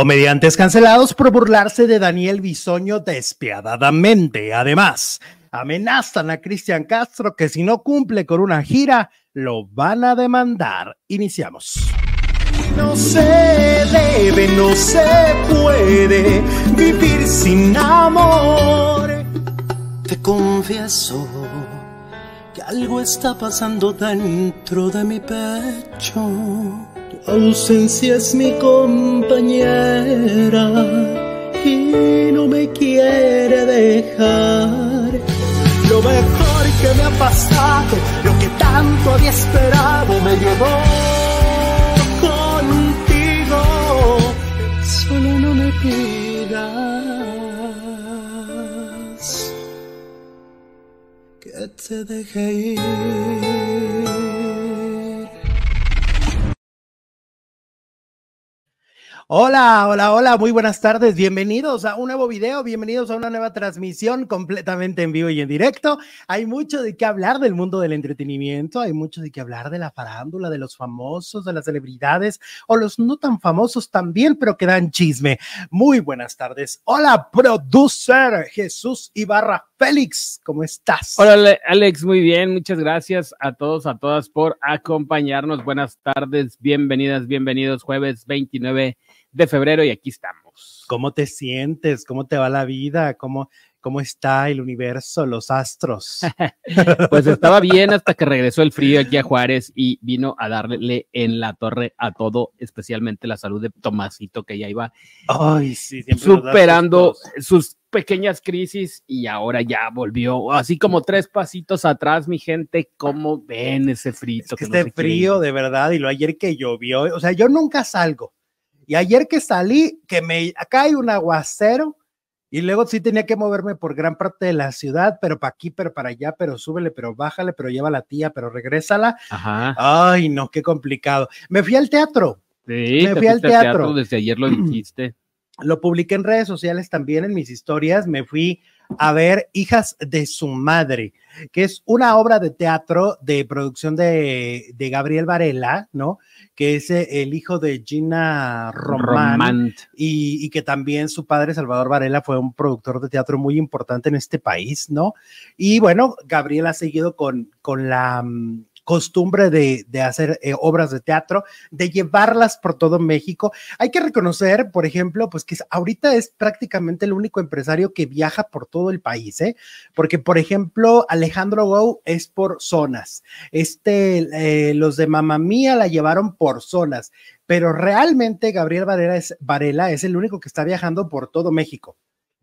Comediantes cancelados por burlarse de Daniel Bisoño despiadadamente. Además, amenazan a Cristian Castro que si no cumple con una gira, lo van a demandar. Iniciamos. No se debe, no se puede vivir sin amor. Te confieso que algo está pasando dentro de mi pecho ausencia es mi compañera y no me quiere dejar. Lo mejor que me ha pasado, lo que tanto había esperado, me llevó contigo. Solo no me pidas que te deje ir. Hola, hola, hola, muy buenas tardes, bienvenidos a un nuevo video, bienvenidos a una nueva transmisión completamente en vivo y en directo. Hay mucho de qué hablar del mundo del entretenimiento, hay mucho de qué hablar de la farándula, de los famosos, de las celebridades o los no tan famosos también, pero que dan chisme. Muy buenas tardes. Hola, producer Jesús Ibarra Félix, ¿cómo estás? Hola, Alex, muy bien, muchas gracias a todos, a todas por acompañarnos. Buenas tardes, bienvenidas, bienvenidos, jueves 29 de febrero y aquí estamos. ¿Cómo te sientes? ¿Cómo te va la vida? ¿Cómo, cómo está el universo, los astros? pues estaba bien hasta que regresó el frío aquí a Juárez y vino a darle en la torre a todo, especialmente la salud de Tomasito, que ya iba Ay, sí, superando sus pequeñas crisis y ahora ya volvió, así como tres pasitos atrás, mi gente, ¿cómo ven ese frito? que, este frío, de verdad, y lo ayer que llovió, o sea, yo nunca salgo, y ayer que salí, que me, acá hay un aguacero y luego sí tenía que moverme por gran parte de la ciudad, pero para aquí, pero para allá, pero súbele, pero bájale, pero lleva la tía, pero regrésala. Ajá. Ay, no, qué complicado. Me fui al teatro. Sí, me fui al teatro. Desde ayer lo dijiste. Lo publiqué en redes sociales también, en mis historias. Me fui a ver Hijas de su Madre, que es una obra de teatro de producción de, de Gabriel Varela, ¿no? Que es eh, el hijo de Gina Román, Y, y, que también su padre, Salvador Varela, fue un productor de teatro muy importante en este país, ¿no? Y bueno, Gabriel ha seguido con, con la mm, costumbre de, hacer eh, obras de teatro, de llevarlas por todo México. Hay que reconocer, por ejemplo, pues que ahorita es prácticamente el único empresario que viaja por todo el país, ¿eh? Porque, por ejemplo, Alejandro Gou es por zonas. Este, eh, los de Mamá Mía la llevaron por zonas, pero realmente Gabriel Varela es, Varela es el único que está viajando por todo México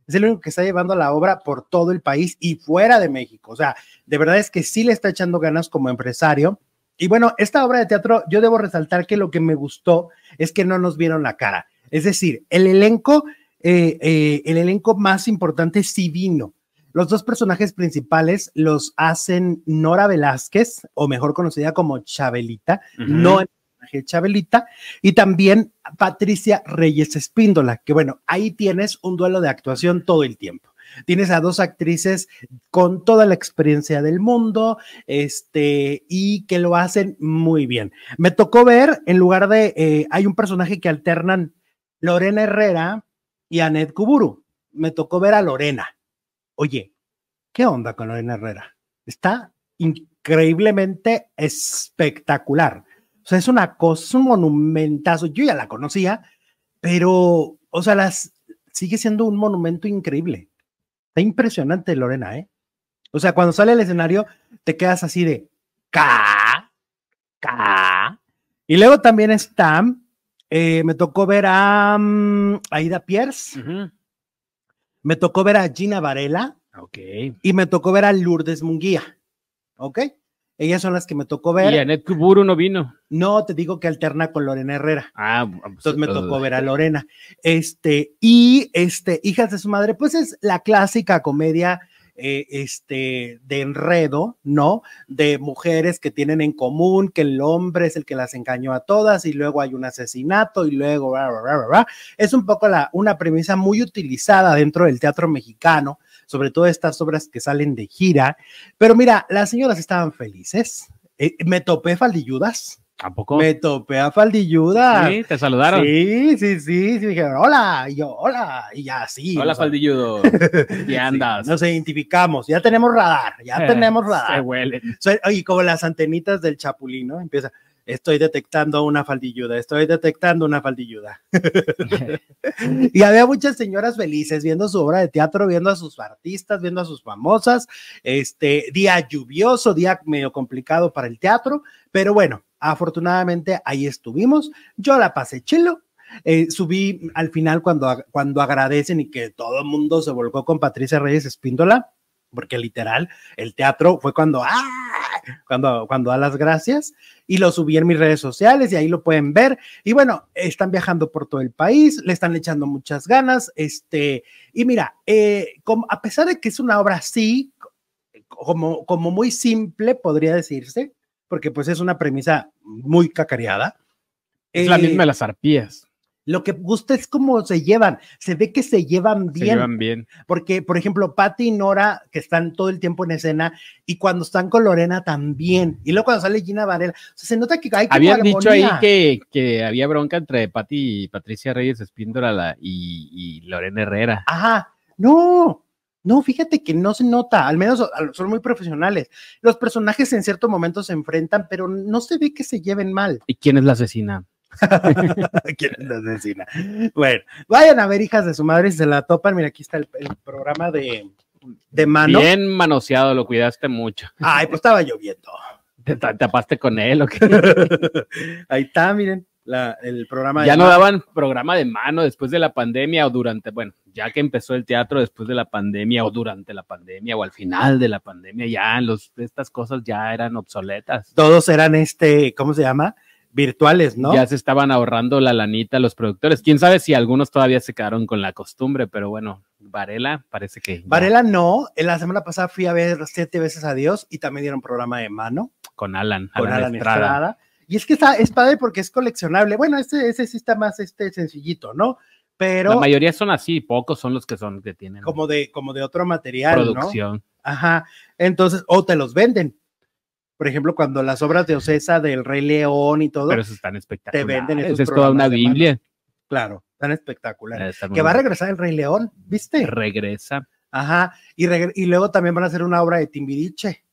es el único que está llevando la obra por todo el país y fuera de México. O sea, de verdad es que sí le está echando ganas como empresario. Y bueno, esta obra de teatro, yo debo resaltar que lo que me gustó es que no nos vieron la cara. Es decir, el elenco, eh, eh, el elenco más importante sí vino. Los dos personajes principales los hacen Nora Velázquez, o mejor conocida como Chabelita, no Chabelita, y también Patricia Reyes Espíndola, que bueno, ahí tienes un duelo de actuación todo el tiempo. Tienes a dos actrices con toda la experiencia del mundo, este, y que lo hacen muy bien. Me tocó ver, en lugar de, eh, hay un personaje que alternan Lorena Herrera y Anet Kuburu. Me tocó ver a Lorena. Oye, ¿qué onda con Lorena Herrera? Está increíblemente espectacular. O sea, es una cosa, es un monumentazo. Yo ya la conocía, pero, o sea, las, sigue siendo un monumento increíble. Está impresionante, Lorena, ¿eh? O sea, cuando sale al escenario, te quedas así de ca, ca. Y luego también está, eh, me tocó ver a mm, Aida Pierce, me tocó ver a Gina Varela, okay. y me tocó ver a Lourdes Munguía, ¿ok? Ellas son las que me tocó ver. Y Anet Kuburu no vino. No, te digo que alterna con Lorena Herrera. Ah, pues, entonces me tocó ver a Lorena. Este, y este, Hijas de su madre, pues es la clásica comedia eh, este, de enredo, ¿no? De mujeres que tienen en común que el hombre es el que las engañó a todas y luego hay un asesinato y luego, es un poco la, una premisa muy utilizada dentro del teatro mexicano sobre todo estas obras que salen de gira. Pero mira, las señoras estaban felices. Eh, me topé faldilludas. ¿A poco? Me topé a Faldilluda. Sí, te saludaron. Sí, sí, sí, sí, me dijeron, hola, y yo, hola, y ya, sí. Hola, Faldilludo. ¿Y andas? nos identificamos, ya tenemos radar, ya Eh, tenemos Se radar. huelen. Soy- oye, como las antenitas del chapulín, ¿no? Empieza, estoy detectando una faldilluda, estoy detectando una faldilluda. y había muchas señoras felices viendo su obra de teatro, viendo a sus artistas, viendo a sus famosas. Este día lluvioso, día medio complicado para el teatro, pero bueno, afortunadamente ahí estuvimos. Yo la pasé chilo. eh, subí al final cuando, cuando agradecen y que todo el mundo se volcó con Patricia Reyes Espíndola, porque literal el teatro fue cuando, ¡ah! cuando, cuando da las gracias y lo subí en mis redes sociales y ahí lo pueden ver. Y bueno, están viajando por todo el país, le están echando muchas ganas. Este, y mira, eh, como, a pesar de que es una obra así, como, como muy simple, podría decirse, porque pues es una premisa muy cacareada. Es la eh, misma de las arpías. Lo que gusta es cómo se llevan, se ve que se llevan Se bien, llevan bien. porque, por ejemplo, Patty y Nora, que están todo el tiempo en escena, y cuando están con Lorena también, y luego cuando sale Gina Varela, o sea, se nota que hay como Habían dicho ahí que, que había bronca entre Pati y Patricia Reyes Espíndola la- y, y Lorena Herrera. Ajá, no, no, fíjate que no se nota, al menos son muy profesionales. Los personajes en cierto momento se enfrentan, pero no se ve que se lleven mal. ¿Y quién es la asesina? ¿Quién es la asesina? Bueno, vayan a ver hijas de su madre si se la topan. Mira, aquí está el, el programa de, de mano. Bien manoseado, lo cuidaste mucho. Ay, pues estaba lloviendo. ¿Te ta- tapaste con él o qué? Ahí está, miren, la- el programa de Ya no mano. daban programa de mano después de la pandemia o durante, bueno, ya que empezó el teatro después de la pandemia o durante la pandemia o al final de la pandemia, ya los, estas cosas ya eran obsoletas. Todos eran este, ¿cómo se llama? Virtuales, ¿no? Ya se estaban ahorrando la lanita los productores. Quién sabe si algunos todavía se quedaron con la costumbre, pero bueno, Varela parece que. ya Varela no, en la semana pasada fui a ver siete veces a Dios y también dieron programa de mano Con Alan, con Alan Alan Estrada. Estrada. Y es que está, es padre porque es coleccionable. Bueno, ese, ese sí está más este sencillito, ¿no? Pero La mayoría son así, pocos son los que son que tienen como de, como de otro material, ¿no? producción. Ajá. Entonces, o te los venden. Por ejemplo, cuando las obras de Ocesa del Rey León y todo, Pero eso están espectaculares. venden esos es toda una. Biblia. claro, tan muy Que va a regresar el Rey León, ¿viste? Regresa. Ajá. Y, luego también van a hacer una obra de Timbiriche.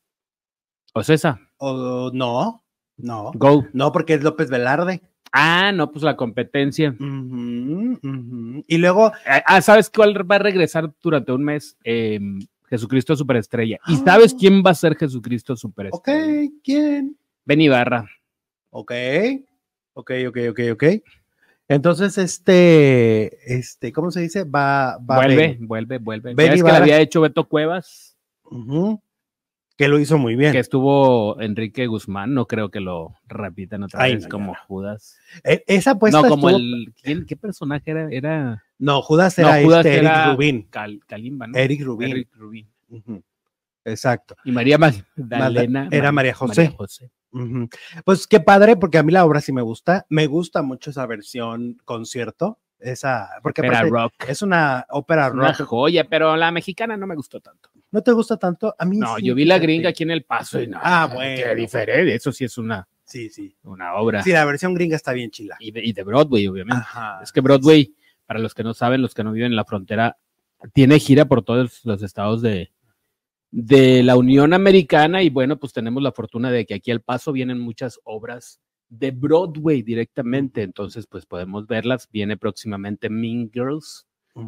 O sea, esa. O no, no, Go. no, porque es López Velarde. Ah, no, pues la competencia. Y luego, Ah, Ah, ¿sabes cuál va a regresar durante un mes? Eh, Jesucristo Superestrella. ¿Y Ah. sabes quién va a ser Jesucristo ok, Superestrella? ¿quién? Ben Ibarra. Ok, ok, ok, ok, ok. Entonces, este, este, ¿cómo se dice? Va, va vuelve, Ben. vuelve, vuelve. Ben ¿Sabes que la había hecho Beto Cuevas? Que lo hizo muy bien. Que estuvo Enrique Guzmán. No creo que lo repitan otra Ay, vez no, como no. Judas. E- esa apuesta no, como estuvo- el. ¿quién- ¿Qué personaje era? Era No, Judas No, era Judas este, era- Eric Rubín. Cal- Kalimba, ¿no? Eric Rubín. Eric Rubín. Exacto. Y María Magdalena. era Ma- María José. Pues qué padre, porque a mí la obra sí me gusta. Me gusta mucho esa versión concierto. Esa, porque rock. es una ópera Una rock. joya, pero la mexicana no me gustó tanto. ¿No te gusta tanto? A mí No, sí, yo vi la gringa aquí en El Paso y no. Ah, Qué bueno. diferente. Eso sí es una, Sí, sí. una obra. Sí, la versión gringa está bien chila. Y, de, y de Broadway, obviamente. Ajá. Es que Broadway, para los que no saben, los que no viven en la frontera, tiene gira por todos los estados de, de la Unión Americana y bueno, pues tenemos la fortuna de que aquí al paso vienen muchas obras de Broadway directamente, entonces pues podemos verlas. Viene próximamente Mean Girls,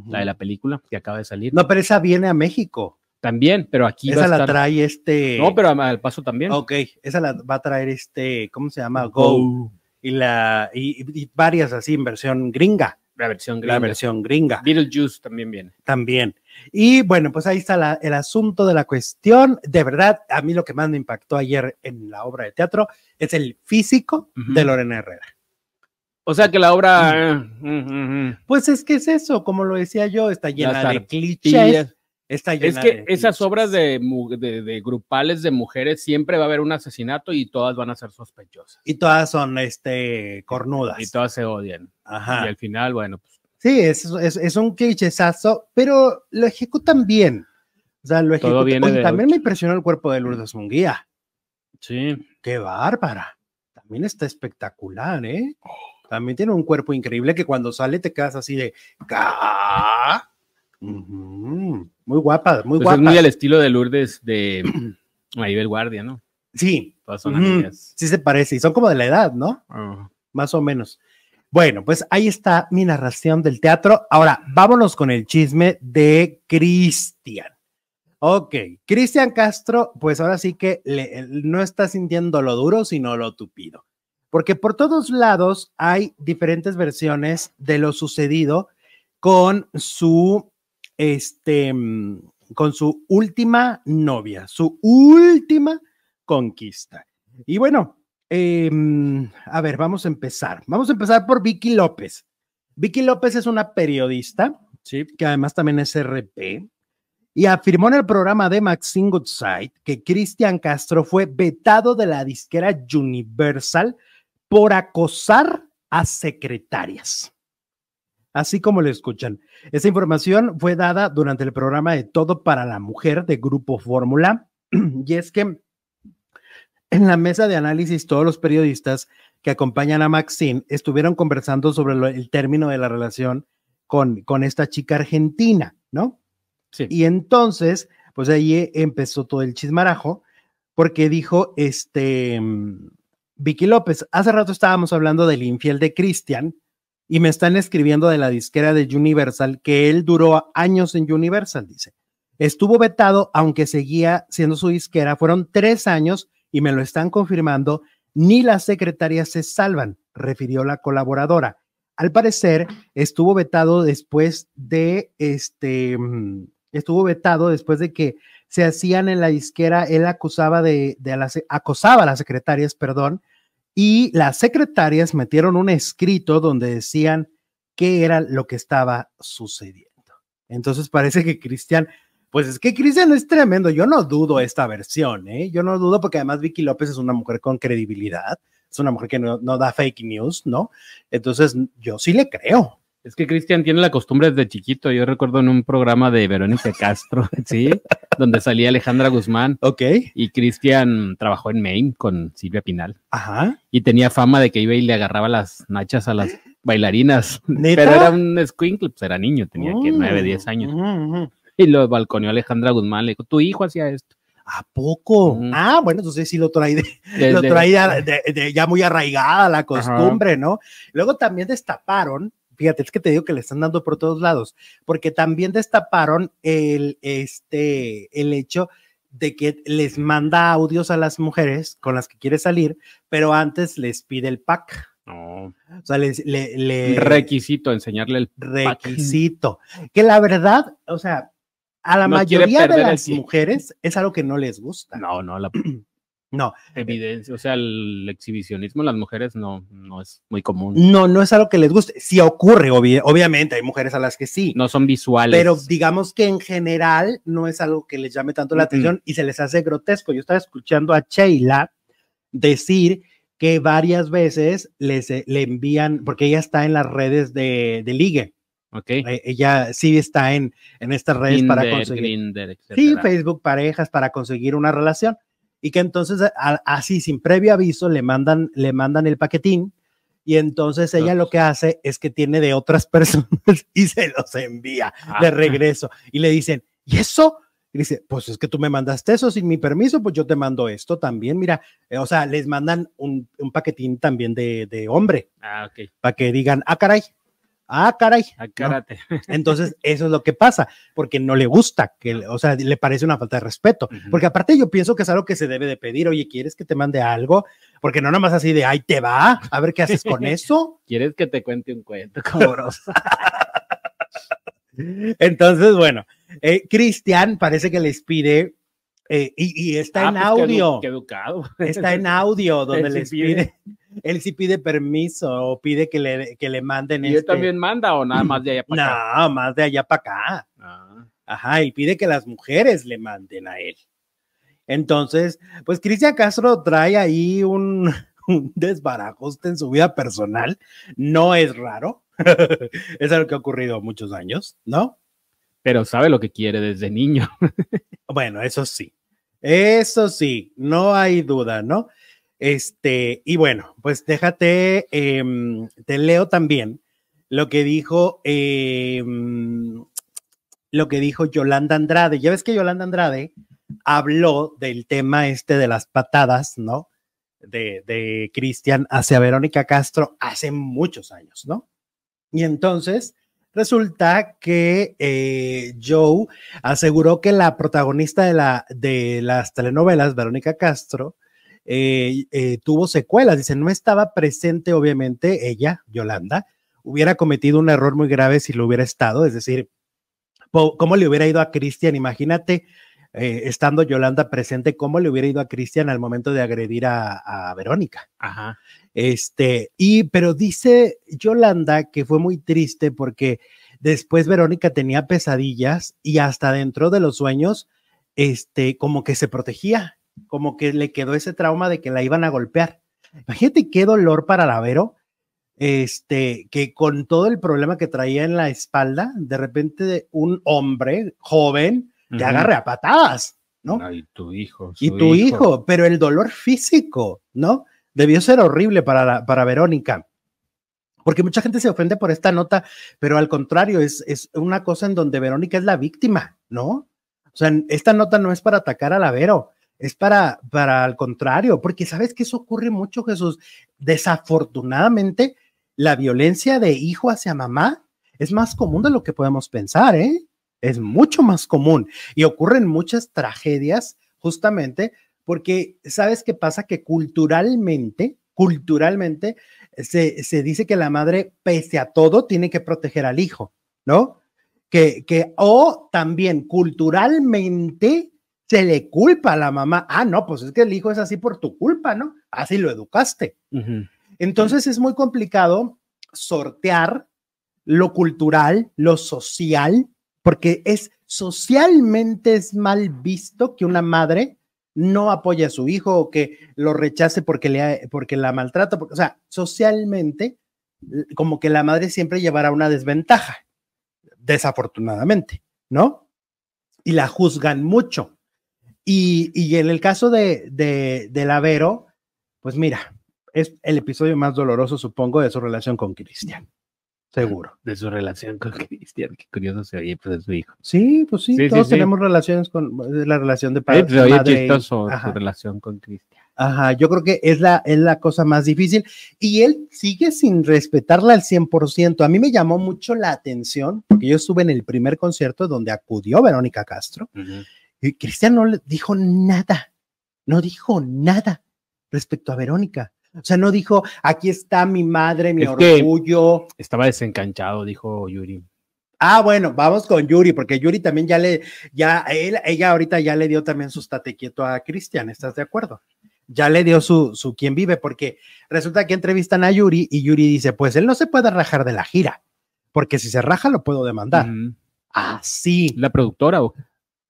la de la película que acaba de salir. No, pero esa viene a México. También, pero aquí va Esa a la trae este. No, pero al paso también. Ok, esa la va a traer este, ¿cómo se llama? Go. Y la y, y varias así en versión gringa, La versión la gringa. versión gringa Beetlejuice también viene. también. Y bueno, pues ahí está la- el asunto de la cuestión. De verdad, a mí lo que más me impactó ayer en la obra de teatro es el físico de Lorena Herrera. O sea que la obra... eh. Pues es que es eso, como lo decía yo, está llena de clichés. Está Es que de esas obras de, mu- de, de grupales de mujeres siempre va a haber un asesinato y todas van a ser sospechosas. y todas son este cornudas. Y todas se odian. Ajá. Y al final, bueno, pues Sí, es, es, es un clichesazo, pero lo ejecutan bien. O sea, lo Todo ejecutan. Oye, también me impresionó el cuerpo de Lourdes Munguía. sí. Qué bárbara. también está espectacular, ¿eh? También tiene un cuerpo increíble que cuando sale te quedas así de. Muy guapa, muy Pues guapa. es muy al estilo de Lourdes de Maribel Guardia, ¿no? Sí, Todas son amigas. sí se parece y son como de la edad, ¿no? Ah. Más o menos. Bueno, pues ahí está mi narración del teatro. Ahora, vámonos con el chisme de Cristian. Ok, Cristian Castro, pues ahora sí que le- no está sintiendo lo duro, sino lo tupido. Porque por todos lados hay diferentes versiones de lo sucedido con su, este, mm, con su última novia, su última conquista. Y bueno, em, a ver, vamos a empezar. Vamos a empezar por Vicky López. Vicky López es una periodista, Sí, que además también es RP, y afirmó en el programa de Maxine Goodside que Cristian Castro fue vetado de la disquera Universal por acosar a secretarias. Así como lo escuchan. Esa información fue dada durante el programa de Todo para la Mujer de Grupo Fórmula. Y es que en la mesa de análisis todos los periodistas que acompañan a Maxine estuvieron conversando sobre lo- el término de la relación con, con esta chica argentina, ¿no? sí. Y entonces, pues ahí empezó todo el chismarajo, porque dijo, este, mm, Vicky López, hace rato estábamos hablando del infiel de Cristian y me están escribiendo de la disquera de Universal que él duró años en Universal, dice. Estuvo vetado, aunque seguía siendo su disquera, fueron tres años y me lo están confirmando, ni las secretarias se salvan, refirió la colaboradora. Al parecer, estuvo vetado después de este, estuvo vetado después de que se hacían en la disquera, él acusaba de, de las, acosaba a las secretarias, perdón, y las secretarias metieron un escrito donde decían qué era lo que estaba sucediendo. Entonces parece que Cristian, pues es que Cristian es tremendo, yo no dudo esta versión, ¿eh? yo no dudo porque además Vicky López es una mujer con credibilidad, es una mujer que no, no da fake news, ¿no? Entonces yo sí le creo. Es que Cristian tiene la costumbre desde chiquito. Yo recuerdo en un programa de Verónica Castro, ¿sí? Donde salía Alejandra Guzmán Ok, y Cristian trabajó en Maine con Silvia Pinal ajá. y tenía fama de que iba y le agarraba las nachas a las bailarinas. ¿Neta? Pero era un squinkle, pues era niño, tenía que Mm, 9, 10 años. Y lo balconeó Alejandra Guzmán, le dijo, tu hijo hacía esto. ¿A poco? Mm. Ah, bueno, entonces sí lo trae, de- lo trae ya, de- de- ya muy arraigada la costumbre, ¿no? Luego también destaparon, fíjate, es que te digo que le están dando por todos lados, porque también destaparon el, este, el hecho de que les manda audios a las mujeres con las que quiere salir, pero antes les pide el pack. No, O sea, les, le, le- requisito, enseñarle el requisito. Que la verdad, o sea, a la No mayoría de las mujeres es algo que no les gusta. No, no, la No, evidencia, o sea, el exhibicionismo en las mujeres no, no es muy común. no, no es algo que les guste. Sí ocurre, obvi- obviamente, hay mujeres a las que sí. No son visuales. Pero digamos que en general no es algo que les llame tanto la atención y se les hace grotesco. Yo estaba escuchando a Sheila decir que varias veces les, eh, le envían, porque ella está en las redes de, de ligue, ok. Eh, ella sí está en, en estas redes para conseguir. Grindr, Sí. Facebook parejas para conseguir una relación y que entonces a- así sin previo aviso le mandan le mandan el paquetín y entonces ella lo que hace es que tiene de otras personas y se los envía Ah, de regreso y le dicen, "¿Y eso?" Y dice, "Pues es que tú me mandaste eso sin mi permiso, pues yo te mando esto también, mira." Eh, o sea, les mandan un, un paquetín también de, de hombre Ah, para que digan, "Ah, caray." Ah, caray. Ah, ¿no? cárate. Entonces, eso es lo que pasa, porque no le gusta, que, o sea, le parece una falta de respeto. Porque aparte yo pienso que es algo que se debe de pedir, oye, ¿quieres que te mande algo? Porque no nada más así de, ay, te va, a ver qué haces con eso. ¿Quieres que te cuente un cuento, cabros? Entonces, bueno, eh, Cristian parece que les pide, eh, y, y está Ah, en pues, audio, Qué educado. está en audio donde Él sí les pide. pide, él sí pide permiso o pide que le, que le manden ¿Y él este- también manda o nada más de allá para acá? No, más de allá para acá. Ah, Ajá, y pide que las mujeres le manden a él. Entonces, pues Cristian Castro trae ahí un, un desbarajuste en su vida personal. No es raro. es algo que ha ocurrido muchos años, ¿no? pero sabe lo que quiere desde niño. Bueno, eso sí. Eso sí, no hay duda, ¿no? Este, y bueno, pues déjate, em, te leo también lo que dijo, em, lo que dijo Yolanda Andrade. Ya ves que Yolanda Andrade habló del tema este de las patadas, ¿no? De, de Cristian hacia Verónica Castro hace muchos años, ¿no? Y entonces resulta que eh, Joe aseguró que la protagonista de, la, de las telenovelas, Verónica Castro, eh, eh, tuvo secuelas. Dice, no estaba presente, obviamente, ella, Yolanda, hubiera cometido un error muy grave si lo hubiera estado, es decir, ¿cómo le hubiera ido a Cristian? Imagínate, estando Yolanda presente, ¿cómo le hubiera ido a Cristian al momento de agredir a, a Verónica? Ajá. Este, y, pero dice Yolanda que fue muy triste porque después Verónica tenía pesadillas y hasta dentro de los sueños, este, como que se protegía, como que le quedó ese trauma de que la iban a golpear. Imagínate qué dolor para la Vero, este, que con todo el problema que traía en la espalda, de repente un hombre joven te agarre a patadas, ¿no? y tu hijo. Y tu hijo. pero el dolor físico, ¿no? debió ser horrible para, para Verónica. Porque mucha gente se ofende por esta nota, pero al contrario, es, es una cosa en donde Verónica es la víctima, ¿no? O sea, esta nota no es para atacar a la Vero, es para, para al contrario, porque sabes que eso ocurre mucho, Jesús. Desafortunadamente, la violencia de hijo hacia mamá es más común de lo que podemos pensar, ¿eh? Es mucho más común y ocurren muchas tragedias justamente porque sabes qué pasa que culturalmente, culturalmente se, se, dice que la madre, pese a todo, tiene que proteger al hijo, ¿no? Que, que, o también culturalmente se le culpa a la mamá. Ah, no, pues es que el hijo es así por tu culpa, ¿no? Así lo educaste. Uh -huh. Entonces es muy complicado sortear lo cultural, lo social, porque es socialmente es mal visto que una madre no apoya a su hijo o que lo rechace porque, le, porque la maltrata. O sea, socialmente, como que la madre siempre llevará una desventaja, desafortunadamente, ¿no? Y la juzgan mucho. Y, y en el caso de, de, de Lavero, pues mira, es el episodio más doloroso, supongo, de su relación con Cristian. Seguro. De su relación con Cristian, qué curioso se oye, pues de su hijo. Sí, pues sí, sí todos sí, tenemos sí. relaciones con la relación de padre. Se oye chistoso su relación con Cristian. Ajá, yo creo que es la, es la cosa más difícil y él sigue sin respetarla al 100%. A mí me llamó mucho la atención porque yo estuve en el primer concierto donde acudió Verónica Castro uh -huh. y Cristian no le dijo nada, no dijo nada respecto a Verónica. O sea, no dijo, aquí está mi madre, mi es orgullo. estaba desencanchado, dijo Yuri. Ah, bueno, vamos con Yuri, porque Yuri también ya le, ya, él, ella ahorita ya le dio también su estate quieto a Cristian, ¿estás de acuerdo? Ya le dio su, su quién vive, porque resulta que entrevistan a Yuri y Yuri dice, pues él no se puede rajar de la gira, porque si se raja lo puedo demandar. Mm. Ah, sí. ¿La productora o?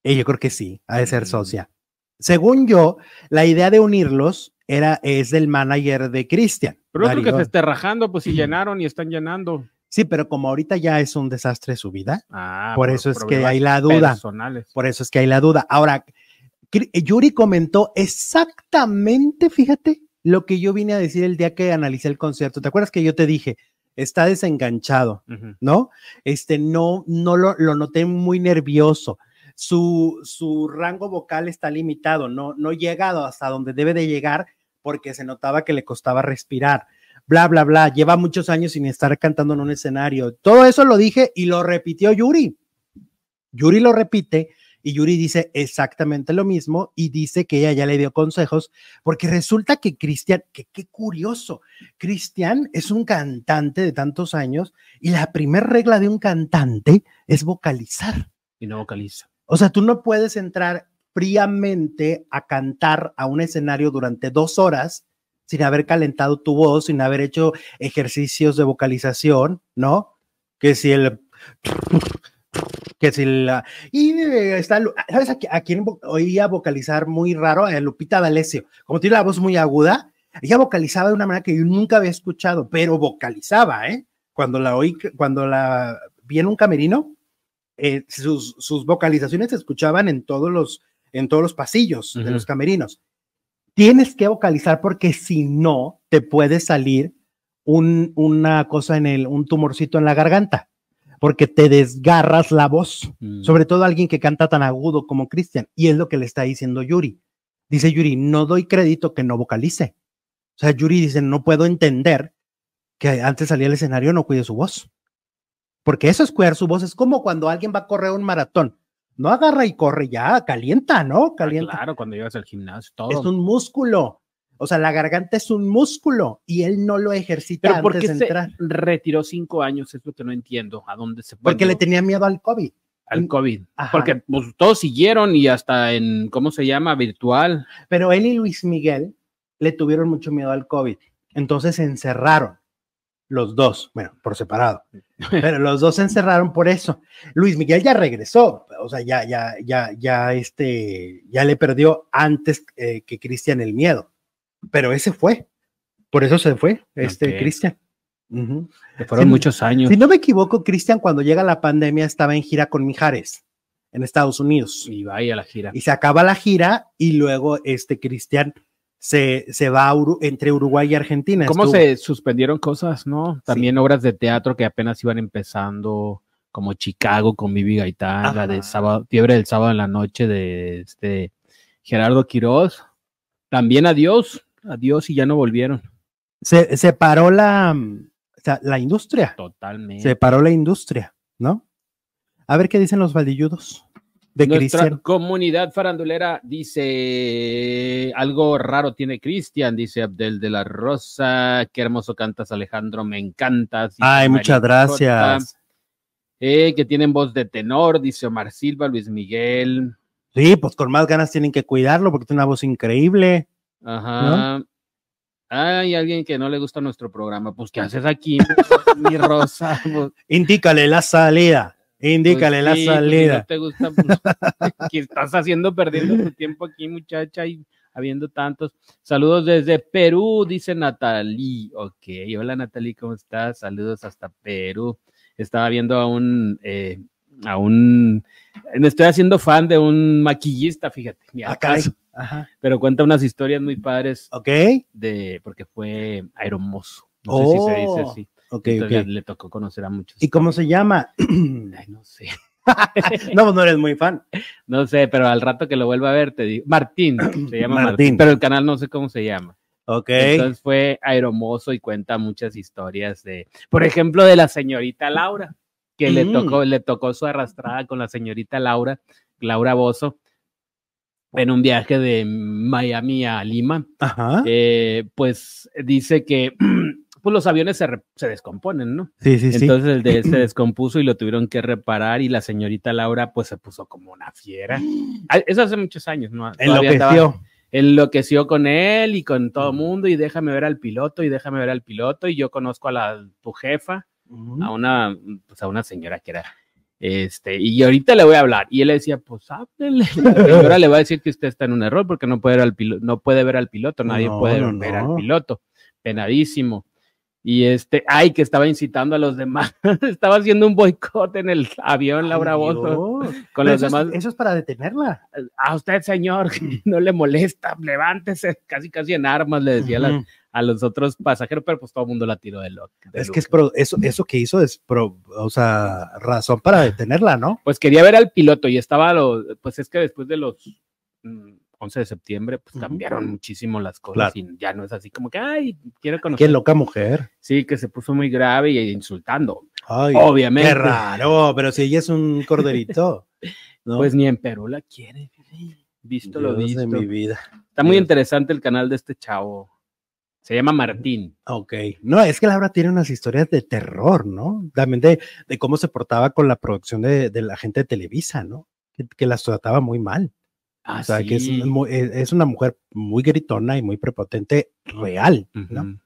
Eh, yo creo que sí, ha de ser mm. socia. Según yo, la idea de unirlos era, es del manager de Cristian. Pero no que se esté rajando, pues si llenaron y están llenando. Sí, pero como ahorita ya es un desastre su vida, ah, por, por eso es que hay la duda. Personales. Por eso es que hay la duda. Ahora, Yuri comentó exactamente, fíjate, lo que yo vine a decir el día que analicé el concierto. ¿Te acuerdas que yo te dije? Está desenganchado, uh -huh. ¿no? Este, no, no lo, lo noté muy nervioso su, su rango vocal está limitado, no, no llegado hasta donde debe de llegar porque se notaba que le costaba respirar, bla, bla, bla, lleva muchos años sin estar cantando en un escenario. Todo eso lo dije y lo repitió Yuri. Yuri lo repite y Yuri dice exactamente lo mismo y dice que ella ya le dio consejos porque resulta que Cristian, que qué curioso, Cristian es un cantante de tantos años y la primera regla de un cantante es vocalizar. Y no vocaliza. O sea, tú no puedes entrar fríamente a cantar a un escenario durante dos horas sin haber calentado tu voz, sin haber hecho ejercicios de vocalización, ¿no? Que si el... Que si la... Y está... ¿Sabes a, a quién oía vocalizar muy raro? Lupita D'Alessio. Como tiene la voz muy aguda, ella vocalizaba de una manera que yo nunca había escuchado, pero vocalizaba, ¿eh? Cuando la oí, cuando la vi en un camerino, eh, sus, sus, vocalizaciones se escuchaban en todos los, en todos los pasillos uh -huh. de los camerinos. tienes que vocalizar porque si no, te puede salir un, una cosa en el, un tumorcito en la garganta, porque te desgarras la voz, Mm. sobre todo alguien que canta tan agudo como Cristian, y es lo que le está diciendo Yuri. Dice Yuri, no doy crédito que no vocalice. O sea, Yuri dice, no puedo entender que antes salía al escenario no cuide su voz. Porque eso es cuidar su voz. Es como cuando alguien va a correr un maratón. No agarra y corre ya, calienta, ¿no? Ah, Calienta. claro, cuando llegas al gimnasio, todo. Es un músculo. O sea, la garganta es un músculo y él no lo ejercita Pero ¿por antes de se entrar. retiró cinco años? Es lo que no entiendo. ¿A dónde se fue? Porque le tenía miedo al COVID. al COVID. Ajá. Porque pues, todos siguieron y hasta en, ¿cómo se llama? Virtual. Pero él y Luis Miguel le tuvieron mucho miedo al COVID. Entonces se encerraron los dos, bueno, por separado. Pero los dos se encerraron por eso. Luis Miguel ya regresó, o sea, ya, ya, ya, ya, este, ya le perdió antes eh, que Cristian el miedo. Pero ese fue. Por eso se fue, este. Cristian. Que fueron muchos años. Si no me equivoco, Cristian, cuando llega la pandemia, estaba en gira con Mijares en Estados Unidos. Y vaya a la gira. Y se acaba la gira y luego este Cristian se, se va Uru- entre Uruguay y Argentina. ¿Cómo Estuvo- se suspendieron cosas, no? También obras de teatro que apenas iban empezando, como Chicago con Vivi Gaitán, la de sábado, Fiebre del sábado en la noche de este Gerardo Quiroz. También adiós, adiós y ya no volvieron. se, se paró la, la industria. Totalmente. Se paró la industria, ¿no? A ver qué dicen los baldilludos de Nuestra Cristian. comunidad farandulera dice algo raro tiene Cristian, dice Abdel de la Rosa, qué hermoso cantas Alejandro, me encantas. Ay, muchas gracias. Eh, que tienen voz de tenor, dice Omar Silva, Luis Miguel. Sí, pues con más ganas tienen que cuidarlo porque tiene una voz increíble. Ajá. Hay alguien que no le gusta nuestro programa. Pues, ¿qué haces aquí, mi Rosa? Pues, Indícale la salida. Indícale pues la pues, si salida. no te gusta, pues, ¿qué estás haciendo perdiendo tu tiempo aquí, muchacha? Y habiendo tantos. Saludos desde Perú, dice Natalie. Ok, hola Natalie, ¿cómo estás? Saludos hasta Perú. Estaba viendo a un, eh, a un, me estoy haciendo fan de un maquillista, fíjate, caso, Ajá. pero cuenta unas historias muy padres Ok, de, porque fue aeromoso. No sé si se dice Oh, así. Ok, Entonces ok. le tocó conocer a muchos. ¿Y cómo se llama? Ay, no sé. no, pues no eres muy fan. No sé, pero al rato que lo vuelva a ver te digo. Martín, se llama Martín, Martín. pero el canal no sé cómo se llama. Ok. Entonces fue aeromoso y cuenta muchas historias de, por ejemplo, de la señorita Laura, que le Mm. tocó, le tocó su arrastrada con la señorita Laura, Laura Bozo, en un viaje de Miami a Lima. Ajá. Eh, pues dice que pues los aviones se, re- se descomponen, ¿no? sí, sí, sí. Entonces el de él se descompuso y lo tuvieron que reparar y la señorita Laura pues se puso como una fiera. Eso hace muchos años, ¿no? Todavía estaba- Enloqueció. enloqueció con él y con todo el mundo y déjame ver al piloto y déjame ver al piloto y yo conozco a la tu jefa, a una pues a una señora que era este y ahorita le voy a hablar y él le decía, pues háblele. La señora le va a decir que usted está en un error porque no puede ver al piloto, no puede ver al piloto, nadie No, puede no, ver no. al piloto. Penadísimo. Y este, ay, que estaba incitando a los demás, estaba haciendo un boicot en el avión, Laura Bozo, con los eso, es- demás eso es para detenerla. a usted, señor, no le molesta, levántese, casi casi en armas, le decía a, los otros pasajeros, pero pues todo el mundo la tiró de loco. Es que es pro- eso, eso que hizo es pro- o sea, razón para detenerla, ¿no? Pues quería ver al piloto y estaba, lo, pues es que después de los mm, 11 de septiembre, pues cambiaron muchísimo las cosas y ya no es así como que, ay, quiero Qué conocer. loca mujer. Sí, que se puso muy grave y insultando, Ay, obviamente. qué raro, pero si ella es un corderito. ¿no? Pues ni en Perú la quiere. Visto lo Dios de visto. mi vida. Está muy Dios. interesante el canal de este chavo. Se llama Martín. Ok. No, es que Laura tiene unas historias de terror, ¿no? También de, de cómo se portaba con la producción de, de la gente de Televisa, ¿no? Que, que las trataba muy mal. Ah, o sea, que es, sí. mu- es es una mujer muy gritona y muy prepotente, real, ¿no?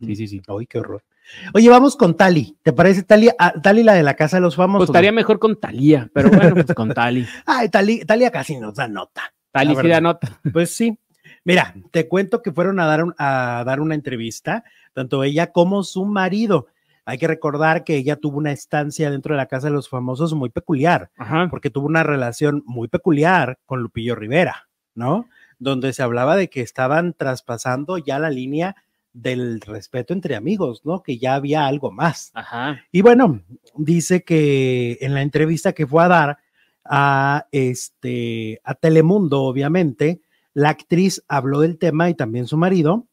Sí, sí, sí. Ay, qué horror. Oye, vamos con Tali. ¿Te parece Tali? Ah, Tali, la de la Casa de los Famosos. Pues estaría mejor con Talía, pero bueno, pues con Tali. Ay, Tali, Talia casi nos da nota. Tali sí da nota. Pues sí. Mira, te cuento que fueron a dar, un- a dar una entrevista, tanto ella como su marido. Hay que recordar que ella tuvo una estancia dentro de la Casa de los Famosos muy peculiar, Ajá. porque tuvo una relación muy peculiar con Lupillo Rivera, ¿no? donde se hablaba de que estaban traspasando ya la línea del respeto entre amigos, ¿no? Que ya había algo más. Ajá. Y bueno, dice que en la entrevista que fue a dar a este a Telemundo, obviamente, la actriz habló del tema y también su marido.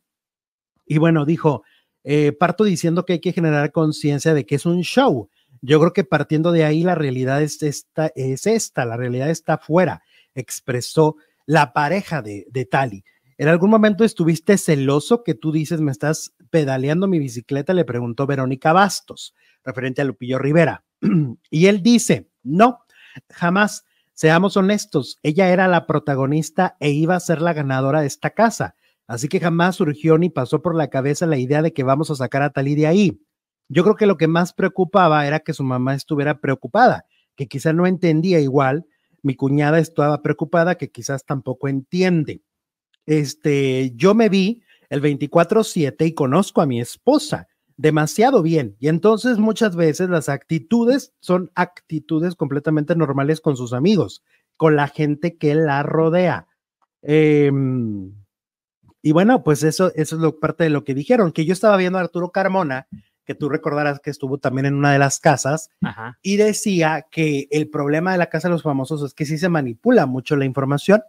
Y bueno, dijo, eh, parto diciendo que hay que generar conciencia de que es un show. Yo creo que partiendo de ahí la realidad es esta, es esta la realidad está afuera, expresó la pareja de, de Tali. ¿En algún momento estuviste celoso que tú dices, me estás pedaleando mi bicicleta? Le preguntó Verónica Bastos, referente a Lupillo Rivera. y él dice, no, jamás. Seamos honestos, ella era la protagonista e iba a ser la ganadora de esta casa. Así que jamás surgió ni pasó por la cabeza la idea de que vamos a sacar a Talí de ahí. Yo creo que lo que más preocupaba era que su mamá estuviera preocupada, que quizá no entendía igual. Mi cuñada estaba preocupada, que quizás tampoco entiende. Este, yo me vi el 24/7 y conozco a mi esposa demasiado bien. Y entonces muchas veces las actitudes son actitudes completamente normales con sus amigos, con la gente que la rodea. Em, y bueno, pues eso, eso es lo, parte de lo que dijeron, que yo estaba viendo a Arturo Carmona, que tú recordarás que estuvo también en una de las casas, Ajá. y decía que el problema de la Casa de los Famosos es que sí se manipula mucho la información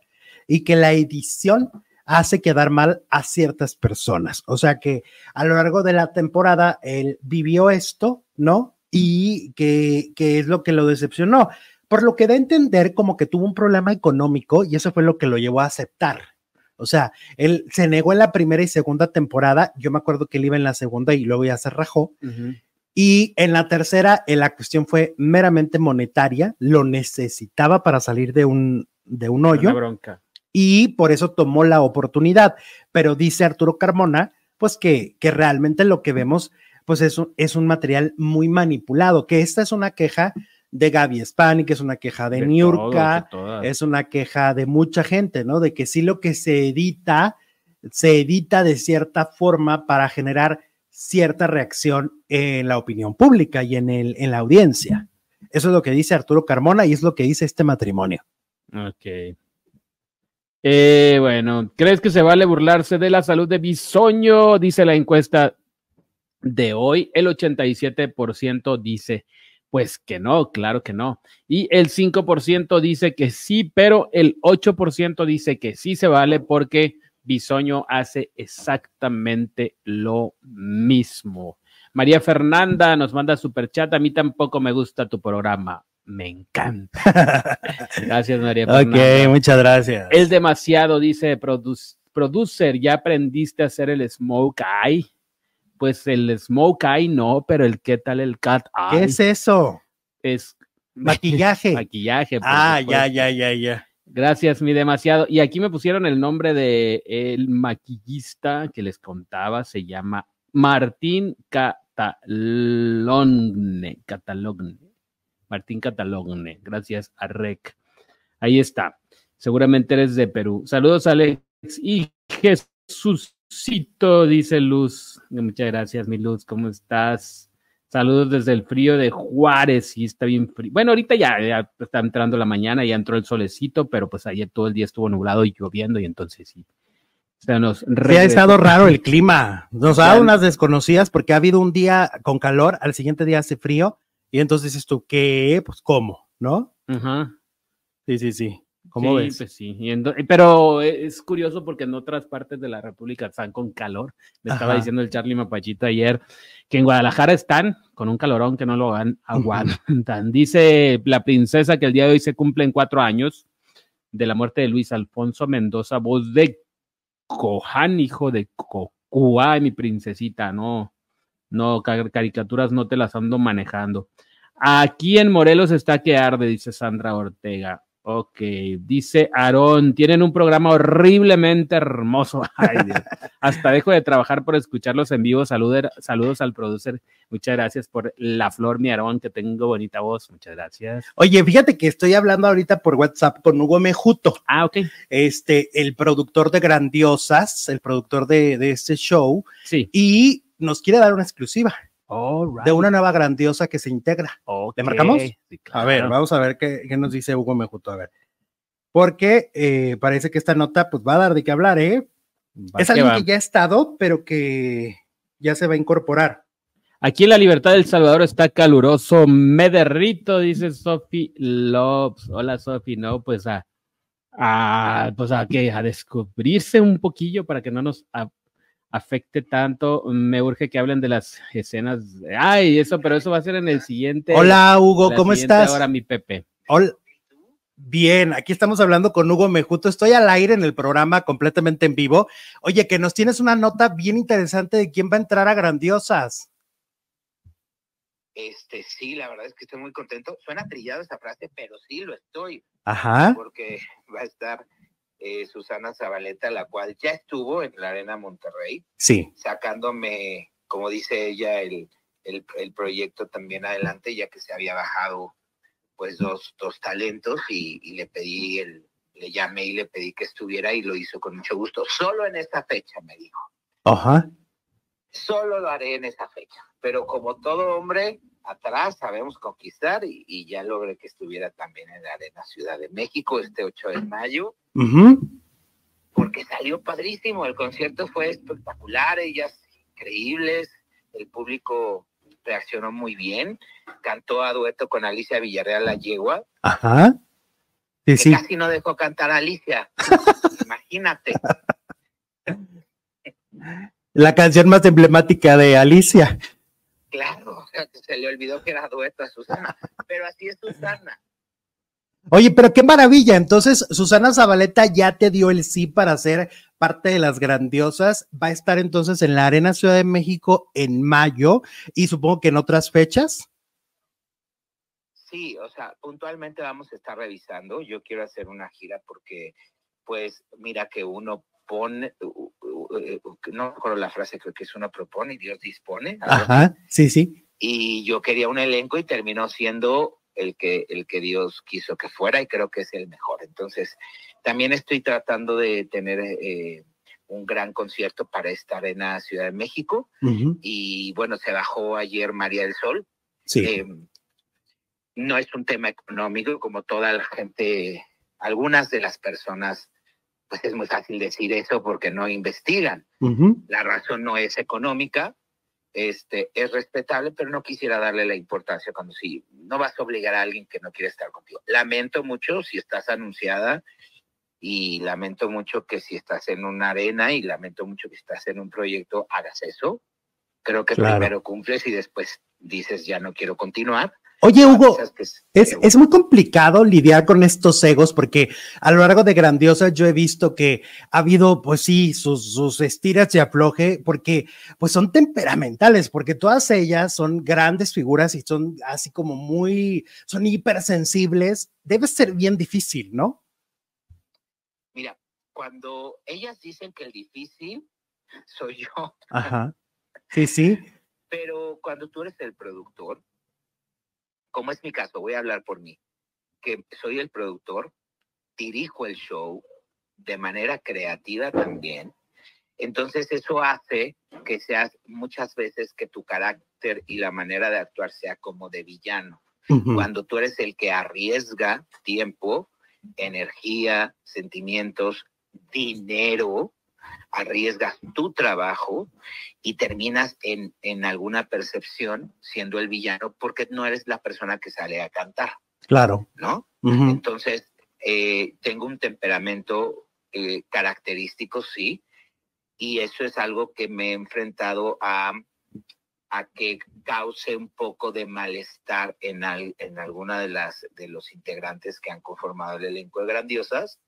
y que la edición hace quedar mal a ciertas personas. O sea que a lo largo de la temporada él vivió esto, ¿no? Y que, que es lo que lo decepcionó. Por lo que da a entender como que tuvo un problema económico y eso fue lo que lo llevó a aceptar. O sea, él se negó en la primera y segunda temporada. Yo me acuerdo que él iba en la segunda y luego ya se rajó. Ujú. Y en la tercera, eh, la cuestión fue meramente monetaria, lo necesitaba para salir de un, de un hoyo Una bronca. y por eso tomó la oportunidad. Pero dice Arturo Carmona, pues que, que realmente lo que vemos, pues es un, es un material muy manipulado, que esta es una queja de Gaby Spani, que es una queja de, De Niurka, es una queja de mucha gente, ¿no? De que sí lo que se edita, se edita de cierta forma para generar cierta reacción en la opinión pública y en, el, en la audiencia. Eso es lo que dice Arturo Carmona y es lo que dice este matrimonio. Ok. Eh, bueno, ¿crees que se vale burlarse de la salud de Bisoño? Dice la encuesta de hoy. El 87% dice, pues que no, claro que no. Y el 5% dice que sí, pero el 8% dice que sí se vale porque Bisoño hace exactamente lo mismo. María Fernanda nos manda super chat. A mí tampoco me gusta tu programa. Me encanta. Gracias, María Fernanda. muchas gracias. Es demasiado, dice produ- producer. ¿Ya aprendiste a hacer el smoke eye? Pues el smoke eye no, pero el qué tal el cat eye ¿Qué es eso? es Maquillaje. maquillaje. ah, ya, ya, ya, ya. Gracias, mi demasiado. Y aquí me pusieron el nombre de el maquillista que les contaba, se llama Martín Catalogne. Catalogne. Martín Catalogne. Gracias a Rec. Ahí está. Seguramente eres de Perú. Saludos, Alex. Y Dice Luz. Muchas gracias, mi Luz. ¿Cómo estás? Saludos desde el frío de Juárez, sí está bien frío. Bueno, ahorita ya, ya está entrando la mañana, ya entró el solecito, pero pues ayer todo el día estuvo nublado y lloviendo y entonces sí. Se nos Sí, ha estado raro el clima. Nos ha dado unas desconocidas porque ha habido un día con calor, al siguiente día hace frío y entonces dices tú, ¿qué? Pues, ¿cómo? ¿No? Ajá. Sí, sí, sí. ¿Cómo Sí, ves? pues sí. Y ento- pero es curioso porque en otras partes de la República están con calor. Me estaba diciendo el Charlie Mapachito ayer que en Guadalajara están con un calorón que no lo han aguantan. Dice la princesa que el día de hoy se cumplen cuatro años de la muerte de Luis Alfonso Mendoza, voz de Cojan, hijo de Cocua, mi princesita, no, no, car- caricaturas no te las ando manejando. Aquí en Morelos está que arde, dice Sandra Ortega. Ok, dice Aarón, tienen un programa horriblemente hermoso. Ay. Hasta dejo de trabajar por escucharlos en vivo. Saluder- saludos al producer. Muchas gracias por la flor, mi Aarón, que tengo bonita voz. Muchas gracias. Oye, fíjate que estoy hablando ahorita por WhatsApp con Hugo Mejuto, Ah, ok. este, el productor de Grandiosas, el productor de, de este show, Sí. y nos quiere dar una exclusiva right. de una nueva grandiosa que se integra. Ok. ¿Le marcamos? Sí, A ver, vamos a ver qué, qué nos dice Hugo Mejuto. A ver. porque eh, parece que esta nota pues va a dar de qué hablar, ¿eh? Va es que alguien va. que ya ha estado, pero que ya se va a incorporar. Aquí en la libertad del Salvador está caluroso, me derrito, dice Sophie Lopes. Hola Sophie, no, pues a, a, pues a que a descubrirse un poquillo para que no nos a- afecte tanto. Me urge que hablen de las escenas. Ay, eso, pero eso va a ser en el siguiente. Hola Hugo, ¿cómo estás? Ahora mi Pepe. Hola. Bien, aquí estamos hablando con Hugo Mejuto. Estoy al aire en el programa completamente en vivo. Oye, que nos tienes una nota bien interesante de quién va a entrar a Grandiosas. Este, sí, la verdad es que estoy muy contento. Suena trillado esa frase, pero sí lo estoy, Ajá. porque va a estar eh, Susana Zabaleta, la cual ya estuvo en la Arena Monterrey, Sí. sacándome, como dice ella, el, el, el proyecto también adelante, ya que se había bajado pues dos, dos talentos y, y le pedí el, le llamé y le pedí que estuviera y lo hizo con mucho gusto. Solo en esta fecha, me dijo. Ajá. solo lo haré en esa fecha. Pero como todo hombre, atrás sabemos conquistar y, y ya logré que estuviera también en la Arena Ciudad de México este 8 de mayo, porque salió padrísimo. El concierto fue espectacular, ellas increíbles, el público reaccionó muy bien, cantó a dueto con Alicia Villarreal La Yegua, Ajá. Sí, casi no dejó cantar a Alicia. Imagínate. La canción más emblemática de Alicia. Claro, se le olvidó que era dueto a Susana, pero así es Susana. Oye, pero qué maravilla. Entonces, Susana Zabaleta ya te dio el sí para ser parte de las grandiosas. Va a estar entonces en la Arena Ciudad de México en mayo y supongo que en otras fechas. Sí, o sea, puntualmente vamos a estar revisando. Yo quiero hacer una gira porque, pues, mira que uno pone, no recuerdo la frase, creo que es uno propone y Dios dispone. Ajá, sí, sí. Y yo quería un elenco y terminó siendo el que, el que Dios quiso que fuera y creo que es el mejor. Entonces, también estoy tratando de tener eh, un gran concierto para esta arena Ciudad de México. Y bueno, se bajó ayer María del Sol, Sí. eh, no es un tema económico, como toda la gente, algunas de las personas, pues es muy fácil decir eso porque no investigan. La razón no es económica, este, es respetable, pero no quisiera darle la importancia cuando sí, no vas a obligar a alguien que no quiere estar contigo. Lamento mucho si estás anunciada y lamento mucho que si estás en una arena y lamento mucho que si estás en un proyecto hagas eso. Creo que Claro. primero cumples y después dices ya no quiero continuar. Oye, Hugo, que es- Es, es muy complicado lidiar con estos egos porque a lo largo de Grandiosa yo he visto que ha habido, pues sí, sus, sus estiras y afloje porque pues son temperamentales, porque todas ellas son grandes figuras y son así como muy, son hipersensibles. Debe ser bien difícil, ¿no? Mira, cuando ellas dicen que el difícil soy yo, Ajá. Sí, sí. pero cuando tú eres el productor, como es mi caso, voy a hablar por mí, que soy el productor, dirijo el show de manera creativa también. Entonces eso hace que seas muchas veces que tu carácter y la manera de actuar sea como de villano. Cuando tú eres el que arriesga tiempo, energía, sentimientos, dinero, arriesgas tu trabajo y terminas en, en alguna percepción siendo el villano porque no eres la persona que sale a cantar, Claro. ¿no? Entonces, eh, tengo un temperamento eh, característico, sí, y eso es algo que me he enfrentado a, a que cause un poco de malestar en, al- en alguna de las de los integrantes que han conformado el elenco de Grandiosas.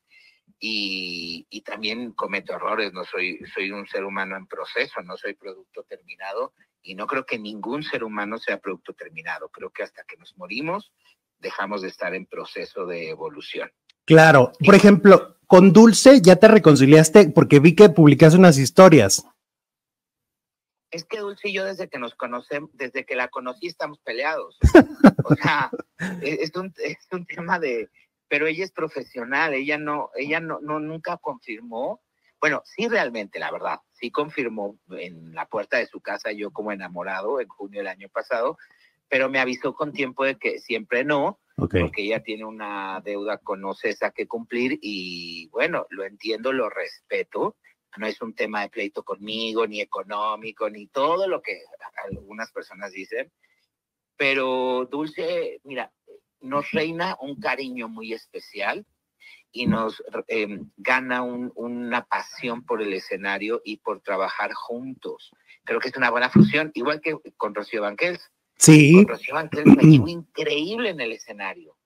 Y, y también cometo errores, no soy, soy un ser humano en proceso, no soy producto terminado y no creo que ningún ser humano sea producto terminado. Creo que hasta que nos morimos dejamos de estar en proceso de evolución. Claro. Por ejemplo, con Dulce ya te reconciliaste porque vi que publicaste unas historias. Es que Dulce y yo desde que nos conocemos, desde que la conocí estamos peleados. O sea, es, es un, es un tema de, pero ella es profesional, ella no, ella no, no nunca confirmó. Bueno, sí realmente, la verdad, sí confirmó en la puerta de su casa yo como enamorado en junio del año pasado, pero me avisó con tiempo de que siempre no, Ok. porque ella tiene una deuda con OCESA que cumplir y bueno, lo entiendo, lo respeto. No es un tema de pleito conmigo, ni económico, ni todo lo que algunas personas dicen. Pero Dulce, mira, nos reina un cariño muy especial y nos eh, gana un- una pasión por el escenario y por trabajar juntos. Creo que es una buena fusión, igual que con Rocío Banquels. Sí, Con Rocío Banquels me llevo increíble en el escenario.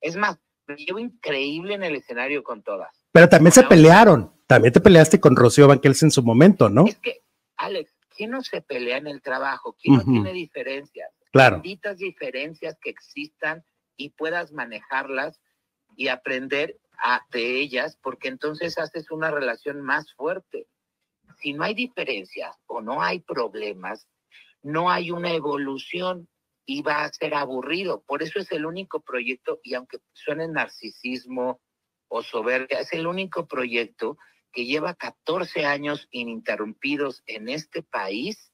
Es más, me llevo increíble en el escenario con todas. pero también se pelearon. También te peleaste con Rocío Banquels en su momento, ¿no? Es que, Alex, ¿quién no se pelea en el trabajo? ¿Quién no tiene diferencias? Claro. benditas diferencias que existan y puedas manejarlas y aprender de ellas, porque entonces haces una relación más fuerte. Si no hay diferencias o no hay problemas, no hay una evolución y va a ser aburrido. Por eso es el único proyecto, y aunque suene narcisismo o soberbia, es el único proyecto que lleva 14 años ininterrumpidos en este país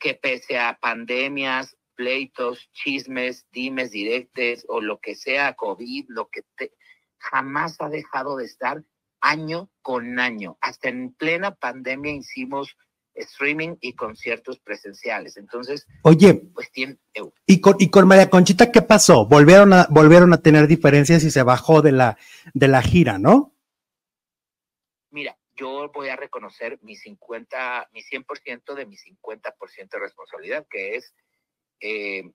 que pese a pandemias, pleitos, chismes, dimes directes o lo que sea, COVID, lo que te, jamás ha dejado de estar año con año. Hasta en plena pandemia hicimos streaming y conciertos presenciales. Entonces, Oye, pues tiene, ¿y con, y con María Conchita qué pasó? Volvieron a, volvieron a tener diferencias y se bajó de la, de la gira, ¿no? mira, yo voy a reconocer mi 50, mi 100% de mi 50% de responsabilidad, que es, eh,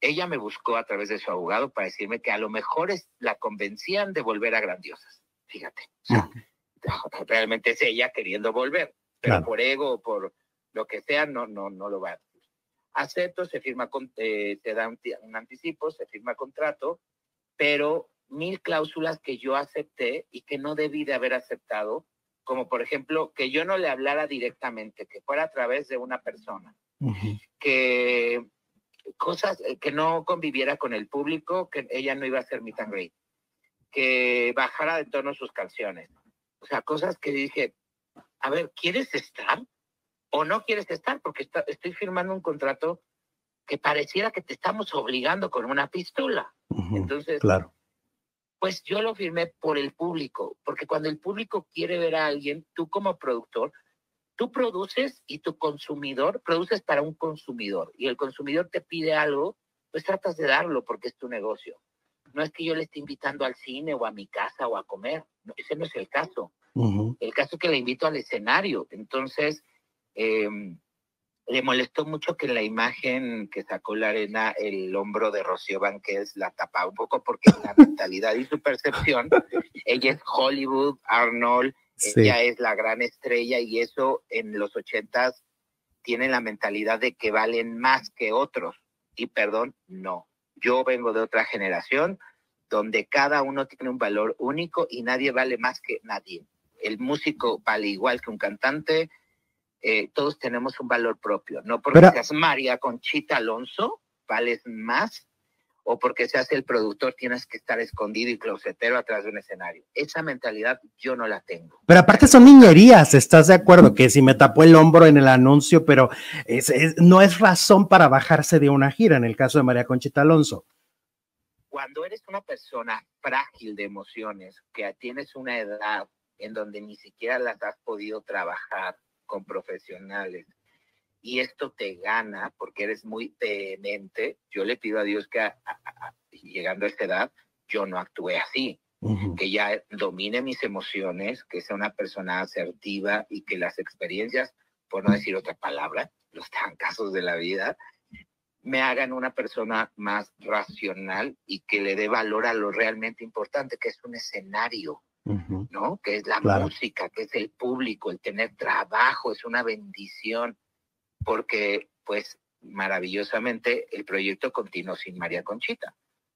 ella me buscó a través de su abogado para decirme que a lo mejor es, la convencían de volver a grandiosas. Fíjate, o sea, realmente es ella queriendo volver, pero Claro. por ego o por lo que sea, no, no, no lo va a hacer. Acepto, se firma, con, eh, te da un, ti- un anticipo, se firma contrato, pero mil cláusulas que yo acepté y que no debí de haber aceptado, como por ejemplo que yo no le hablara directamente, que fuera a través de una persona, que cosas eh, que no conviviera con el público, que ella no iba a hacer meet and greet, que bajara de tono sus canciones. O sea, cosas que dije, a ver, ¿quieres estar o no quieres estar? Porque está- estoy firmando un contrato que pareciera que te estamos obligando con una pistola. Ujú. Entonces, Claro. pues yo lo firmé por el público, porque cuando el público quiere ver a alguien, tú como productor, tú produces y tu consumidor, produces para un consumidor y el consumidor te pide algo, pues tratas de darlo porque es tu negocio. No es que yo le esté invitando al cine o a mi casa o a comer, no, ese no es el caso. El caso es que le invito al escenario. Entonces, eh, le molestó mucho que en la imagen que sacó la arena, el hombro de Rocío Banquels la tapaba un poco porque en la mentalidad y su percepción, ella es Hollywood, Arnold, Sí. ella es la gran estrella y eso en los ochentas tiene la mentalidad de que valen más que otros. Y perdón, no. Yo vengo de otra generación donde cada uno tiene un valor único y nadie vale más que nadie. El músico vale igual que un cantante, eh, todos tenemos un valor propio. No porque Pero- seas María Conchita Alonso, vales más, o porque seas el productor, tienes que estar escondido y closetero atrás de un escenario. Esa mentalidad yo no la tengo. Pero aparte son niñerías, ¿estás de acuerdo? Que si me tapó el hombro en el anuncio, pero es- es- no es razón para bajarse de una gira en el caso de María Conchita Alonso. Cuando eres una persona frágil de emociones, que tienes una edad en donde ni siquiera las has podido trabajar con profesionales, y esto te gana porque eres muy vehemente, yo le pido a Dios que a- a- a- llegando a esta edad, yo no actúe así. Que ya domine mis emociones, que sea una persona asertiva y que las experiencias, por no decir otra palabra, los trancazos de la vida, me hagan una persona más racional y que le dé valor a lo realmente importante, que es un escenario. ¿no? Que es la Claro. música, que es el público, el tener trabajo, es una bendición, porque pues maravillosamente el proyecto continuó sin María Conchita.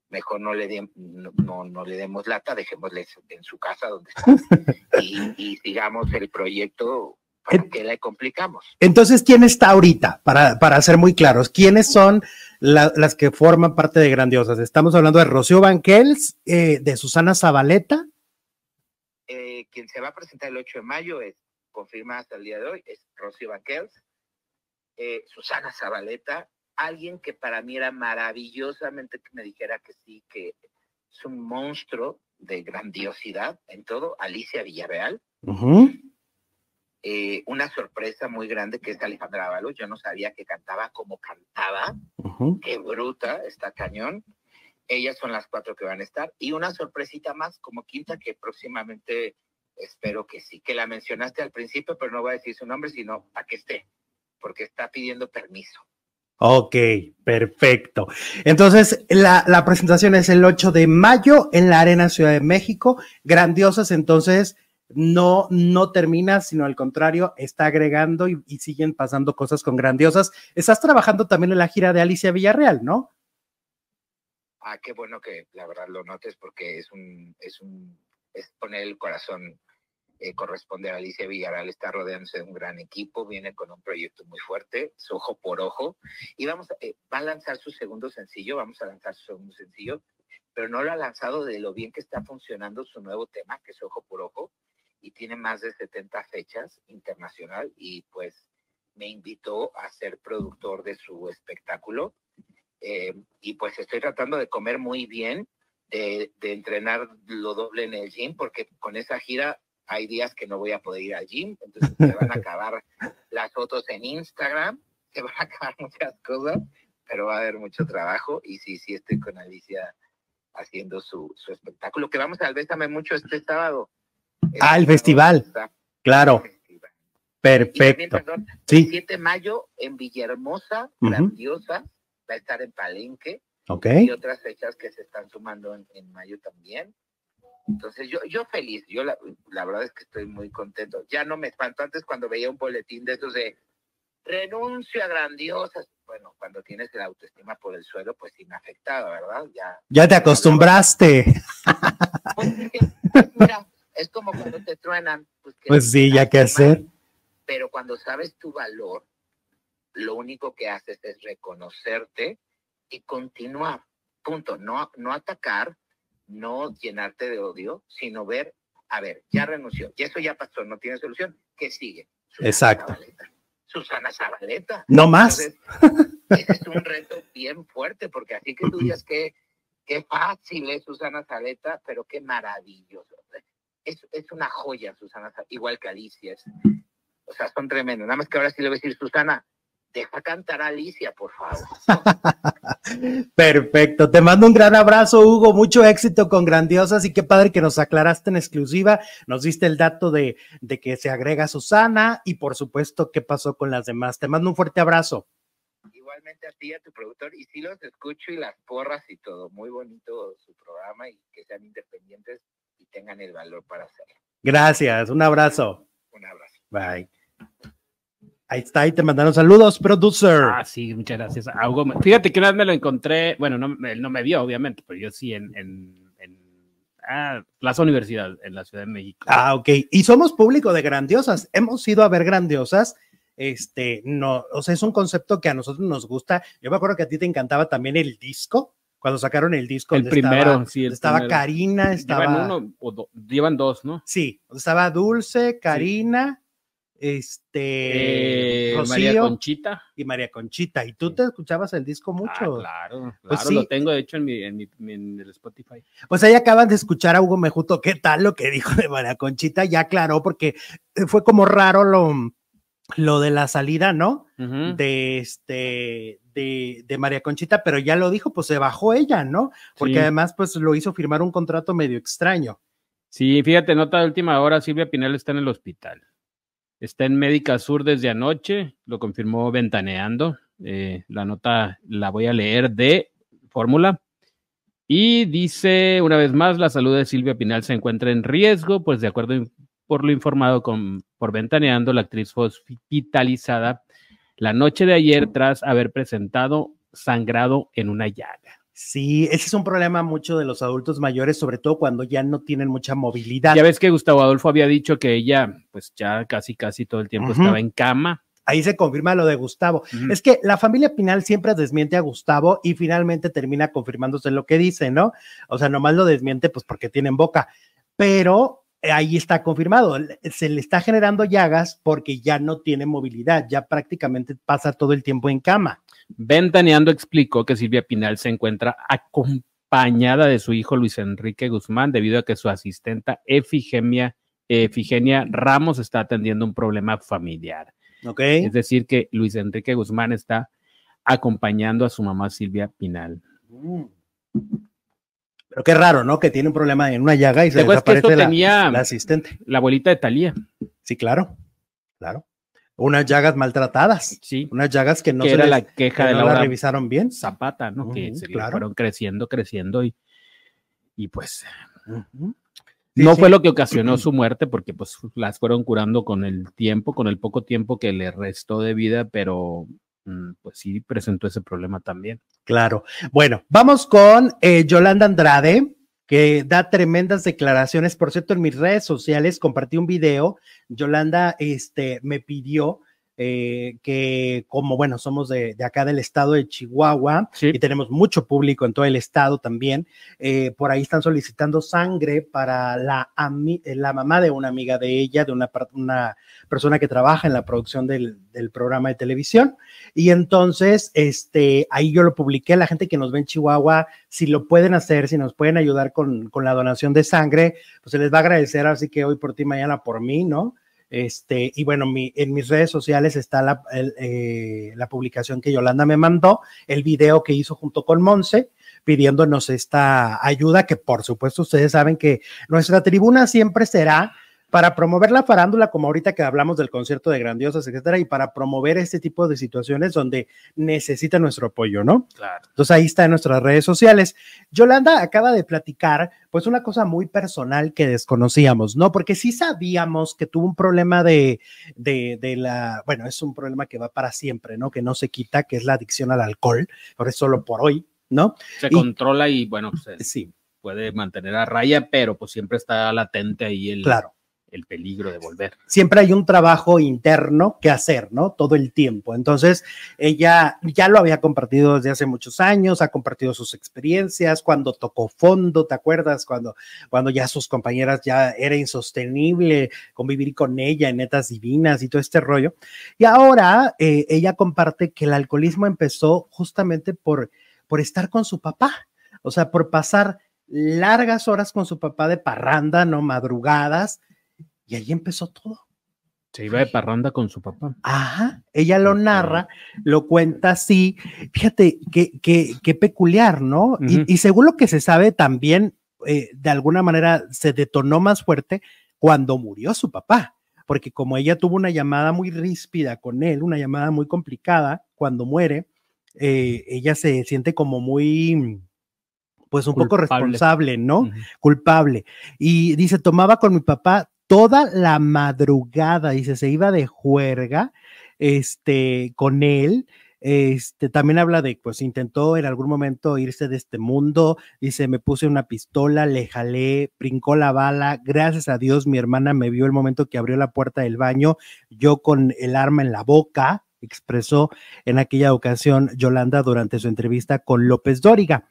Mejor no le, de- no, no, no le demos lata, dejémosle en su casa donde está y, y sigamos el proyecto para En- que le complicamos. Entonces, ¿quién está ahorita? Para, para ser muy claros, ¿quiénes son la- las que forman parte de Grandiosas? Estamos hablando de Rocío Banquels, eh, de Susana Zabaleta. Eh, quien se va a presentar el 8 de mayo es, confirmada hasta el día de hoy, es Rocío Banquels, eh, Susana Zabaleta alguien que para mí era maravillosamente que me dijera que sí, que es un monstruo de grandiosidad en todo, Alicia Villarreal. Eh, una sorpresa muy grande que es Alejandra Ábalos. Yo no sabía que cantaba como cantaba. Qué bruta, está cañón. Ellas son las cuatro que van a estar. Y una sorpresita más como quinta que próximamente espero que sí. Que la mencionaste al principio, pero no voy a decir su nombre, sino para que esté, porque está pidiendo permiso. Ok, perfecto. Entonces, la, la, presentación es el 8 de mayo en la Arena Ciudad de México. Grandiosas, entonces no, no termina, sino al contrario, está agregando y, y, siguen pasando cosas con grandiosas. Estás trabajando también en la gira de Alicia Villarreal, ¿no? Ah, qué bueno que la verdad lo notes porque es un, es un, es poner el corazón eh, corresponde a Alicia Villarreal, está rodeándose de un gran equipo, viene con un proyecto muy fuerte, su ojo por ojo, y vamos, eh, va a lanzar su segundo sencillo, vamos a lanzar su segundo sencillo, pero no lo ha lanzado de lo bien que está funcionando su nuevo tema, que es ojo por ojo, y tiene más de 70 fechas internacional, y pues me invitó a ser productor de su espectáculo, eh, y pues estoy tratando de comer muy bien, de, de, entrenar lo doble en el gym, porque con esa gira hay días que no voy a poder ir al gym, entonces se van a acabar las fotos en Instagram, se van a acabar muchas cosas, pero va a haber mucho trabajo y sí, sí estoy con Alicia haciendo su, su espectáculo, que vamos al Bésame Mucho este sábado. Ah, el festival. Claro. Festival. Perfecto. También, sí. El 7 de mayo en Villahermosa, uh -huh. grandiosa, va a estar en Palenque. Ok. Y otras fechas que se están sumando en, en mayo también. Entonces yo, yo feliz, yo la, la, verdad es que estoy muy contento. Ya no me espanto antes cuando veía un boletín de esos de renuncio a grandiosas. Bueno, cuando tienes la autoestima por el suelo, pues afectaba, ¿verdad? Ya, ya te acostumbraste. Pues, mira, es como cuando te truenan. Pues, pues sí, ya que hacer. Pero cuando sabes tu valor, lo único que haces es reconocerte y continuar. Punto. No, no atacar, no llenarte de odio, sino ver, a ver, ya renunció, y eso ya pasó, no tiene solución, ¿qué sigue? Susana Exacto. Zabaleta. Susana Zabaleta. No más. Entonces, ese es un reto bien fuerte, porque así que tú digas que qué fácil es Susana Zabaleta, pero qué maravilloso. Es, es una joya, Susana Zabaleta, igual que Alicia. Es, o sea, son tremendos. Nada más que ahora sí le voy a decir, Susana, deja cantar a Alicia, por favor. Perfecto. Te mando un gran abrazo, Hugo. Mucho éxito con Grandiosas y qué padre que nos aclaraste en exclusiva. Nos diste el dato de, de que se agrega Susana y por supuesto qué pasó con las demás. Te mando un fuerte abrazo. Igualmente a ti, a tu productor, y sí los escucho y las porras y todo. Muy bonito su programa y que sean independientes y tengan el valor para hacerlo. Gracias, un abrazo. Un abrazo. Bye. Ahí está, ahí te mandaron saludos, producer. Ah, sí, muchas gracias. Hugo, fíjate que una vez me lo encontré, bueno, no, él no me vio, obviamente, pero yo sí en, en, en ah, Plaza Universidad, en la Ciudad de México. Ah, ok. Y somos público de grandiosas. Hemos ido a ver grandiosas. Este, no, o sea, es un concepto que a nosotros nos gusta. Yo me acuerdo que a ti te encantaba también el disco, cuando sacaron el disco. El primero, estaba, sí. El estaba primero. Karina, estaba. Llevan uno o do, llevan dos, ¿no? Sí, estaba Dulce, Karina. Sí este eh, Rocío María Conchita y María Conchita y tú te escuchabas el disco mucho ah, claro, claro pues sí. lo tengo de hecho en mi, en mi en el Spotify pues ahí acaban de escuchar a Hugo Mejuto qué tal lo que dijo de María Conchita ya aclaró porque fue como raro lo lo de la salida, ¿no? Uh -huh. De este, de, de, María Conchita, pero ya lo dijo, pues se bajó ella, ¿no? Porque sí. además, pues lo hizo firmar un contrato medio extraño. Sí, fíjate, nota de última hora, Silvia Pinal está en el hospital. Está en Médica Sur desde anoche, lo confirmó Ventaneando. Eh, la nota la voy a leer de Fórmula. Y dice, una vez más, la salud de Silvia Pinal se encuentra en riesgo, pues de acuerdo por lo informado con, por Ventaneando, la actriz fue hospitalizada la noche de ayer tras haber presentado sangrado en una llaga. Sí, ese es un problema mucho de los adultos mayores, sobre todo cuando ya no tienen mucha movilidad. Ya ves que Gustavo Adolfo había dicho que ella, pues ya casi, casi todo el tiempo uh -huh. estaba en cama. Ahí se confirma lo de Gustavo. Uh -huh. Es que la familia Pinal siempre desmiente a Gustavo y finalmente termina confirmándose lo que dice, ¿no? O sea, nomás lo desmiente pues porque tienen boca. Pero ahí está confirmado. Se le está generando llagas porque ya no tiene movilidad, ya prácticamente pasa todo el tiempo en cama. Ventaneando explicó que Silvia Pinal se encuentra acompañada de su hijo Luis Enrique Guzmán debido a que su asistenta Efigenia, Efigenia Ramos está atendiendo un problema familiar. Okay. Es decir, que Luis Enrique Guzmán está acompañando a su mamá Silvia Pinal. Mm. Pero qué raro, ¿no? Que tiene un problema en una llaga y se ¿Te acuerdas que desaparece la, tenía la asistente. la abuelita de Talía? Sí, claro, claro. Unas llagas maltratadas, Sí, unas llagas que no que se era les- la queja que de no la Laura revisaron bien. Zapata, ¿no? que Ujú, se claro. fueron creciendo, creciendo y, y pues. Sí, no sí. fue lo que ocasionó su muerte porque pues las fueron curando con el tiempo, con el poco tiempo que le restó de vida, pero pues sí presentó ese problema también. Claro. Bueno, vamos con eh, Yolanda Andrade, que da tremendas declaraciones. Por cierto, en mis redes sociales compartí un video. Yolanda este, me pidió eh, que, como bueno, somos de, de acá del estado de Chihuahua Sí. y tenemos mucho público en todo el estado también, eh, por ahí están solicitando sangre para la, eh, la mamá de una amiga de ella, de una, persona que trabaja en la producción del, del programa de televisión. Y entonces, este, ahí yo lo publiqué, la gente que nos ve en Chihuahua, si lo pueden hacer, si nos pueden ayudar con, con la donación de sangre, pues se les va a agradecer, así que hoy por ti, mañana por mí, ¿no? Este, y bueno, mi, en mis redes sociales está la, el, eh, la publicación que Yolanda me mandó, el video que hizo junto con Monse, pidiéndonos esta ayuda, que por supuesto ustedes saben que nuestra tribuna siempre será para promover la farándula, como ahorita que hablamos del concierto de grandiosas, etcétera, y para promover este tipo de situaciones donde necesita nuestro apoyo, ¿no? Claro. Entonces ahí está en nuestras redes sociales. Yolanda acaba de platicar, pues una cosa muy personal que desconocíamos, ¿no? Porque sí sabíamos que tuvo un problema de, de, de la, bueno, es un problema que va para siempre, ¿no? Que no se quita, que es la adicción al alcohol, por eso solo por hoy, ¿no? Se Y- controla y bueno, se Sí, puede mantener a raya, pero pues siempre está latente ahí el, claro. El peligro de volver. siempre hay un trabajo interno que hacer, ¿no? Todo el tiempo. Entonces, ella ya lo había compartido desde hace muchos años, ha compartido sus experiencias, cuando tocó fondo, ¿te acuerdas? Cuando, cuando ya sus compañeras ya era insostenible convivir con ella en netas divinas y todo este rollo. Y ahora eh, ella comparte que el alcoholismo empezó justamente por, por estar con su papá, o sea, por pasar largas horas con su papá de parranda, no madrugadas, y ahí empezó todo. Se iba de parranda con su papá. Ajá, ella lo narra, lo cuenta así. Fíjate qué, qué, qué peculiar, ¿no? Y- según lo que se sabe también, eh, de alguna manera se detonó más fuerte cuando murió su papá, porque como ella tuvo una llamada muy ríspida con él, una llamada muy complicada, cuando muere, eh, ella se siente como muy, pues un poco responsable, ¿no? Culpable. Y dice, tomaba con mi papá toda la madrugada, dice, se iba de juerga, este, con él. Este, también habla de, pues intentó en algún momento irse de este mundo, dice, me puse una pistola, le jalé, brincó la bala, gracias a Dios mi hermana me vio el momento que abrió la puerta del baño, yo con el arma en la boca, expresó en aquella ocasión Yolanda durante su entrevista con López Dóriga.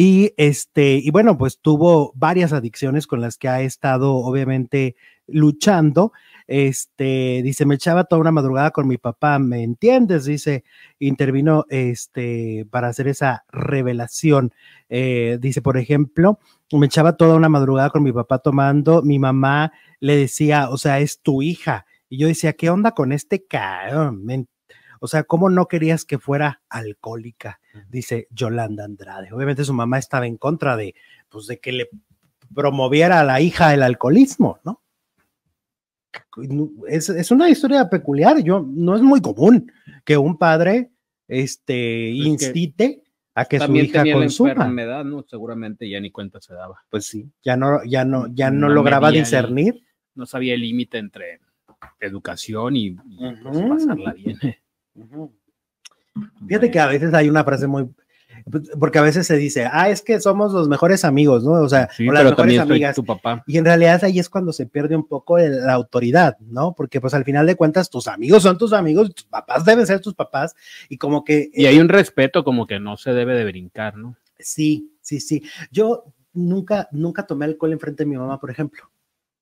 Y este, y bueno, pues tuvo varias adicciones con las que ha estado obviamente luchando. Este, dice, me echaba toda una madrugada con mi papá, ¿me entiendes? Dice, intervino este para hacer esa revelación. Eh, dice, por ejemplo, me echaba toda una madrugada con mi papá tomando, mi mamá le decía, o sea, es tu hija. Y yo decía, ¿qué onda con este cabrón? O sea, ¿cómo no querías que fuera alcohólica? Dice Yolanda Andrade. Obviamente su mamá estaba en contra de, pues, de que le promoviera a la hija el alcoholismo, ¿no? Es, es una historia peculiar, yo, no es muy común que un padre este, Pues que incite a que su hija tenía la consuma. enfermedad, ¿no? Seguramente ya ni cuenta se daba. Pues sí, ya no, ya no, ya no, No lograba el- discernir. No sabía el límite entre educación y, y, pues, Ujú. pasarla bien. Fíjate que a veces hay una frase muy, porque a veces se dice, ah, es que somos los mejores amigos, ¿no? O sea, Sí, o las pero mejores amigas. tu papá. Y en realidad ahí es cuando se pierde un poco el- la autoridad, ¿no? Porque pues al final de cuentas tus amigos son tus amigos, tus papás deben ser tus papás y como que Y hay un respeto como que no se debe de brincar, ¿no? sí, sí, sí. Yo nunca, nunca tomé alcohol enfrente de mi mamá, por ejemplo.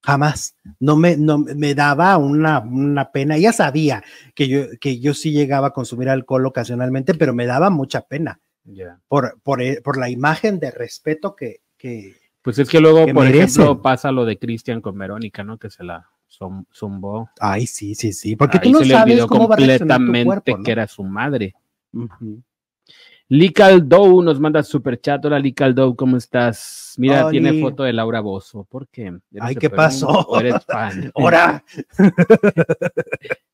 Jamás. No me, no, me daba una, una pena. Ella sabía que yo, que yo sí llegaba a consumir alcohol ocasionalmente, pero me daba mucha pena por, por, eh, por la imagen de respeto que, que Pues es que luego, Que por merecen. ejemplo, pasa lo de Cristian con Verónica, ¿no? Que se la zum- zumbó. ay, sí, sí, sí, porque Ahí tú no se le sabes olvidó cómo va a tu completamente cuerpo, ¿no? que era su madre. Dow nos manda super chat. Hola, Lical Dow, ¿cómo estás? Mira, Oli. tiene foto de Laura Bozo. ¿Por qué? ¿Eres Ay, ¿qué pasó? ¿O eres fan? ¡Ahora!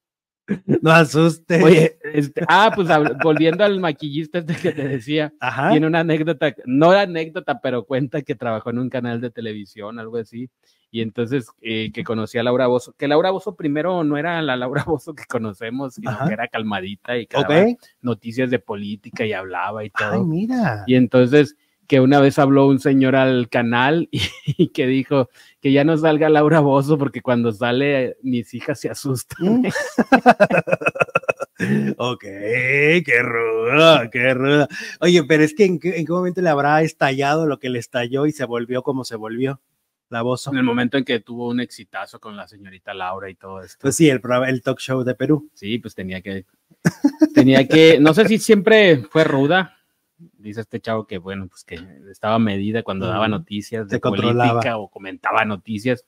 no asustes. Oye, este, ah, pues volviendo al maquillista este que te decía, Ajá. tiene una anécdota, no era anécdota, pero cuenta que trabajó en un canal de televisión, algo así, y entonces eh, que conocía a Laura Bozo, que Laura Bozo primero no era la Laura Bozo que conocemos, sino Ajá. que era calmadita y que Ok. daba noticias de política y hablaba y todo. Ay, mira. Y entonces que una vez habló un señor al canal y, y que dijo que ya no salga Laura Bozo porque cuando sale mis hijas se asustan. Mm. ok, qué ruda, qué ruda. Oye, pero es que ¿en qué, en qué momento le habrá estallado lo que le estalló y se volvió como se volvió la voz? En el momento en que tuvo un exitazo con la señorita Laura y todo esto. Pues sí, el, el talk show de Perú. Sí, pues tenía que, tenía que, no sé si siempre fue ruda. Dice este chavo que, bueno, pues que estaba medida cuando daba noticias Se de controlaba. política o comentaba noticias,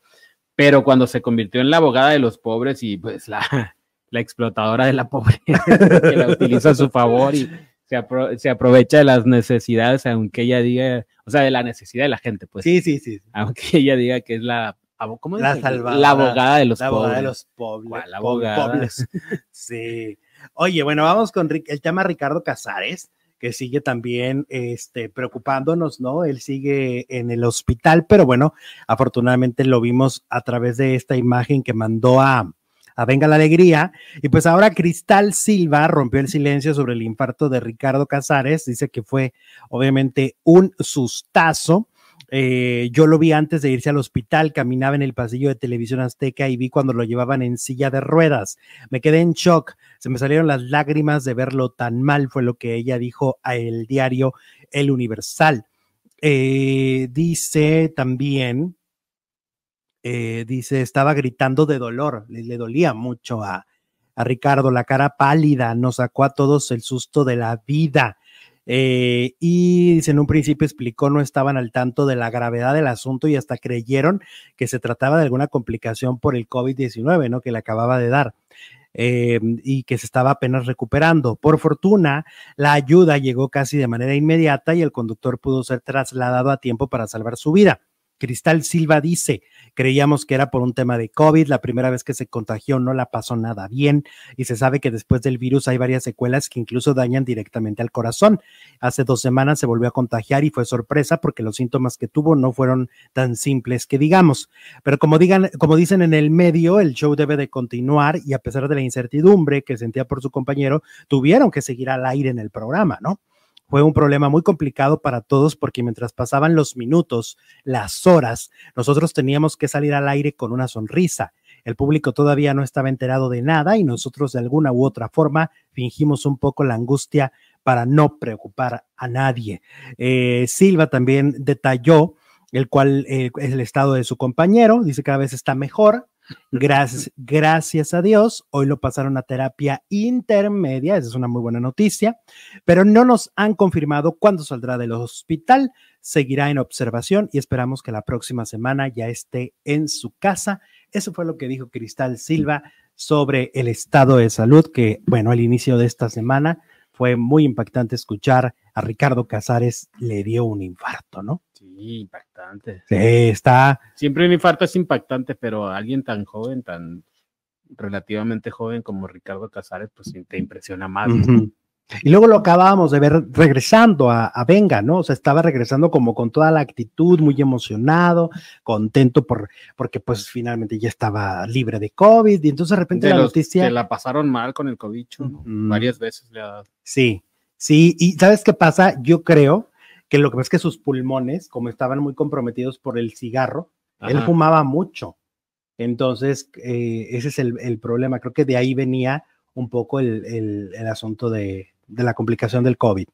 pero cuando se convirtió en la abogada de los pobres y pues la, la explotadora de la pobreza, que la utiliza a su favor y se, apro- se aprovecha de las necesidades, aunque ella diga, o sea, de la necesidad de la gente, pues, Sí, sí, sí. aunque ella diga que es la, ¿cómo La la abogada de los La abogada pobres. de los pobres. ¿Cuál po- abogada? pobres. Sí. Oye, bueno, vamos con el tema Ricardo Casares, que sigue también este, preocupándonos, ¿no? Él sigue en el hospital, pero bueno, afortunadamente lo vimos a través de esta imagen que mandó a, a Venga la Alegría. Y pues ahora Cristal Silva rompió el silencio sobre el infarto de Ricardo Casares. Dice que fue obviamente un sustazo. Eh, yo lo vi antes de irse al hospital, caminaba en el pasillo de televisión azteca y vi cuando lo llevaban en silla de ruedas. Me quedé en shock, se me salieron las lágrimas de verlo tan mal, fue lo que ella dijo a el diario El Universal. Eh, dice también, eh, dice, estaba gritando de dolor, le, le dolía mucho a, a Ricardo, la cara pálida, nos sacó a todos el susto de la vida. Eh, y dice, en un principio explicó, no estaban al tanto de la gravedad del asunto y hasta creyeron que se trataba de alguna complicación por el COVID-19, ¿no? Que le acababa de dar. eh, y que se estaba apenas recuperando. Por fortuna, la ayuda llegó casi de manera inmediata y el conductor pudo ser trasladado a tiempo para salvar su vida. Cristal Silva dice, creíamos que era por un tema de COVID, la primera vez que se contagió no la pasó nada bien y se sabe que después del virus hay varias secuelas que incluso dañan directamente al corazón. Hace dos semanas se volvió a contagiar y fue sorpresa porque los síntomas que tuvo no fueron tan simples que digamos. Pero como digan, como dicen en el medio, el show debe de continuar y a pesar de la incertidumbre que sentía por su compañero, tuvieron que seguir al aire en el programa, ¿no? Fue un problema muy complicado para todos porque mientras pasaban los minutos, las horas, nosotros teníamos que salir al aire con una sonrisa. El público todavía no estaba enterado de nada y nosotros de alguna u otra forma fingimos un poco la angustia para no preocupar a nadie. Eh, Silva también detalló el cual eh, es el estado de su compañero, dice que cada vez está mejor. Gracias, gracias a Dios, hoy lo pasaron a terapia intermedia, esa es una muy buena noticia, pero no nos han confirmado cuándo saldrá del hospital, seguirá en observación y esperamos que la próxima semana ya esté en su casa. Eso fue lo que dijo Cristal Silva sobre el estado de salud, que bueno, al inicio de esta semana fue muy impactante escuchar a Ricardo Casares le dio un infarto, ¿no? Sí, impactante. Sí, está, Siempre un infarto es impactante, pero alguien tan joven, tan relativamente joven como Ricardo Casares, pues te impresiona más. Y luego lo acabábamos de ver regresando a, a Venga, ¿no? O sea, estaba regresando como con toda la actitud, muy emocionado, contento por, porque pues finalmente ya estaba libre de COVID y entonces de repente De la los noticia... que la pasaron mal con el cobicho, ¿no? Varias veces le ha dado. Sí, sí, y ¿sabes qué pasa? Yo creo que lo que pasa es que sus pulmones, como estaban muy comprometidos por el cigarro, él fumaba mucho. Entonces, eh, ese es el, el problema. Creo que de ahí venía un poco el, el- el asunto de, de la complicación del COVID.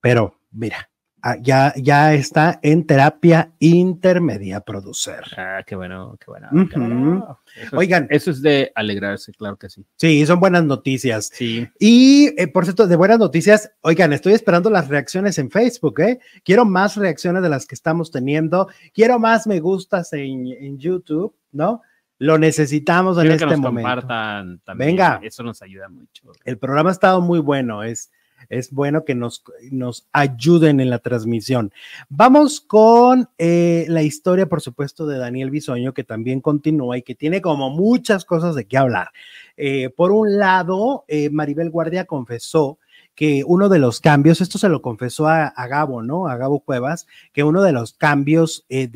Pero, mira, ah, ya, ya está en terapia intermedia producer. Ah, qué bueno, qué bueno. Ujú. qué bueno. Eso es- Oigan. Eso es de alegrarse, claro que sí. Sí, son buenas noticias. Sí. Y eh, por cierto, de buenas noticias, oigan, estoy esperando las reacciones en Facebook, ¿eh? Quiero más reacciones de las que estamos teniendo. Quiero más me gustas en, en YouTube, ¿no? Lo necesitamos en Quiero este que nos momento. compartan también. Venga. Eso nos ayuda mucho. El programa ha estado muy bueno, es, es bueno que nos, nos ayuden en la transmisión. Vamos con eh, la historia, por supuesto, de Daniel Bisoño, que también continúa y que tiene como muchas cosas de qué hablar. Eh, por un lado, eh, Maribel Guardia confesó que uno de los cambios, esto se lo confesó a, a Gabo, ¿no? A Gabo Cuevas, que uno de los cambios de,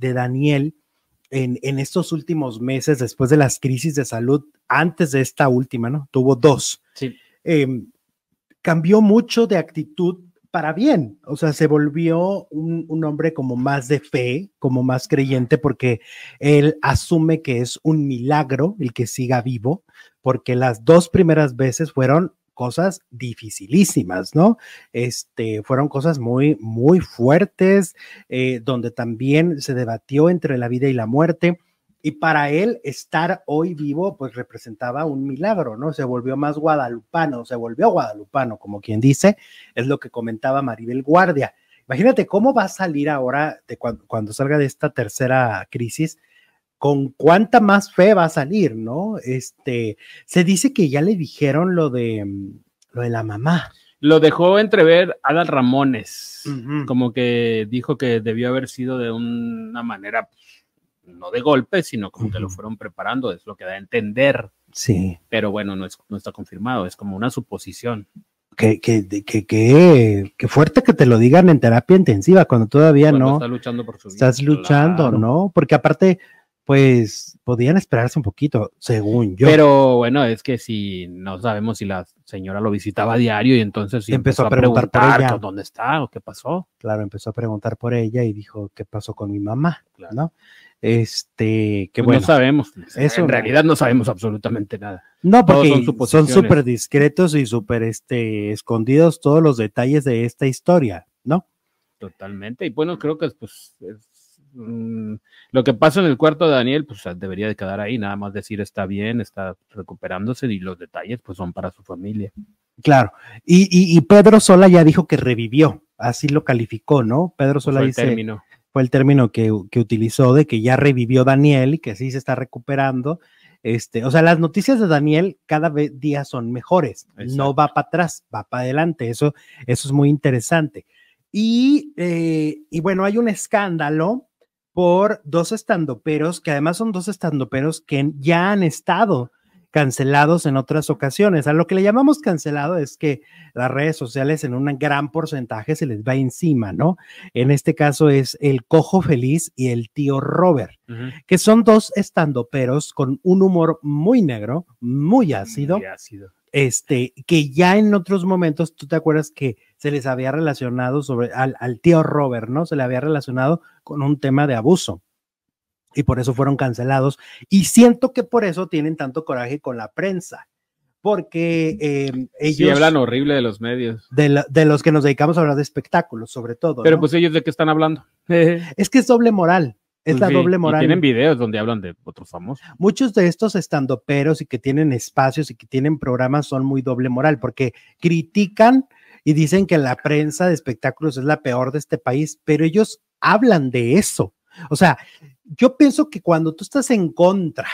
de Daniel en, en estos últimos meses, después de las crisis de salud, antes de esta última, ¿no? Tuvo dos Sí. eh, cambió mucho de actitud para bien, o sea, se volvió un, un hombre como más de fe, como más creyente, porque él asume que es un milagro el que siga vivo, porque las dos primeras veces fueron cosas dificilísimas, ¿no? Este, fueron cosas muy, muy fuertes, eh, donde también se debatió entre la vida y la muerte. Y para él estar hoy vivo, pues representaba un milagro, ¿no? Se volvió más guadalupano, se volvió guadalupano, como quien dice, es lo que comentaba Maribel Guardia. Imagínate cómo va a salir ahora de cuando, cuando salga de esta tercera crisis, con cuánta más fe va a salir, ¿no? Este, se dice que ya le dijeron lo de, lo de la mamá. Lo dejó entrever Adal Ramones, como que dijo que debió haber sido de una manera, pues, no de golpe, sino como que lo fueron preparando, es lo que da a entender, Sí, pero bueno, no, es, no está confirmado, es como una suposición. que, que, que, que, fuerte que te lo digan en terapia intensiva cuando todavía Cuando no. está luchando por su vida. estás luchando, claro. ¿no? Porque aparte, pues podían esperarse un poquito, según yo. Pero bueno, es que si no sabemos si la señora lo visitaba a diario y entonces Empezó a preguntar por ella. que dónde está o qué pasó. claro, empezó a preguntar por ella y dijo, ¿qué pasó con mi mamá? Claro. ¿No? Este, qué Pues bueno. No sabemos. Eso en realidad no sabemos absolutamente nada. No, porque son súper discretos y súper este, escondidos todos los detalles de esta historia, ¿no? Totalmente. Y bueno, creo que pues es, mm, lo que pasa en el cuarto de Daniel, pues debería de quedar ahí, nada más decir está bien, está recuperándose y los detalles pues son para su familia. Claro. Y, y, y Pedro Sola ya dijo que revivió, así lo calificó, ¿no? Pedro Sola Fue el dice, término. fue el término que, que utilizó de que ya revivió Daniel y que sí se está recuperando. Este, o sea, las noticias de Daniel cada vez día son mejores, no va para atrás, va para adelante. Eso, eso es muy interesante. Y, eh, y bueno, hay un escándalo por dos estandoperos, que además son dos estandoperos que ya han estado cancelados en otras ocasiones. A lo que le llamamos cancelado es que las redes sociales en un gran porcentaje se les va encima, ¿no? En este caso es el Cojo Feliz y el tío Robert, que son dos estandoperos con un humor muy negro, muy ácido, Muy ácido. este, que ya en otros momentos, tú te acuerdas que se les había relacionado sobre al, al tío Robert, ¿no? Se le había relacionado con un tema de abuso. Y por eso fueron cancelados. Y siento que por eso tienen tanto coraje con la prensa, porque eh, ellos, Sí, hablan horrible de los medios. de, la- de los que nos dedicamos a hablar de espectáculos, sobre todo. Pero ¿no? pues ellos de qué están hablando. Pues es que es doble moral. Es la sí, doble y moral. tienen videos donde hablan de otros famosos. muchos de estos estandoperos y que tienen espacios y que tienen programas son muy doble moral porque critican y dicen que la prensa de espectáculos es la peor de este país, pero ellos hablan de eso. O sea, yo pienso que cuando tú estás en contra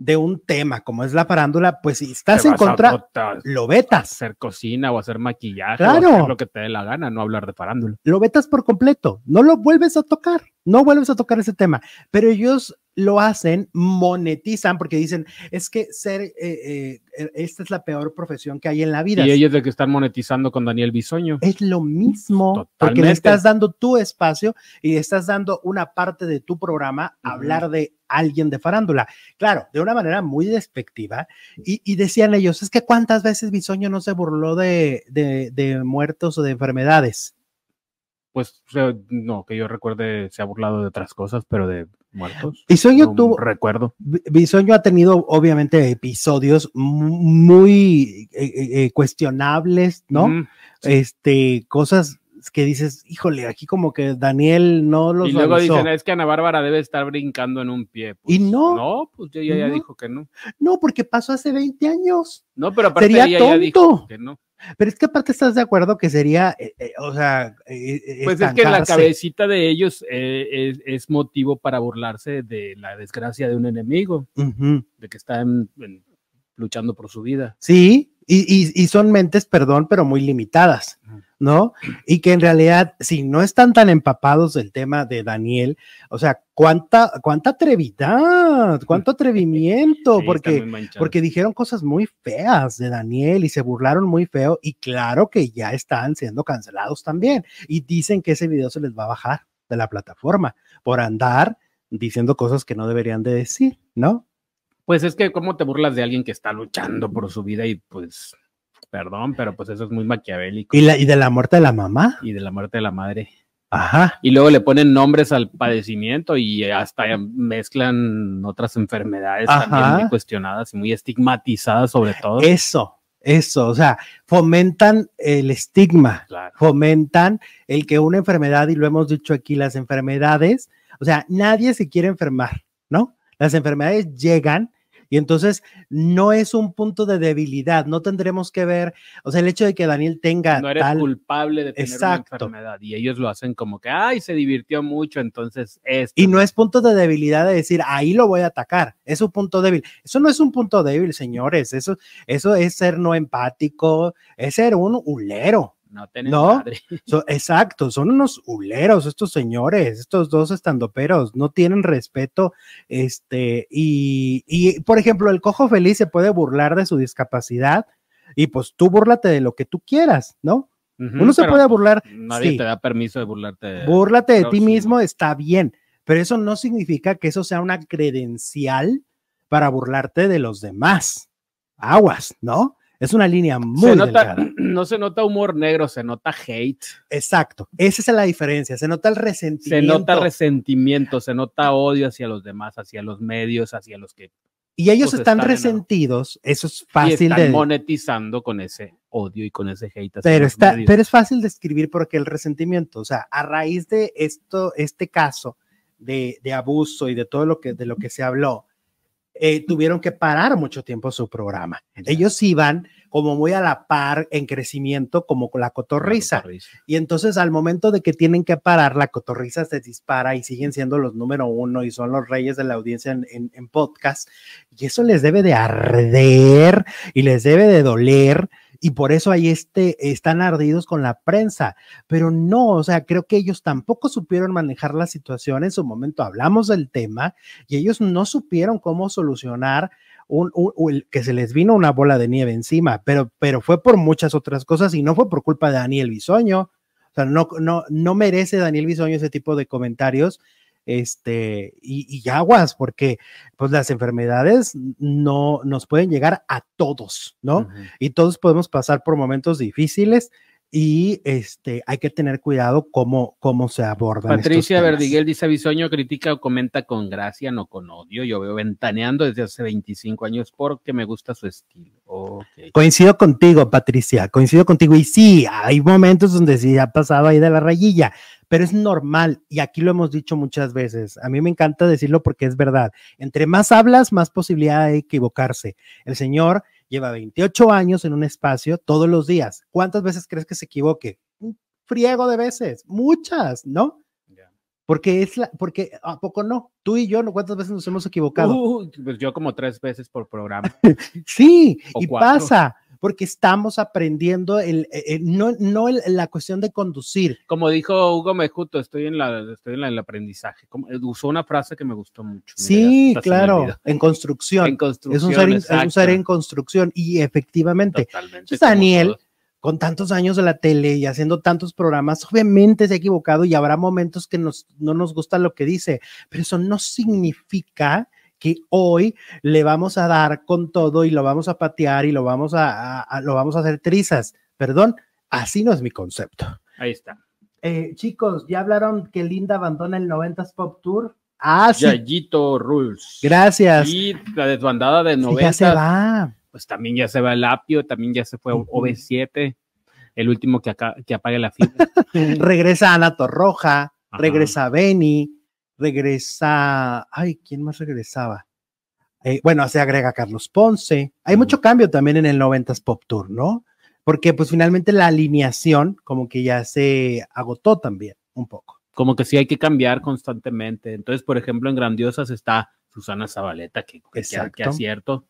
de un tema como es la farándula, pues si estás en contra, lo vetas, hacer cocina o hacer maquillaje Claro. o hacer lo que te dé la gana, no hablar de farándula. lo vetas por completo, no lo vuelves a tocar, no vuelves a tocar ese tema, pero ellos lo hacen, monetizan porque dicen, es que ser, eh, eh, eh, esta es la peor profesión que hay en la vida. Y ellos de que están monetizando con Daniel Bisoño. es lo mismo, porque le estás dando tu espacio y estás dando una parte de tu programa a hablar de alguien de farándula. Claro, de una manera muy despectiva. Y, y decían ellos, es que cuántas veces Bisoño no se burló de, de- de muertos o de enfermedades. Pues no, que yo recuerde, se ha burlado de otras cosas, pero de muertos. Bisoño no tuvo, recuerdo. Bi- Bisoño ha tenido obviamente episodios mu- muy eh, eh, eh, cuestionables, ¿no? Este, cosas que dices, híjole, aquí como que Daniel no los Y luego avisó. dicen, es que Ana Bárbara debe estar brincando en un pie. Y Pues, no. No, pues ella ya No. dijo que no. No, porque pasó hace 20 años. No, pero aparte Sería ella ya dijo tonto. que no. Pero es que aparte estás de acuerdo que sería, eh, eh, o sea, eh, Pues es que la cabecita de ellos es, es motivo para burlarse de la desgracia de un enemigo, de que está en- en- luchando por su vida. Sí, y, y- y son mentes, perdón, pero muy limitadas. ¿No? Y que en realidad, si no están tan empapados del tema de Daniel, o sea, cuánta, cuánta atrevidad, cuánto atrevimiento, Sí, porque, porque dijeron cosas muy feas de Daniel y se burlaron muy feo, y claro que ya están siendo cancelados también, y dicen que ese video se les va a bajar de la plataforma por andar diciendo cosas que no deberían de decir, ¿no? Pues es que cómo te burlas de alguien que está luchando por su vida y pues, perdón, pero pues eso es muy maquiavélico. Y, la, y de la muerte de la mamá. Y de la muerte de la madre. Ajá. Y luego le ponen nombres al padecimiento y hasta mezclan otras enfermedades también muy cuestionadas y muy estigmatizadas sobre todo. Eso, eso, o sea, fomentan el estigma, Claro. fomentan el que una enfermedad, y lo hemos dicho aquí, las enfermedades, o sea, nadie se quiere enfermar, ¿no? Las enfermedades llegan y entonces no es un punto de debilidad, no tendremos que ver, o sea, el hecho de que Daniel tenga No eres tal, culpable de tener Exacto. una enfermedad y ellos lo hacen como que, ay, se divirtió mucho, entonces esto. y no es punto de debilidad de decir, ahí lo voy a atacar, es un punto débil. Eso no es un punto débil, señores, eso, eso es ser no empático, es ser un hulero. No tenés ¿No? madre. So- exacto, son unos huleros estos señores, estos dos estandoperos, no tienen respeto, este, y, y, por ejemplo, el cojo feliz se puede burlar de su discapacidad y pues tú búrlate de lo que tú quieras, ¿no? Uno se puede burlar, Nadie sí. te da permiso de burlarte. de- búrlate de ti mismo, está bien, pero eso no significa que eso sea una credencial para burlarte de los demás. Aguas, ¿no? Es una línea muy Se nota, no se nota humor negro, se nota hate, Exacto, esa es la diferencia, se nota el se resentimiento. nota resentimiento, se nota odio hacia los demás, hacia los medios, hacia los que Y ellos pues, están están en- resentidos, eso es y fácil están de... monetizando con ese odio y con ese hate. Pero, está, pero es fácil de escribir porque el resentimiento, o sea, a raíz de esto, este caso de, de abuso y de todo lo que, de lo que se habló, eh, tuvieron que parar mucho tiempo su programa. Ellos iban como muy a la par en crecimiento, como con la cotorriza. Y entonces al momento de que tienen que parar, la cotorriza se dispara y siguen siendo los número uno y son los reyes de la audiencia en, en- en podcast. Y eso les debe de arder y les debe de doler. Y por eso ahí este, están ardidos con la prensa. Pero no, o sea, creo que ellos tampoco supieron manejar la situación. En su momento hablamos del tema y ellos no supieron cómo solucionar un, que se les vino una bola de nieve encima, pero, pero fue por muchas otras cosas y no fue por culpa de Daniel Bisoño. O sea, no, no, no merece Daniel Bisoño ese tipo de comentarios. Este, y, y aguas, porque pues las enfermedades no nos pueden llegar a todos, ¿no? Ujú. Y todos podemos pasar por momentos difíciles y este, hay que tener cuidado cómo, cómo se abordan. Patricia. Verdiguel dice: Bisoño critica o comenta con gracia, no con odio. Yo veo ventaneando desde hace 25 años porque me gusta su estilo. Ok. Coincido contigo, Patricia, coincido contigo. Y sí, hay momentos donde sí ha pasado ahí de la rayilla, pero es normal. Y aquí lo hemos dicho muchas veces. A mí me encanta decirlo porque es verdad. Entre más hablas, más posibilidad de equivocarse. El señor lleva 28 años en un espacio todos los días. ¿Cuántas veces crees que se equivoque? Un friego de veces, muchas, ¿no? Porque es la, porque a poco no. Tú y yo, ¿no? ¿cuántas veces nos hemos equivocado? Uh, pues yo como tres veces por programa. Sí, O y cuatro. pasa, porque estamos aprendiendo el, eh, eh, no, no el- la cuestión de conducir. Como dijo Hugo Mejuto, estoy en la, estoy en la- el aprendizaje. Como- eh, usó una frase que me gustó mucho. Mira, Sí, me claro, en construcción. En construcción. es, un ser, en- es un ser en construcción y efectivamente, Totalmente. Entonces, Daniel, con tantos años de la tele y haciendo tantos programas, obviamente se ha equivocado y habrá momentos que nos, no nos gusta lo que dice, pero eso no significa que hoy le vamos a dar con todo y lo vamos a patear y lo vamos a, a- a- lo vamos a hacer trizas. Perdón, así no es mi concepto. Ahí está. Eh, chicos, ¿ya hablaron que Linda abandona el 90s Pop Tour? Ah, sí. Yayito Rules. Gracias. Y la desbandada de Sí, 90. ya se va. Pues también ya se va el Apio, también ya se fue Ujú. OV7. el último que, acá, que apague la fibra. regresa Ana Torroja, Ajá. regresa Benny, regresa, ay, ¿quién más regresaba? Eh, bueno, se agrega Carlos Ponce. Hay mucho cambio también en el 90s Pop Tour, ¿no? Porque pues finalmente la alineación como que ya se agotó también un poco. Como que sí hay que cambiar constantemente. Entonces, por ejemplo, en Grandiosas está Susana Zabaleta, que, que, que acierto.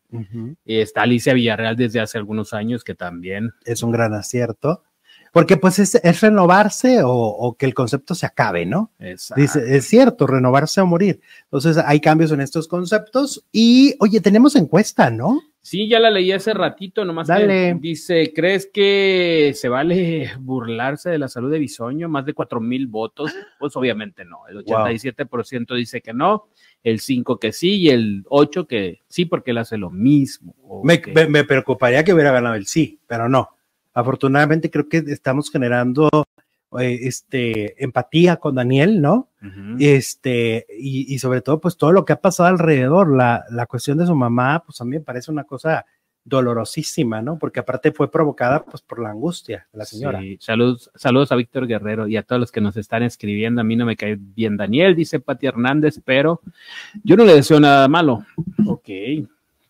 Y está Alicia Villarreal desde hace algunos años, que también. Es un gran acierto. Porque pues es, es renovarse o, o que el concepto se acabe, ¿no? Dice, es cierto, renovarse o morir. Entonces hay cambios en estos conceptos y, oye, tenemos encuesta, ¿no? Sí, ya la leí hace ratito, nomás que Dale. dice, ¿crees que se vale burlarse de la salud de Bisoño? Más de cuatro mil votos. Pues obviamente no. El Wow. 87% dice que no, el 5 que sí y el 8 que sí, porque él hace lo mismo. Me, Ok. me- me preocuparía que hubiera ganado el sí, pero no. Afortunadamente creo que estamos generando eh, este, empatía con Daniel, ¿no? Este, y, y sobre todo, pues todo lo que ha pasado alrededor, la, la cuestión de su mamá, pues a mí me parece una cosa dolorosísima, ¿no? Porque aparte fue provocada pues por la angustia de la señora. Sí, Saludos, saludos a Víctor Guerrero y a todos los que nos están escribiendo. A mí no me cae bien Daniel, dice Pati Hernández, pero yo no le deseo nada malo. Ok,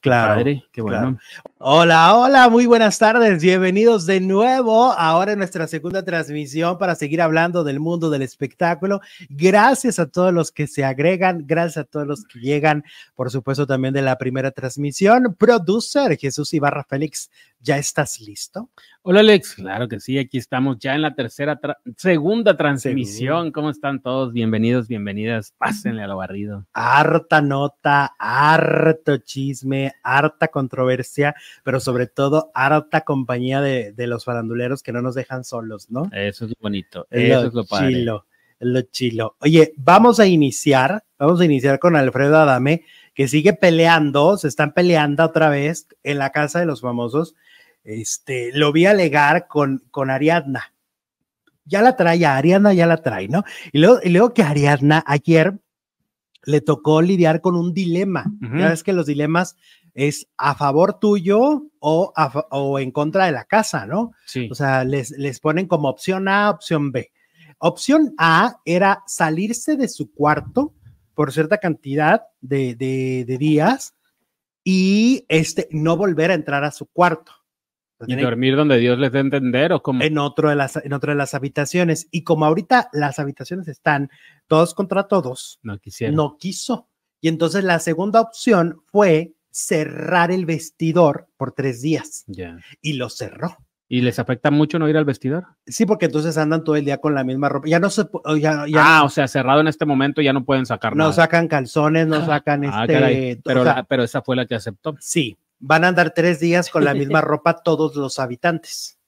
Claro. padre, qué bueno. Hola, hola, muy buenas tardes. Bienvenidos de nuevo ahora en nuestra segunda transmisión para seguir hablando del mundo del espectáculo. Gracias a todos los que se agregan, gracias a todos los que llegan, por supuesto también de la primera transmisión. Producer Jesús Ibarra Félix, ¿ya estás listo? Hola Alex, claro que sí, aquí estamos ya en la tercera, tra- segunda transmisión. ¿Cómo están todos? Bienvenidos, bienvenidas. Pásenle a lo barrido. Harta nota, harto chisme, harta controversia, pero sobre todo harta compañía de, de los faranduleros que no nos dejan solos, ¿no? Eso es lo bonito, Es eso lo es lo padre. chilo, lo chilo. Oye, vamos a iniciar, vamos a iniciar con Alfredo Adame, que sigue peleando, se están peleando otra vez en la casa de los famosos. Este, lo vi alegar con, con Ariadna. Ya la trae, a Ariadna ya la trae, ¿no? Y luego, y luego que Ariadna ayer le tocó lidiar con un dilema. Ujú. Ya ves que los dilemas es a favor tuyo o, a o en contra de la casa, ¿no? Sí, O sea, les, les ponen como opción A, opción B. Opción A era salirse de su cuarto por cierta cantidad de, de- de días y este, no volver a entrar a su cuarto. Y dormir donde Dios les dé entender o como... en, otro de las, en otra de las habitaciones. Y como ahorita las habitaciones están todos contra todos, No quisiera. no quiso. Y entonces la segunda opción fue cerrar el vestidor por tres días y lo cerró. ¿Y les afecta mucho no ir al vestidor? Sí, porque entonces andan todo el día con la misma ropa. Ya no se, ya, ya ah, o sea, cerrado en este momento ya no pueden sacar no nada. sacan calzones, no sacan Ah, este. caray, o pero, sea, la- pero esa fue la que aceptó. sí, van a andar tres días con la misma ropa todos los habitantes.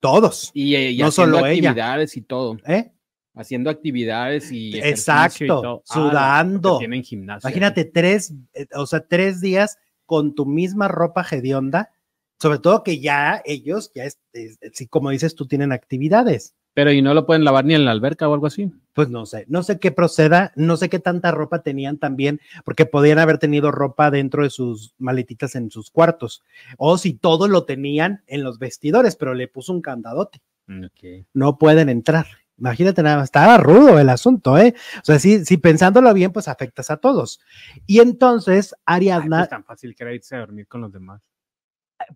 Todos, Y, eh, y No solo ella. actividades y todo. ¿eh? Haciendo actividades y Exacto, todo. Ah, sudando. tienen gimnasio. Imagínate tres, eh, o sea, tres días con tu misma ropa hedionda, sobre todo que ya ellos, ya es, es- como dices, tú tienen actividades. Pero y no lo pueden lavar ni en la alberca o algo así. Pues no sé, no sé qué proceda, no sé qué tanta ropa tenían también, porque podían haber tenido ropa dentro de sus maletitas en sus cuartos, o si todo lo tenían en los vestidores, pero le puso un candadote, Ok. no pueden entrar. Imagínate nada más, estaba rudo el asunto, ¿eh? O sea, sí, sí, pensándolo bien, pues afectas a todos. Y entonces Ay, Ariadna, pues tan fácil que era irse a dormir con los demás.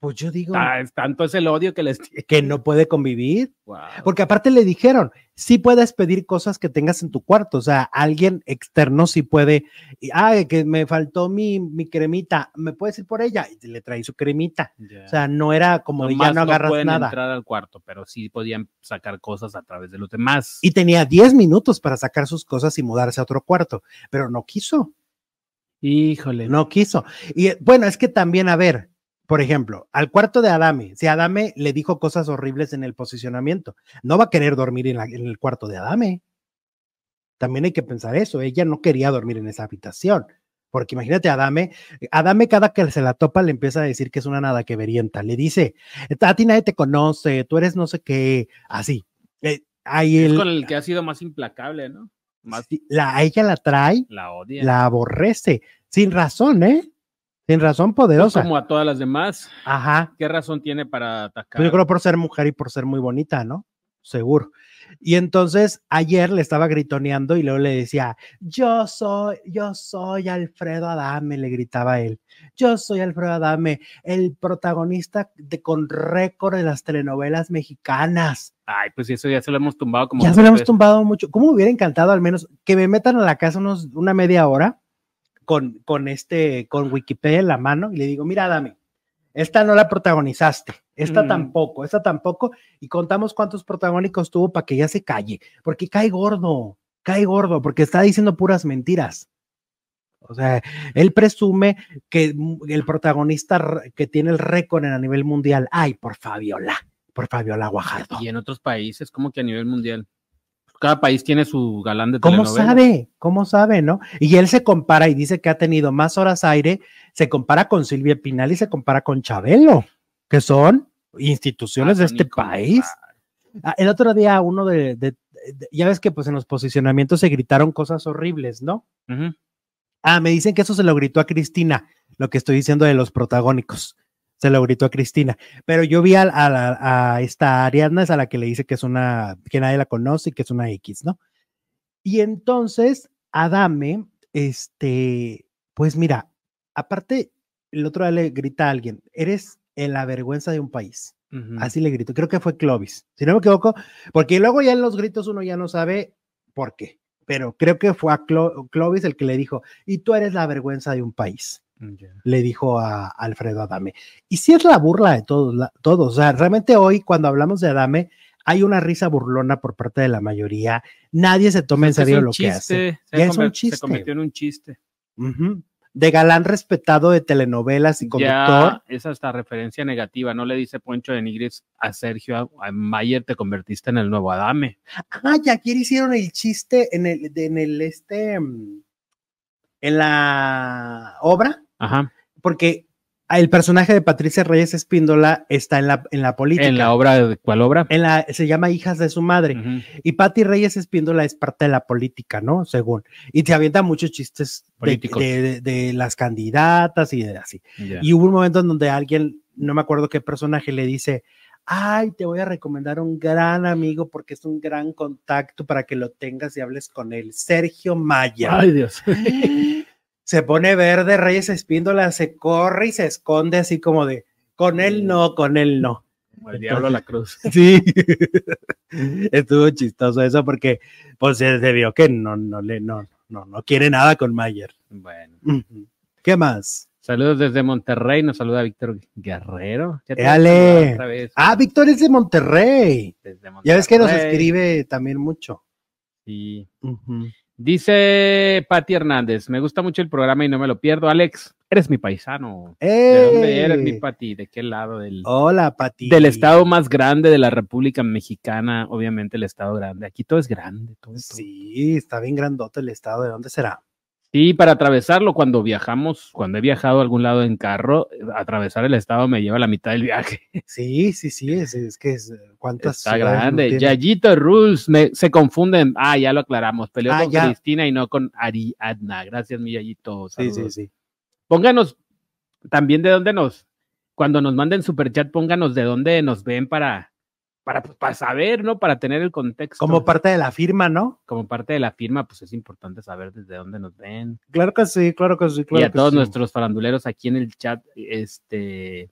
Pues yo digo Ah, es tanto es el odio que les tiene. que no puede convivir, Wow. porque aparte le dijeron, sí puedes pedir cosas que tengas en tu cuarto, o sea, alguien externo sí puede, y, ah, que me faltó mi, mi cremita, ¿me puedes ir por ella? Y le traí su cremita, o sea, no era como de ya no agarras pueden nada. entrar al cuarto, pero sí podían sacar cosas a través de los demás. Y tenía 10 minutos para sacar sus cosas y mudarse a otro cuarto, pero no quiso, Híjole. no quiso. Y eh, bueno, es que también, a ver, por ejemplo, al cuarto de Adame, si Adame le dijo cosas horribles en el posicionamiento, no va a querer dormir en, la- en el cuarto de Adame. También hay que pensar eso, ella no quería dormir en esa habitación. Porque imagínate, Adame, Adame cada que se la topa le empieza a decir que es una nada que verienta. Le dice, a ti nadie te conoce, tú eres no sé qué, así. Eh, ahí Es el- con el que ha sido más implacable, ¿no? Más la, a ella la trae, la odia. la aborrece, sin razón, ¿eh? Sin razón Pues poderosa. como a todas las demás. Ajá. ¿Qué razón tiene para atacar? Pues yo creo por ser mujer y por ser muy bonita, ¿no? Seguro. Y entonces ayer le estaba gritoneando y luego le decía, yo soy, yo soy Alfredo Adame, le gritaba él. Yo soy Alfredo Adame, el protagonista de con récord de las telenovelas mexicanas. Ay, pues eso ya se lo hemos tumbado como. ya se lo hemos tumbado mucho. ¿Cómo me hubiera encantado al menos que me metan a la casa unos, una media hora con, con este, con Wikipedia en la mano y le digo, mira, Adame, esta no la protagonizaste, esta Mm. tampoco, esta tampoco, y contamos cuántos protagónicos tuvo para que ya se calle, porque cae gordo, cae gordo, porque está diciendo puras mentiras. O sea, él presume que el protagonista que tiene el récord en a nivel mundial, ay, por Fabiola, por Fabiola Guajardo. Y en otros países, como que a nivel mundial. Cada país tiene su galán de ¿Cómo telenovela. sabe? ¿Cómo sabe, no? Y él se compara y dice que ha tenido más horas aire, se compara con Silvia Pinal y se compara con Chabelo, que son instituciones Ah, de este país. Ah, El otro día uno de, de- de- ya ves que pues en los posicionamientos se gritaron cosas horribles, ¿no? Ah, me dicen que eso se lo gritó a Cristina, lo que estoy diciendo de los protagónicos. Se lo gritó a Cristina. Pero yo vi a, a la- a esta Ariadna, es a la que le dice que es una, que nadie la conoce y que es una X, ¿no? Y entonces, Adame, este, pues mira, aparte, el otro día le grita a alguien, eres en la vergüenza de un país. Así le gritó. Creo que fue Clovis, si no me equivoco, porque luego ya en los gritos uno ya no sabe por qué. Pero creo que fue a Clo- Clovis el que le dijo, y tú eres la vergüenza de un país, Le dijo a Alfredo Adame. Y sí es la burla de todos, la- todos. O sea, realmente hoy cuando hablamos de Adame, hay una risa burlona por parte de la mayoría. Nadie se toma en serio lo que hace. se es un chiste. Se convirtió en un chiste. De galán respetado de telenovelas y conductor. Ya es hasta referencia negativa. No le dice Poncho de Nigris a Sergio a, a Mayer, te convertiste en el nuevo Adame. Ah, ya ayer hicieron el chiste en el, en el este, mm, en la obra, Ajá. porque el personaje de Patricia Reyes Espíndola está en la, en la política. En la obra, ¿de cuál obra? En la, se llama Hijas de su madre. Ujú. Y Patti Reyes Espíndola es parte de la política, ¿no? Según. Y te avienta muchos chistes de, Políticos. de- de- de las candidatas y de así. Ya. Y hubo un momento en donde alguien, no me acuerdo qué personaje, le dice, ay, te voy a recomendar un gran amigo porque es un gran contacto para que lo tengas y hables con él, Sergio Maya. Ay, Dios. Se pone verde, Reyes Espíndola, se corre y se esconde así como de, con él no, con él no. Como el diablo a la cruz. Sí, estuvo chistoso eso porque pues se, vio que no, no, le, no, no, no quiere nada con Mayer. Bueno. ¿Qué más? Saludos desde Monterrey. Nos saluda Víctor Guerrero. Vez. Ah, Víctor es de Monterrey. Desde Ya ves que nos escribe también mucho. Sí. Ujú. Dice Pati Hernández, me gusta mucho el programa y no me lo pierdo. Alex, eres mi paisano. ¿De dónde eres mi ¡Ey! Pati? ¿De qué lado? Del, Hola, Pati. del estado más grande de la República Mexicana, obviamente el estado grande. Aquí todo es grande. Todo, todo. Sí, está bien grandote el estado. ¿De dónde será? Sí, para atravesarlo, cuando viajamos, cuando he viajado a algún lado en carro, atravesar el estado me lleva la mitad del viaje. Sí, sí, sí, es, es que es, ¿cuántas Está no grande. tiene? Yayito Rules, me, se confunden. Ah, ya lo aclaramos. Peleó Ah, con ya. Cristina y no con Ariadna. Gracias, mi Yayito. Sí, sí, sí. Pónganos también de dónde nos, cuando nos manden superchat, pónganos de dónde nos ven para, para, pues, para saber, ¿no? Para tener el contexto. Como parte de la firma, ¿no? Como parte de la firma, pues es importante saber desde dónde nos ven. Claro que sí, claro que sí, claro y a que todos sí. nuestros faranduleros aquí en el chat, este,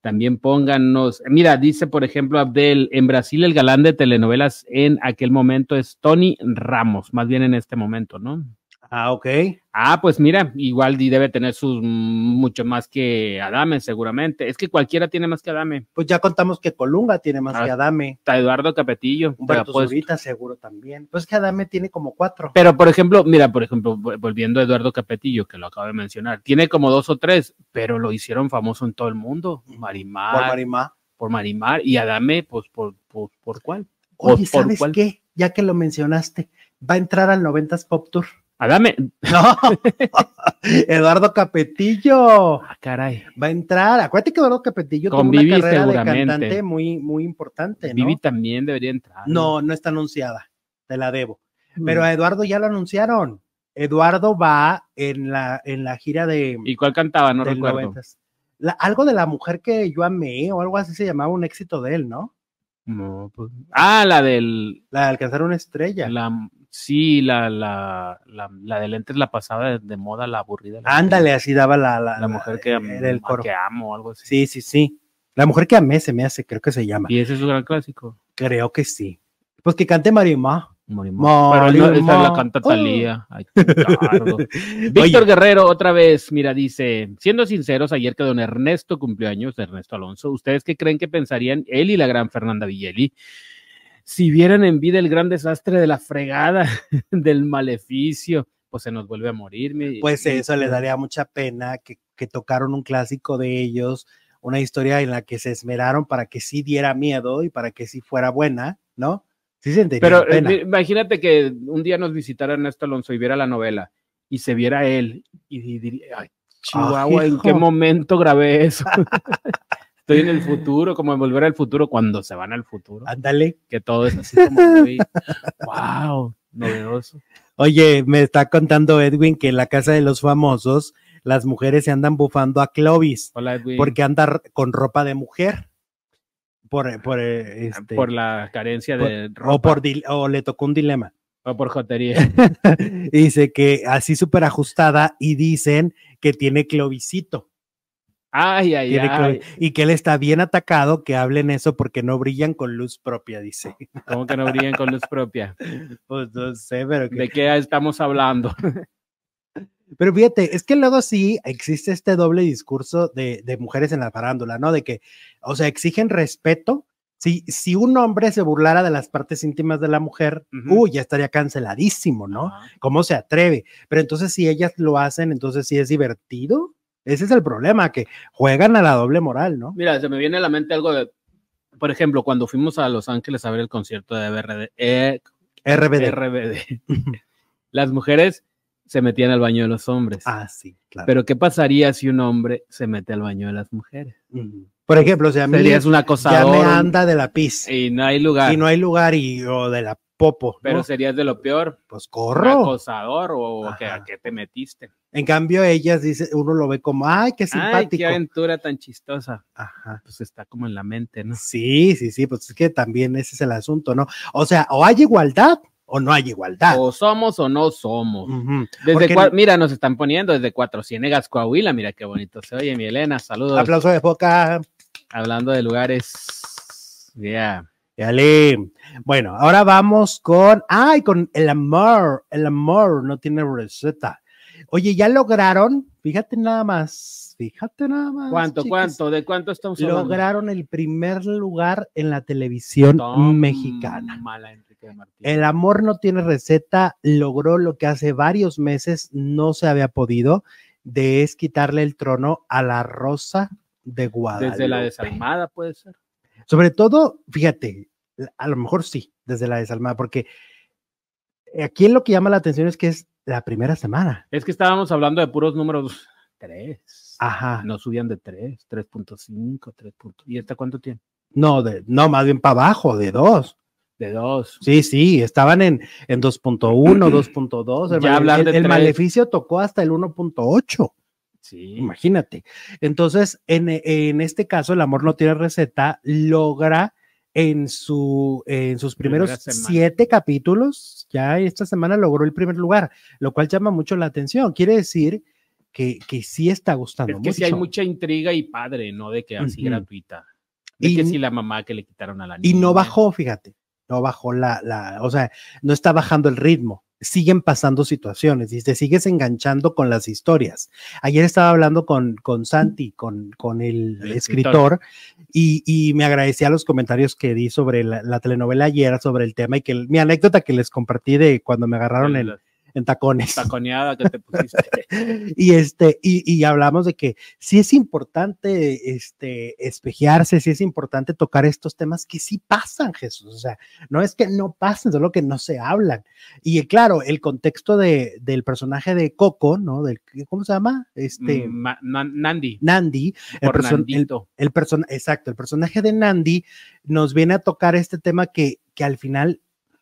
también pónganos. Mira, dice, por ejemplo, Abdel, en Brasil el galán de telenovelas en aquel momento es Tony Ramos, más bien en este momento, ¿no? Ah, ok. Ah, pues mira, igual debe tener sus mucho más que Adame, seguramente. Es que cualquiera tiene más que Adame. Pues ya contamos que Colunga tiene más Ah, que Adame. Está Eduardo Capetillo. Humberto. Zurita seguro también. Pues que Adame tiene como cuatro. Pero, por ejemplo, mira, por ejemplo, vo- volviendo a Eduardo Capetillo, que lo acabo de mencionar, tiene como dos o tres, pero lo hicieron famoso en todo el mundo. Marimar, Por por, Marimá. Marimar, y Adame, pues, por, por, ¿por cuál? ¿Por- Oye, por ¿sabes cuál? qué? Ya que lo mencionaste, va a entrar al 90s Pop Tour. Adame. No, Eduardo Capetillo Ah, caray. va a entrar. Acuérdate que Eduardo Capetillo Con tuvo Vivi una carrera de cantante muy, muy importante, ¿no? Vivi también debería entrar. No, no está anunciada, te la debo. Mm. Pero a Eduardo ya lo anunciaron. Eduardo va en la, en la gira de. ¿Y cuál cantaba? No recuerdo. 90s. La- algo de la mujer que yo amé o algo así se llamaba un éxito de él, ¿no? No, pues- Ah, la del. La de alcanzar una estrella. La, sí, la, la, la, la de lentes, la pasada de, de moda, la aburrida. la- Ándale, así daba la, la, La mujer que, era el coro. que amo o algo así. Sí, sí, sí. La mujer que amé se me hace, creo que se llama. Y ese es un gran clásico. Creo que sí. Pues que cante Marimá. Morimos. Pero no, esa la canta Talía. Ay. Oye, Víctor Guerrero, otra vez, mira, dice, siendo sinceros, ayer que don Ernesto cumplió años, Ernesto Alonso, ¿ustedes qué creen que pensarían él y la gran Fernanda Villeli si vieran en vida el gran desastre de la fregada, del maleficio? Pues se nos vuelve a morir. mi- pues mi- eso le daría mucha pena que, que tocaron un clásico de ellos, una historia en la que se esmeraron para que sí diera miedo y para que sí fuera buena, ¿no? Sí sentiría Pero eh, pena. mi- imagínate que un día nos visitara Ernesto Alonso y viera la novela y se viera él y, di- diría, ay, Chihuahua, ¿en qué momento grabé eso? Estoy en el futuro, como en volver al futuro, cuando se van al futuro, Ándale. que todo es así como muy, wow, novedoso. Oye, me está contando Edwin que en la casa de los famosos las mujeres se andan bufando a Clovis Hola, Edwin. porque anda con ropa de mujer. Por, por, eh, este, por la carencia por- de o, ropa por dil- o le tocó un dilema. o por jotería. Dice que así súper ajustada y dicen que tiene clovisito. Ay, ay, ay. y que él está bien atacado que hablen eso porque no brillan con luz propia, dice. ¿Cómo que no brillan con luz propia? Pues no sé, pero que- ¿De qué estamos hablando? Pero fíjate, es que luego sí existe este doble discurso de, de mujeres en la farándula, ¿no? De que, o sea, exigen respeto. Si, si un hombre se burlara de las partes íntimas de la mujer, uy, ya estaría canceladísimo, ¿no? ¿Cómo se atreve? Pero entonces si ellas lo hacen, entonces sí es divertido. Ese es el problema, que juegan a la doble moral, ¿no? Mira, se me viene a la mente algo de, por ejemplo, cuando fuimos a Los Ángeles a ver el concierto de BRD, eh, RBD. RBD, las mujeres se metían al baño de los hombres. Ah, sí, claro. Pero ¿qué pasaría si un hombre se mete al baño de las mujeres? Por ejemplo, o sea, a mí Serías un ya me anda de la pis y no hay lugar. y no hay lugar y o de la popo, pero ¿no? serías de lo peor, pues corro. acosador o que, a qué te metiste. En cambio, ellas dice, uno lo ve como, ay, qué Ay, simpático. qué aventura tan chistosa. Ajá. Pues está como en la mente, ¿no? Sí, sí, sí, pues es que también ese es el asunto, ¿no? O sea, o hay igualdad o no hay igualdad. O somos o no somos. Desde cua- mira, nos están poniendo desde Cuatro Ciénegas, Coahuila. Mira qué bonito se oye, mi Elena. Saludos. Aplauso de boca. Hablando de lugares. Yeah. Dale. Bueno, ahora vamos con, ay, con el amor. El amor no tiene receta. Oye, ya lograron, fíjate nada más, fíjate nada más. ¿Cuánto, cuánto? ¿De cuánto estamos hablando? Lograron el primer lugar en la televisión mexicana. Enrique. El amor no tiene receta, logró lo que hace varios meses no se había podido, de es quitarle el trono a la Rosa de Guadalupe. Desde la desalmada puede ser. Sobre todo, fíjate, a lo mejor sí, desde la desalmada, porque aquí lo que llama la atención es que es la primera semana. Es que estábamos hablando de puros números 3. Ajá. No subían de 3, 3.5, 3. ¿Y esta cuánto tiene? No, de, no, más bien para abajo, de dos. De 2. Sí, sí, estaban en, en 2.1, 2.2. El, Ya el- de el tres. maleficio tocó hasta el 1.8. Sí. Imagínate. Entonces, en, en este caso, el amor no tiene receta, logra en, su, en sus primeros siete capítulos, ya esta semana logró el primer lugar, lo cual llama mucho la atención. Quiere decir que, que sí está gustando Es que mucho. sí hay mucha intriga y padre, ¿no? De que así gratuita. De Y que si la mamá que le quitaron a la Y niña. no bajó, fíjate, no bajó la, la, o sea, no está bajando el ritmo. Siguen pasando situaciones y te sigues enganchando con las historias. Ayer estaba hablando con, con Santi, con, con el, El escritor, y, y me agradecía los comentarios que di sobre la, la telenovela ayer, sobre el tema y que el- mi anécdota que les compartí de cuando me agarraron en, La en tacones. taconeada que te pusiste. y este, y, y hablamos de que sí es importante este espejearse, sí es importante tocar estos temas que sí pasan, Jesús. O sea, no es que no pasen, solo que no se hablan. Y claro, el contexto de, del personaje de Coco, ¿no? Del, ¿Cómo se llama? Este. Mm, Ma- Na- Nandi. Nandi, el, Por person- el, el exacto, el personaje de Nandi nos viene a tocar este tema que, que al final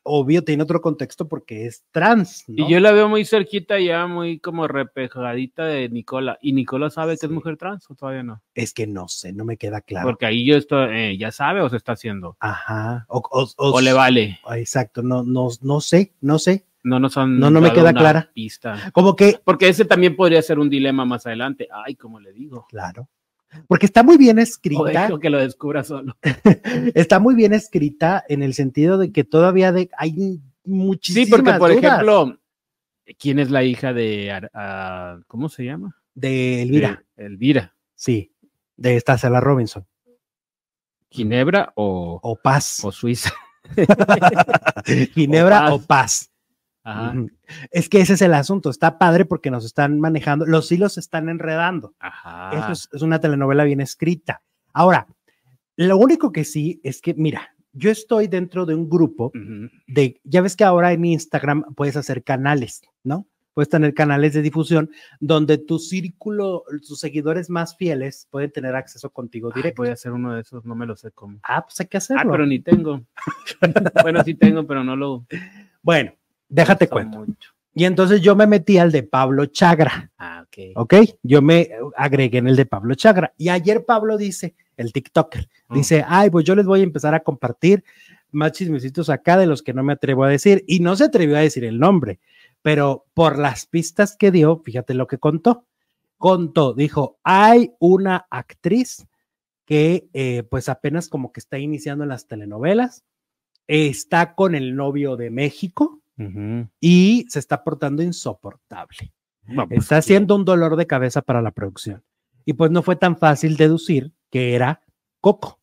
obvio tiene otro contexto porque es trans. ¿no? Y yo la veo muy cerquita ya, muy como repejadita de Nicola. ¿Y Nicola sabe que es mujer trans o todavía no? Es que no sé, no me queda claro. Porque ahí yo estoy, eh, ya sabe o se está haciendo. Ajá. O, o- O, o- le vale. Exacto, no, no, no sé, no sé. No nos han No, no me queda clara. Pista. Como que, Porque ese también podría ser un dilema más adelante. Ay, como le digo. claro. Porque está muy bien O escrita. dejo que lo descubra solo. está muy bien escrita en el sentido de que todavía de, hay Sí, muchísimas porque por dudas ejemplo, ¿quién es la hija de, ¿cómo se llama? de Elvira, De Elvira. sí, de esta Cela Robinson ¿Ginebra o, o Paz, o Suiza? Ginebra o o Paz. Ajá. Es que ese es el asunto, está padre porque nos están manejando, los hilos se están enredando. Ajá. Eso es, es una telenovela bien escrita. Ahora, lo único que sí es que, mira, yo estoy dentro de un grupo de, ya ves que ahora en Instagram puedes hacer canales, ¿no? Puedes tener canales de difusión donde tu círculo, tus seguidores más fieles pueden tener acceso contigo directo. voy a hacer uno de esos, no me lo sé cómo. Ah, pues hay que Ah, hacerlo. pero ni tengo. bueno, sí tengo, pero no lo. Bueno, déjate cuento. mucho. Y entonces yo me metí al de Pablo Chagra, Ah, ok. ¿ok? Yo me agregué en el de Pablo Chagra. Y ayer Pablo dice, el TikToker, Oh. dice, ay, pues yo les voy a empezar a compartir más chismecitos acá de los que no me atrevo a decir. Y no se atrevió a decir el nombre, pero por las pistas que dio, fíjate lo que contó. Contó, dijo, hay una actriz que eh, pues apenas como que está iniciando en las telenovelas, está con el novio de México Y se está portando insoportable. No, pues, Está haciendo un dolor de cabeza para la producción. Y pues no fue tan fácil deducir que era Coco,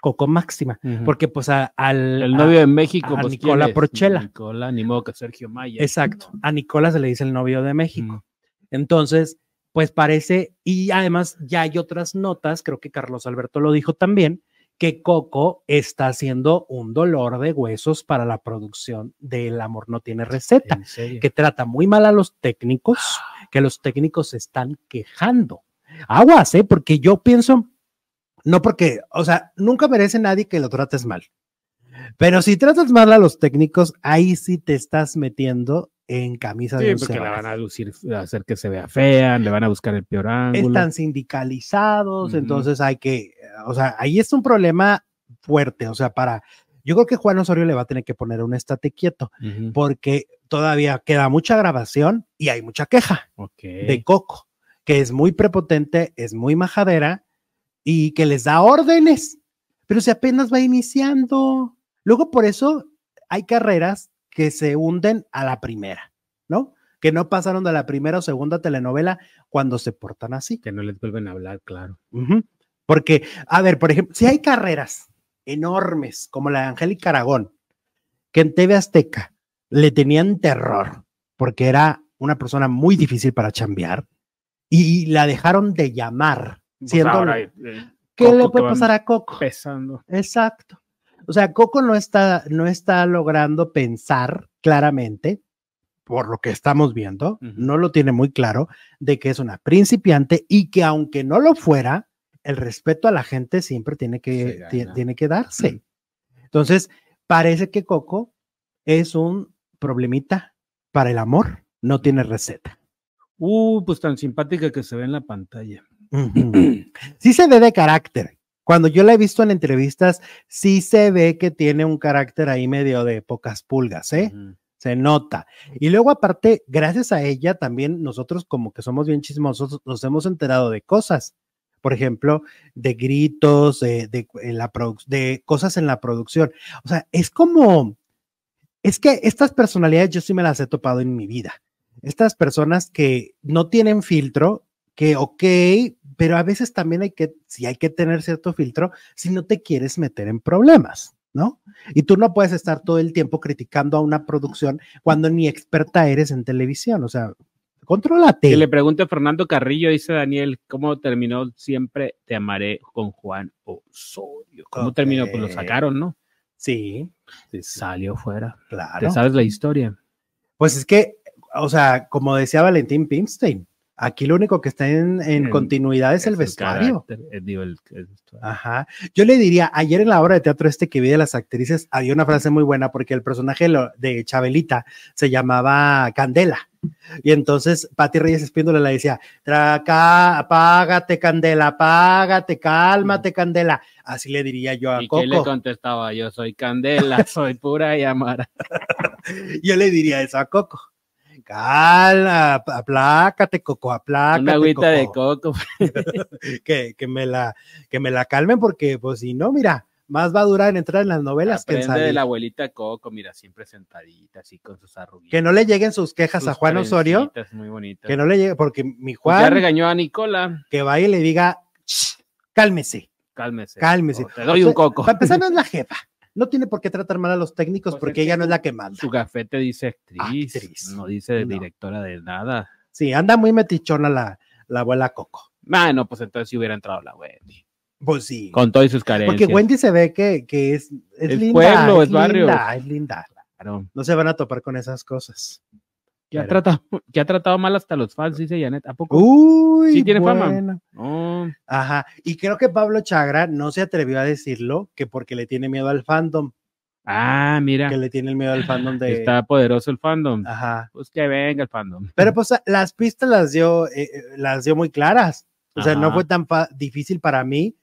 Coco Máxima, porque pues a- al... el a- novio de México, a pues, Nicola. Porchela. Nicola, ni modo que Sergio Maya. Exacto, a Nicola se le dice el novio de México. Entonces, pues parece, y además ya hay otras notas, creo que Carlos Alberto lo dijo también, que Coco está haciendo un dolor de huesos para la producción de El amor no tiene receta, que trata muy mal a los técnicos, que los técnicos se están quejando. Aguas, ¿eh? Porque yo pienso, no porque, o sea, nunca merece nadie que lo trates mal. Pero si tratas mal a los técnicos, ahí sí te estás metiendo en camisa de Sí, once porque la van a lucir, hacer que se vea fea, le van a buscar el peor ángulo. están sindicalizados, entonces hay que, o sea, ahí es un problema fuerte, o sea, para, yo creo que Juan Osorio le va a tener que poner un estate quieto, porque todavía queda mucha grabación y hay mucha queja de Coco, que es muy prepotente, es muy majadera y que les da órdenes, pero si apenas va iniciando. Luego por eso hay carreras que se hunden a la primera, ¿no? Que no pasaron de la primera o segunda telenovela cuando se portan así. Que no les vuelven a hablar, claro. Porque, a ver, por ejemplo, si hay carreras enormes como la de Angélica Aragón, que en TV Azteca le tenían terror porque era una persona muy difícil para chambear y la dejaron de llamar. Pues Siendo ahora, eh, ¿Qué le puede pasar a Coco? pesando. Exacto. O sea, Coco no está, no está logrando pensar claramente, por lo que estamos viendo, no lo tiene muy claro, de que es una principiante y que aunque no lo fuera, el respeto a la gente siempre tiene que, tiene que darse. Entonces, parece que Coco es un problemita para el amor, no tiene receta. Uh, pues tan simpática que se ve en la pantalla. Sí se ve de carácter. Cuando yo la he visto en entrevistas, sí se ve que tiene un carácter ahí medio de pocas pulgas, ¿eh? Se nota. Y luego aparte, gracias a ella también nosotros como que somos bien chismosos, nos hemos enterado de cosas. Por ejemplo, de gritos, de, la de cosas en la producción. O sea, es como, es que estas personalidades yo sí me las he topado en mi vida. Estas personas que no tienen filtro, que ok, pero a veces también hay que, si hay que tener cierto filtro, si no te quieres meter en problemas, ¿no? Y tú no puedes estar todo el tiempo criticando a una producción cuando ni experta eres en televisión, o sea, contrólate. Que le pregunte a Fernando Carrillo, dice Daniel, ¿cómo terminó Siempre Te Amaré con Juan Osorio? ¿Cómo terminó? Pues lo sacaron, ¿no? Sí, sí, sí, Salió fuera. claro. ¿Te sabes la historia? Pues es que, o sea, como decía Valentín Pimstein, Aquí lo único que está en, en En- continuidad es, el vestuario. carácter, eh, digo, el- el vestuario. Ajá. Yo le diría, ayer en la obra de teatro este que vi de las actrices, había una frase muy buena porque el personaje de Chabelita se llamaba Candela. Y entonces Patti Reyes Espíndola le decía, Traca, apágate, Candela, apágate, cálmate, Candela. Así le diría yo a ¿Y qué le Coco. contestaba? Yo soy Candela, soy pura llamara. Yo le diría eso a Coco. Calma, ap- aplácate, Coco, aplácate. Una agüita de Coco. que, que me la, que me la calmen porque, pues, si no, mira, más va a durar en entrar en las novelas que en Aprende de salir. la abuelita Coco, mira, siempre sentadita, así con sus arruguitas. Que no le lleguen sus quejas a Juan Osorio, Muy bonitas. que no le llegue, porque mi Pues ya Juan, regañó a Nicola. que vaya y le diga, "Shh, cálmese, Cálmese. cálmese. te doy un coco. Para empezar, no es la jefa. No tiene por qué tratar mal a los técnicos Pues porque ella no es la que manda. Su gafete dice actriz, Actriz. no dice No. directora de nada. Sí, anda muy metichona la, la abuela Coco. Bueno, pues entonces si hubiera entrado la Wendy. Pues sí. Con todas sus carencias. Porque Wendy se ve que, que es, es Es linda. pueblo, es barrio. linda, es linda. Claro. No se van a topar con esas cosas. Que ha, tratado, que ha tratado mal hasta los fans, dice Janet. ¿A poco? Uy, Sí tiene fama. Ajá. Y creo que Pablo Chagra no se atrevió a decirlo que porque le tiene miedo al fandom, Ah, mira. que le tiene el miedo al fandom de. Está poderoso el fandom. Ajá. Pues que venga el fandom. Pero pues las pistas las dio, eh, eh, las dio muy claras. O sea, no fue tan difícil para mí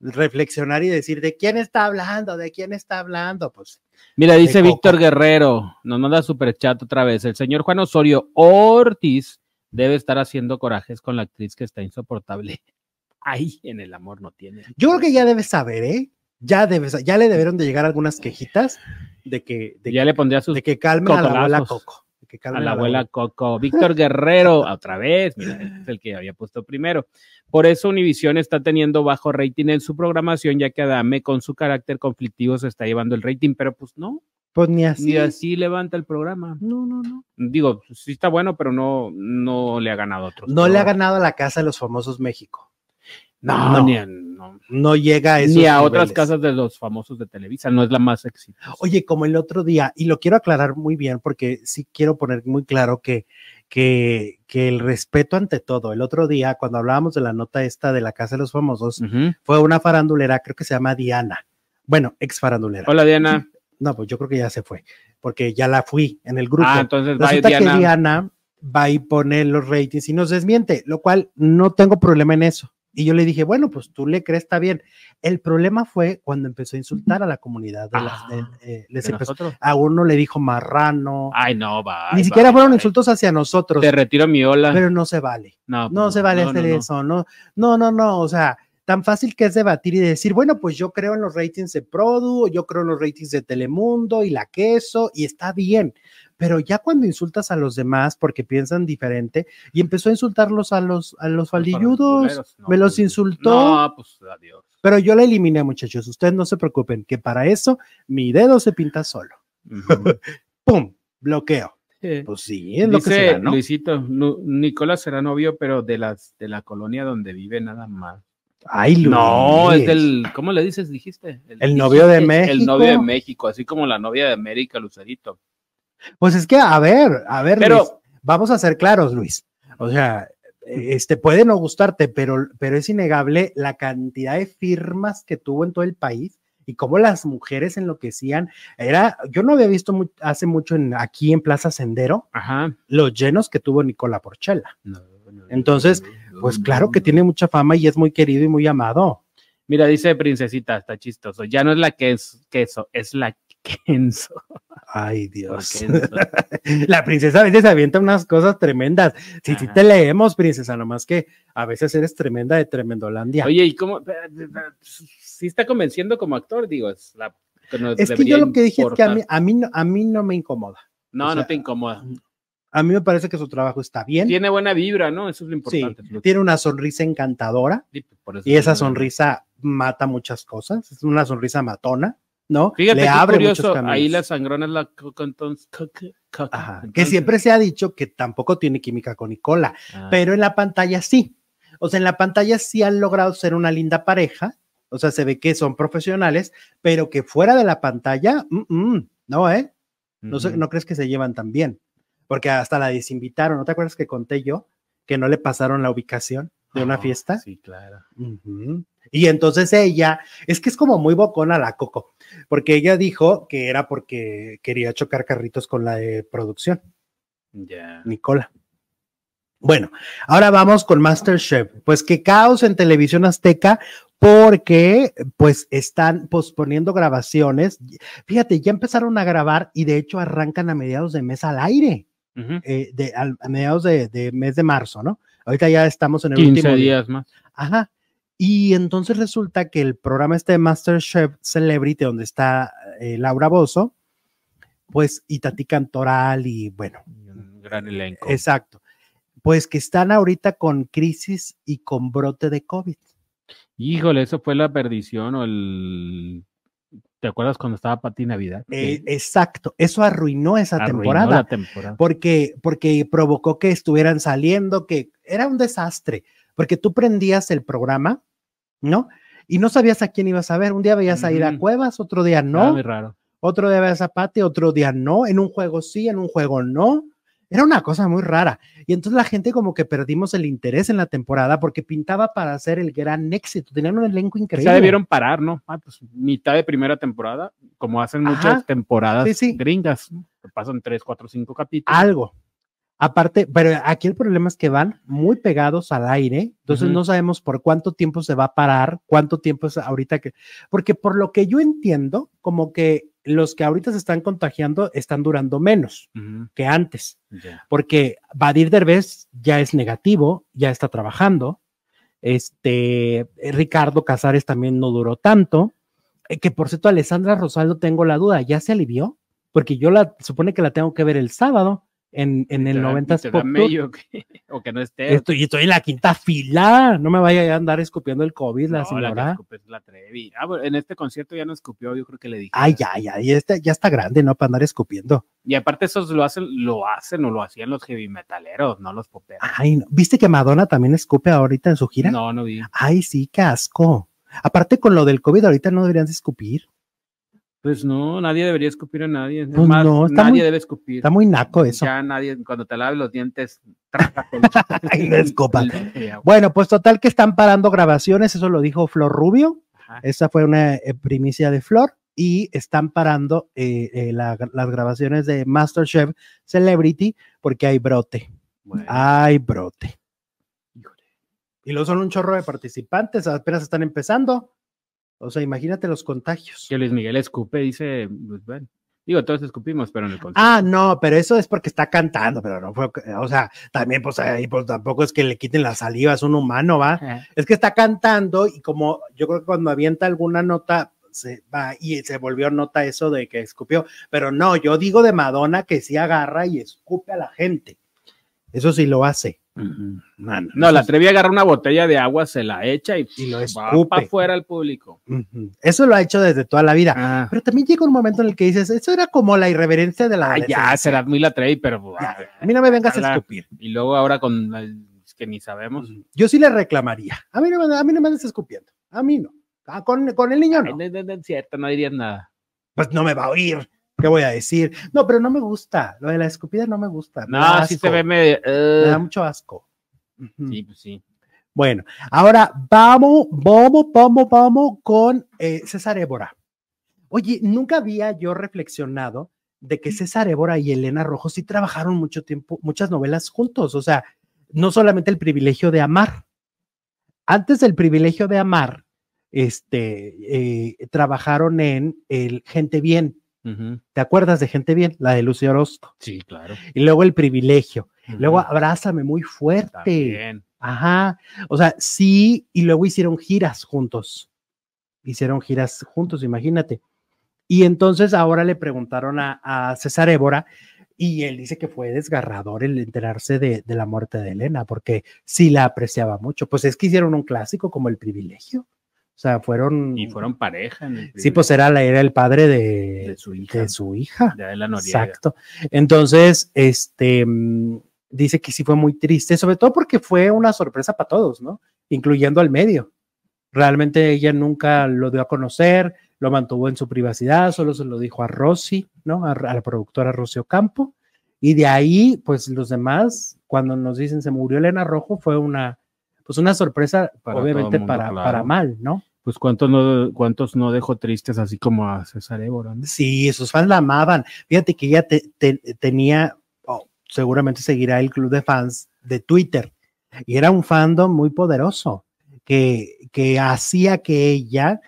reflexionar y decir de quién está hablando, de quién está hablando. Pues Mira, dice. Víctor Guerrero, nos manda super chat otra vez. El señor Juan Osorio Ortiz debe estar haciendo corajes con la actriz que está insoportable. Ay, en el amor no tiene. yo creo que ya debes saber, ¿eh? Ya debes, ya le debieron de llegar algunas quejitas de que, de, ya le pondría sus de que calmen a la abuela. Coco. A la abuela Coco. Víctor Guerrero, otra vez, mira, este es el que había puesto primero. Por eso Univision está teniendo bajo rating en su programación, ya que Adame con su carácter conflictivo se está llevando el rating, pero pues no, Pues ni así. ni así levanta el programa. No, no, no. Digo, sí está bueno, pero no, no le ha ganado a otros. No le ha ganado a la casa de los famosos México. No, No. ni a, no. No llega a esos Ni a otras casas de los famosos de Televisa, no es la más exitosa. Oye, como el otro día, y lo quiero aclarar muy bien porque sí quiero poner muy claro que, que, que el respeto ante todo. El otro día, cuando hablábamos de la nota esta de la Casa de los Famosos, fue una farandulera, creo que se llama Diana. Bueno, ex farandulera. Hola, Diana. No, pues yo creo que ya se fue, porque ya la fui en el grupo. Ah, entonces bye, Resulta Diana. que Diana va y pone los ratings y nos desmiente, lo cual no tengo problema en eso. Y yo le dije, bueno, pues tú le crees, está bien. El problema fue cuando empezó a insultar a la comunidad. De las, Ah, de- eh, les ¿De empezó- nosotros? a uno le dijo marrano. Ay, no, va. Ni bye, siquiera fueron bye. insultos hacia nosotros, Te retiro mi ola. pero no se vale. no, No pues se vale no, hacer no, no. eso, no, no, no, no, o sea, tan fácil que es debatir y decir, bueno, pues yo creo en los ratings de Produ, yo creo en los ratings de Telemundo y la queso, y está bien, pero ya cuando insultas a los demás porque piensan diferente, y empezó a insultarlos a los, a los faldilludos, no, me los pues, insultó, No, pues adiós. pero yo la eliminé, muchachos, ustedes no se preocupen, que para eso mi dedo se pinta solo. ¡pum! Bloqueo. Eh, Pues sí, es lo que será, ¿no? Luisito, Nicolás será novio, pero de las de la colonia donde vive nada más. Ay, Luis. No, es del, ¿cómo le dices? Dijiste. El novio de dijiste, El novio de México. México, así como la novia de América, Lucerito. Pues es que, a ver, a ver, Pero- Luis, vamos a ser claros, Luis. O sea, este puede no gustarte, pero, pero es innegable la cantidad de firmas que tuvo en todo el país y cómo las mujeres enloquecían. Era, yo no había visto hace mucho en, aquí en Plaza Sendero Ajá. los llenos que tuvo Nicola Porchela. No, no, Entonces, no, Pues claro que tiene mucha fama y es muy querido y muy amado. Mira, dice Princesita, está chistoso. Ya no es la que es queso, es la Kenzo. Ay, Dios. Kenzo. La princesa a veces avienta unas cosas tremendas. Sí, sí te leemos, princesa, nomás que a veces eres tremenda de Tremendolandia. Oye, ¿y cómo? Sí está convenciendo como actor, digo. Es, la, que es que yo lo que dije es que a mí, a mí, no, a mí no me incomoda. No, o no te incomoda. A mí me parece que su trabajo está bien. Tiene buena vibra, ¿no? Eso es lo importante. Lo- tiene una sonrisa encantadora sí, y esa sonrisa mata muchas cosas. Es una sonrisa matona, ¿no? Fíjate Le muchos caminos. ahí la sangrona es la coca, entonces, coca, coca. Ajá, Que siempre se ha dicho que tampoco tiene química con Nicola, ah, pero en la pantalla sí. O sea, en la pantalla sí han logrado ser una linda pareja. O sea, se ve que son profesionales, pero que fuera de la pantalla, mm, mm, no, ¿eh? No, no crees que se llevan tan bien, porque hasta la desinvitaron. ¿No te acuerdas que conté yo que no le pasaron la ubicación de una Ah, fiesta. Sí, claro. Y entonces ella, es que es como muy bocona la Coco, porque ella dijo que era porque quería chocar carritos con la de producción, Ya. Nicola. Bueno, ahora vamos con Masterchef. Pues que caos en televisión azteca porque pues están posponiendo grabaciones. Fíjate, ya empezaron a grabar y de hecho arrancan a mediados de mes al aire, eh, de, a mediados de, de mes de marzo, ¿no? Ahorita ya estamos en el 15 último día. días más. Ajá. Y entonces resulta que el programa este de MasterChef Celebrity, donde está eh, Laura Bozo, pues, y Tati Cantoral, y bueno, Un gran elenco. exacto. Pues que están ahorita con crisis y con brote de COVID. Híjole, eso fue la perdición o el. ¿Te acuerdas cuando estaba Pati Navidad? Eh, exacto. Eso arruinó esa arruinó temporada. la temporada. porque, porque provocó que estuvieran saliendo, que era un desastre, porque tú prendías el programa, ¿no? Y no sabías a quién ibas a ver. Un día veías a ir a. Cuevas, otro día Era no. muy raro. otro día veías a Pati, otro día no. En un juego sí, en un juego no. Era una cosa muy rara. Y entonces la gente como que perdimos el interés en la temporada porque pintaba para hacer el gran éxito. Tenían un elenco increíble. Ya debieron parar, ¿no? Ah, pues mitad de primera temporada, como hacen Ajá. muchas temporadas Sí, sí. gringas, ¿no? que pasan tres, cuatro, cinco capítulos. algo. Aparte, pero aquí el problema es que van muy pegados al aire, entonces no sabemos por cuánto tiempo se va a parar, cuánto tiempo es ahorita que, porque por lo que yo entiendo, como que los que ahorita se están contagiando están durando menos que antes, porque Badir Derbez ya es negativo, ya está trabajando, este, Ricardo Casares también no duró tanto, eh, que por cierto, Alessandra Rosaldo tengo la duda, ¿ya se alivió? Porque yo la supone que la tengo que ver el sábado en, en el Te da- 90 te da Pop Tour. mello que- o que no esté. Estoy, estoy en la quinta fila, no me vaya a andar escupiendo el COVID la No, la que señora. escupe la Trevi. Ah, bueno, en este concierto ya no escupió, yo creo que le dije. Ay, ya, ya, ya está, ya está grande, ¿no? Para andar escupiendo. Y aparte esos lo hacen, lo hacen o lo hacían los heavy metaleros, no los poperos. Ay, no. ¿viste que Madonna también escupe ahorita en su gira? No, no vi. Ay, sí, qué asco. Aparte con lo del COVID, ahorita no deberían de escupir. Pues no, nadie debería escupir a nadie. Es Pues no, nadie muy- debe escupir. Está muy naco eso. Ya nadie, cuando te laves los dientes, Ay, no agua. Bueno, pues total que están parando grabaciones, eso lo dijo Flor Rubio. Ajá. Esa fue una eh, primicia de Flor. Y están parando eh, eh, la- las grabaciones de MasterChef Celebrity porque hay brote. Bueno, Hay brote. híjole. Y luego son un chorro de participantes, apenas están empezando. O sea, imagínate los contagios. Que Luis Miguel escupe, dice, pues bueno. Digo, todos escupimos, pero en el concierto. Ah, no, pero eso es porque está cantando, pero no fue, o sea, también pues ahí pues tampoco es que le quiten la saliva, es un humano, va. Ajá. Es que está cantando y como yo creo que cuando avienta alguna nota se va y se volvió nota eso de que escupió, pero no, yo digo de Madonna que sí agarra y escupe a la gente. Eso sí lo hace. No, eso la Trevi agarra una botella de agua, se la echa y, Y lo escupe. para afuera al público. Eso lo ha hecho desde toda la vida. Ah, Pero también llega un momento en el que dices, eso era como la irreverencia de la Ay, ya, será muy la Trevi, pero. Ya, a mí no me vengas a Ojalá. escupir. Y luego ahora con el- es que ni sabemos. Yo sí le reclamaría. A mí no me, a mí no me andes escupiendo. A mí no. Ah, con, con el niño Ay, no. no, no, no cierto, no dirías nada. Pues no me va a oír. ¿Qué voy a decir? No, pero no me gusta. Lo de la escupida no me gusta. me No, sí se ve medio. Me da mucho asco. Sí, pues sí. Bueno, ahora vamos, vamos, vamos, vamos con eh, César Évora. Oye, nunca había yo reflexionado de que César Évora y Elena Rojo sí trabajaron mucho tiempo, muchas novelas juntos. O sea, no solamente el privilegio de amar. Antes del privilegio de amar, este, eh, trabajaron en el Gente Bien. ¿Te acuerdas de Gente Bien? La de Lucio Orozco. Sí, claro. Y luego el privilegio. Luego abrázame muy fuerte. También. Ajá. O sea, sí, y luego hicieron giras juntos. Hicieron giras juntos, imagínate. Y entonces ahora le preguntaron a, a César Évora y él dice que fue desgarrador el enterarse de, de la muerte de Elena, porque sí la apreciaba mucho. Pues es que hicieron un clásico como El Privilegio. O sea, fueron... Y fueron pareja. en el Sí, pues era, la- era el padre de, De su hija. de su hija. De Adela Noriega. Exacto. Entonces, este mm, dice que sí fue muy triste, sobre todo porque fue una sorpresa para todos, ¿no? Incluyendo al medio. Realmente ella nunca lo dio a conocer, lo mantuvo en su privacidad, solo se lo dijo a Rosy, ¿no? A, a la productora Rosy Ocampo. Y de ahí, pues los demás, cuando nos dicen se murió Elena Rojo, fue una, pues una sorpresa, Para obviamente mundo, para, claro. para mal, ¿no? Pues cuántos no, cuántos no dejó tristes así como a César Évora. Sí, sus fans la amaban. Fíjate que ella te- te- tenía, oh, seguramente seguirá el club de fans de Twitter, y era un fandom muy poderoso, que, que hacía que ella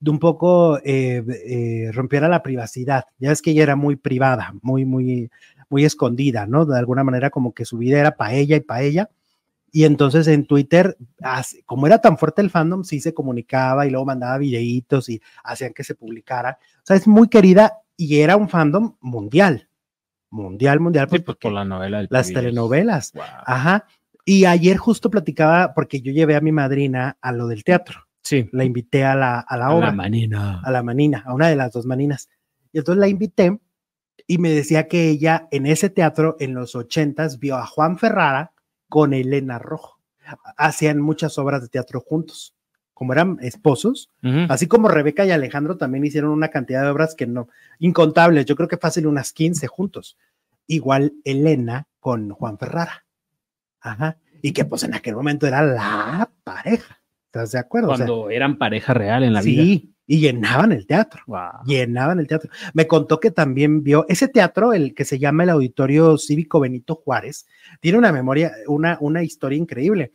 de un poco eh, eh, rompiera la privacidad. Ya ves que ella era muy privada, muy, muy, muy escondida, ¿no? De alguna manera como que su vida era para ella y para ella. Y entonces en Twitter, as- como era tan fuerte el fandom, sí se comunicaba y luego mandaba videitos y hacían que se publicara. O sea, es muy querida y era un fandom mundial. Mundial, mundial, Sí, pues, pues porque por la novela del las Pibiris. telenovelas. Wow. Ajá. Y ayer justo platicaba, porque yo llevé a mi madrina a lo del teatro. Sí. La invité a la, a la A obra la manina. a la manina, a una de las dos maninas. Y entonces la invité y me decía que ella en ese teatro en los ochentas vio a Juan Ferrara con Elena Rojo. Hacían muchas obras de teatro juntos. Como eran esposos, así como Rebeca y Alejandro también hicieron una cantidad de obras que no, incontables, yo creo que fácil unas 15 juntos. Igual Elena con Juan Ferrara. Ajá. Y que pues en aquel momento era la pareja. ¿Estás de acuerdo? O sea, Cuando eran pareja real en la sí, vida. Y llenaban el teatro Wow. llenaban el teatro. Me contó que también vio ese teatro, el que se llama el Auditorio Cívico Benito Juárez, tiene una memoria, una, una historia increíble.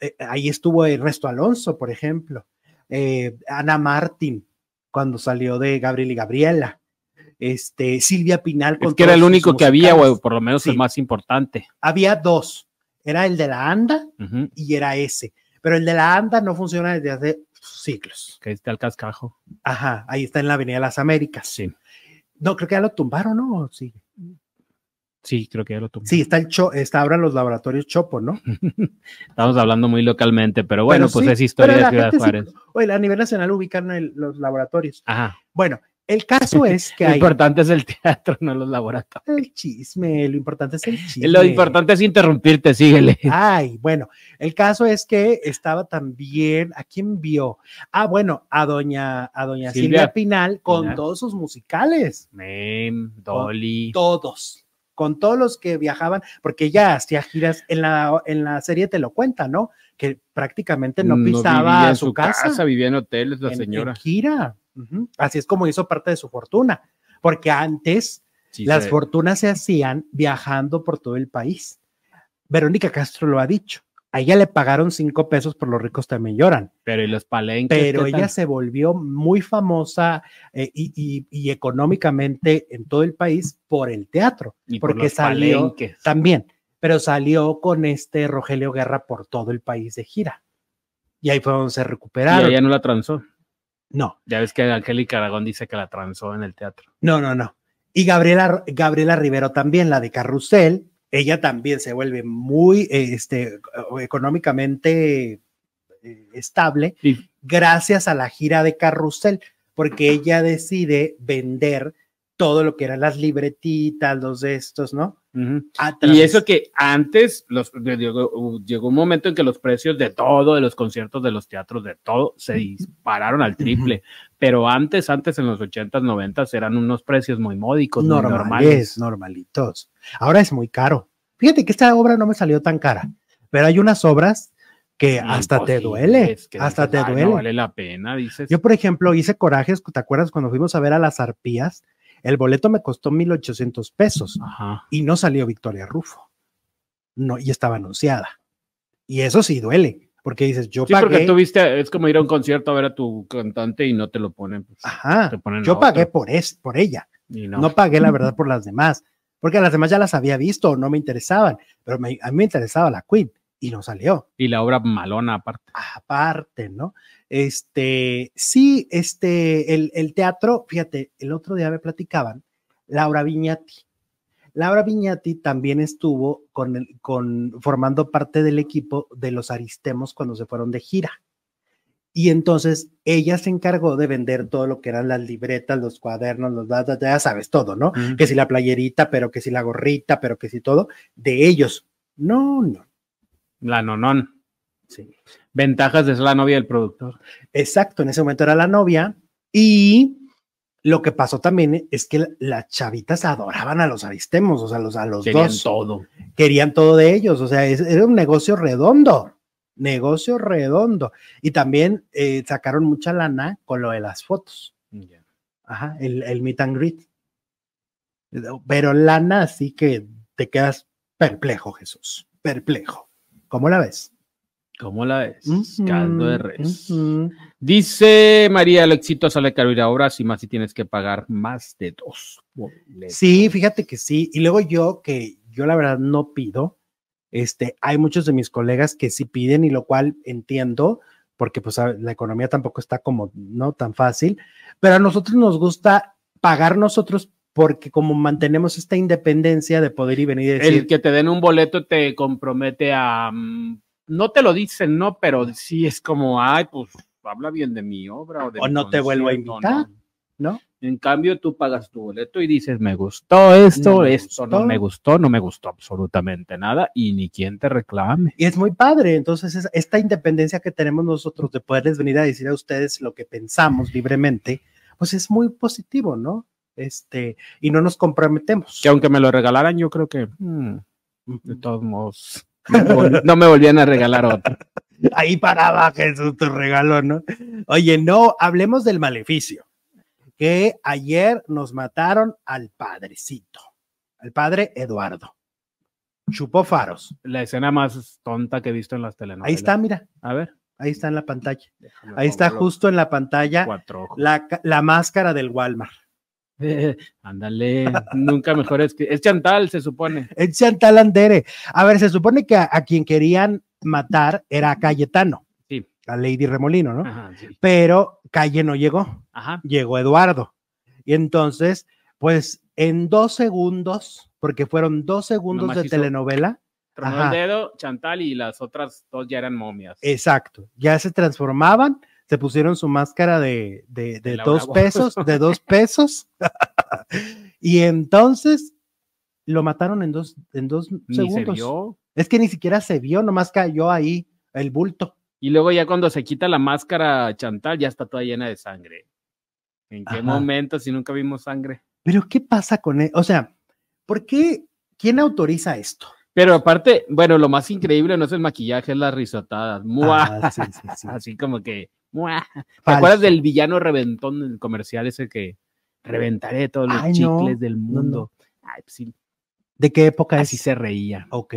Eh, ahí estuvo Ernesto Alonso, por ejemplo, eh, Ana Martín, cuando salió de Gabriel y Gabriela, este, Silvia Pinal. Es que era el único que había, o por lo menos el más importante. Había dos, era el de la ANDA y era ese, pero el de la ANDA no funciona desde hace siglos. Que está el cascajo. Ajá, ahí está en la Avenida de las Américas. Sí. No, creo que ya lo tumbaron, ¿no? Sí. Sí, creo que ya lo tomé. Sí, está el Cho, está ahora los laboratorios Chopo, ¿no? Estamos hablando muy localmente, pero bueno, Pero pues sí, es historia de Ciudad sí- Juárez. Oye, a nivel nacional ubican el- los laboratorios. Ajá. Bueno, el caso es que Lo hay importante es el teatro, no los laboratorios. el chisme, lo importante es el chisme. Lo importante es interrumpirte, síguele. Ay, bueno, el caso es que estaba también, ¿a quién vio? Ah, bueno, a doña, a doña Silvia, Silvia Pinal con Pinal. todos sus musicales, Mem, Dolly. todos, con todos los que viajaban, porque ella hacía giras en la, en la serie te lo cuenta, ¿no? Que prácticamente no pisaba vivía su, casa. vivía en hoteles la en- señora. en gira. Así es como hizo parte de su fortuna, porque antes Sí, las se- fortunas se hacían viajando por todo el país. Verónica Castro lo ha dicho. A ella le pagaron cinco pesos por los ricos también lloran, pero y los palenques. pero ¿qué ella se volvió muy famosa eh, y, y- y económicamente en todo el país por el teatro Y por porque los salió palenques. también, pero salió con este Rogelio Guerra por todo el país de gira. Y ahí fue donde se Y recuperaron. ella no la transó. No, Ya ves que Angélica Aragón dice que la transó en el teatro. No, no, no. Y Gabriela, Gabriela Rivero también, la de Carrusel, ella también se vuelve muy este, económicamente eh, estable gracias a la gira de Carrusel, porque ella decide vender todo lo que eran las libretitas, los de estos, ¿no? Ujú. A Y eso que antes los, llegó, llegó un momento en que los precios de todo, de los conciertos, de los teatros, de todo, se dispararon al triple. Pero antes, antes en los 80s, 90s, eran unos precios muy módicos, muy normales, normales. normalitos. Ahora es muy caro. Fíjate que esta obra no me salió tan cara, pero hay unas obras que hasta te duele, es que hasta dices, te "Ay, duele. No vale la pena, dices. Yo, por ejemplo, hice corajes, ¿te acuerdas cuando fuimos a ver a las arpías? El boleto me costó 1,800 pesos Ajá. y no salió Victoria Rufo. No, y estaba anunciada. Y eso sí duele, porque dices, yo Sí, pagué. es como ir a un concierto a ver a tu cantante y no te lo ponen. pues, Ajá, te ponen yo pagué por, es, por ella. y No. no. pagué, la verdad, por las demás, porque a las demás ya las había visto o no me interesaban, pero me- a mí me interesaba la Queen y no salió. Y la obra malona aparte. aparte, ¿no? Este, sí, este, el, el teatro, fíjate, el otro día me platicaban, Laura Viñati. Laura Viñati también estuvo con, el, con formando parte del equipo de los Aristemos cuando se fueron de gira. Y entonces ella se encargó de vender todo lo que eran las libretas, los cuadernos, los datos, ya sabes todo, ¿no? Que si la playerita, pero que si la gorrita, pero que si todo, de ellos. No, no. La nonón. Sí. Ventajas de ser la novia del productor. Exacto, en ese momento era la novia y lo que pasó también es que las chavitas adoraban a los aristemos, o sea, los, a los Querían dos. todo. Querían todo de ellos, o sea, es- era un negocio redondo, negocio redondo. Y también eh, sacaron mucha lana con lo de las fotos. Ajá, el, el meet and greet. Pero lana, así que te quedas perplejo, Jesús, perplejo. ¿Cómo la ves? ¿Cómo la ves? Ujú, Caldo de res. Dice María, lo éxito sale caro ir a obras y más si tienes que pagar más de dos. boletos. Sí, fíjate que sí. Y luego yo, que yo la verdad no pido, este, hay muchos de mis colegas que sí piden y lo cual entiendo, porque pues la economía tampoco está como no tan fácil, pero a nosotros nos gusta pagar nosotros porque como mantenemos esta independencia de poder y venir y decir, El que te den un boleto te compromete a. mm, no te lo dicen, ¿no? Pero sí es como, ay, pues habla bien de mi obra. O, de O mi no te vuelvo a invitar, no. ¿no? En cambio, tú pagas tu boleto y dices, me gustó esto, No esto gustó. no me gustó, no me gustó absolutamente nada y ni quien te reclame. Y es muy padre. Entonces, es- esta independencia que tenemos nosotros de poderles venir a decir a ustedes lo que pensamos libremente, pues es muy positivo, ¿no? Este, y no nos comprometemos. Que aunque me lo regalaran, yo creo que mm, de todos modos no me volvían a regalar otro. Ahí paraba Jesús tu regalo, ¿no? Oye, no, hablemos del maleficio. Que ayer nos mataron al padrecito, al padre Eduardo. Chupó faros. La escena más tonta que he visto en las telenovelas. Ahí está, mira, A ver. ahí está en la pantalla. déjame Ahí está justo en la pantalla Cuatro ojos. la, la máscara del Walmart. Ándale, nunca mejor es que es Chantal, se supone. Es Chantal Andere. A ver, se supone que a, a quien querían matar era a Cayetano, Sí. a Lady Remolino, ¿no? Ajá, sí. Pero Calle no llegó. Ajá. llegó Eduardo. Y entonces, pues en dos segundos, porque fueron dos segundos Nomás de telenovela, Tronó el dedo, Chantal y las otras dos ya eran momias. exacto, ya se transformaban, se pusieron su máscara de, de, dos pesos, de dos pesos, y entonces lo mataron en dos, en dos Ni se segundos. vio. Es que ni siquiera se vio, nomás cayó ahí el bulto. Y luego ya cuando se quita la máscara Chantal, ya está toda llena de sangre. ¿En qué Ajá. momento si nunca vimos sangre? Pero ¿qué pasa con él? O sea, ¿por qué? ¿Quién autoriza esto? Pero aparte, bueno, lo más increíble no es el maquillaje, es las risotadas. ¡Mua! Ah, sí, sí, sí. Así como que. ¿Te Falso. acuerdas del villano reventón del comercial ese que reventaré todos los Ay, no, chicles del no, no. mundo? Ay, pues sí, ¿De qué época así es? se reía. Ok.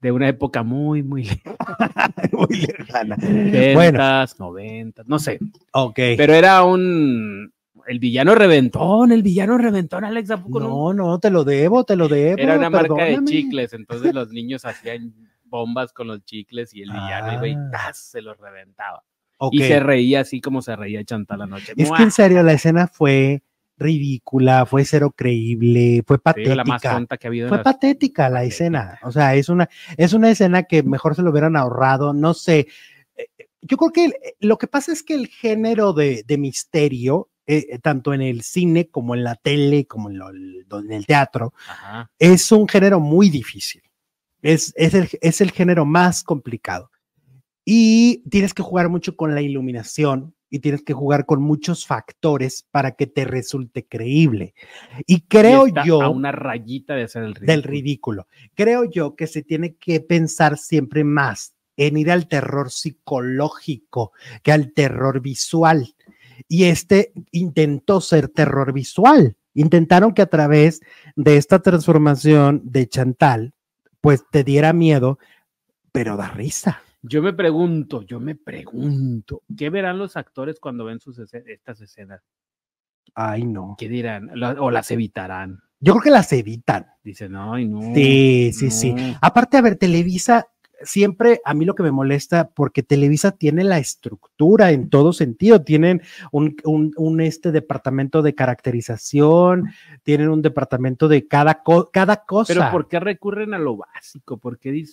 De una época muy, muy Muy lejana. lejanas, Bueno, noventas, no sé. ok. Pero era un. El villano reventón, el villano reventón, Alex, ¿a poco no? No, no, te lo debo, te lo debo. Era una marca de chicles, entonces los niños hacían bombas con los chicles y el villano iba y Ah. ¡tas! se los reventaba. Y se reía así como se reía Chantal anoche. Es que en serio, la escena fue ridícula, fue cero creíble, fue Te digo, la más patética. tonta que ha habido Fue las- patética la patética. escena. O sea, es una, es una escena que mejor se lo hubieran ahorrado. No sé. Eh, Yo creo que lo que pasa es que el género de, de misterio, eh, tanto en el cine como en la tele, como en, lo- en el teatro, Ajá. es un género muy difícil. Es, es, el, es el género más complicado. Y tienes que jugar mucho con la iluminación y tienes que jugar con muchos factores para que te resulte creíble. Y creo Y está yo A una rayita de hacer el ridículo. del ridículo. Creo yo que se tiene que pensar siempre más en ir al terror psicológico que al terror visual. Y este intentó ser terror visual. Intentaron que a través de esta transformación de Chantal, pues te diera miedo, pero da risa. Yo me pregunto, yo me pregunto, ¿qué verán los actores cuando ven sus estas escenas? Ay, no. ¿Qué dirán? ¿O las evitarán? Yo creo que las evitan. Dicen, ay, no. Sí, sí, sí. no". Aparte, a ver, Televisa, siempre a mí lo que me molesta, porque Televisa tiene la estructura en todo sentido, tienen un, un- un, este departamento de caracterización, tienen un departamento de cada, co- cada cosa. Pero ¿por qué recurren a lo básico? ¿Por qué,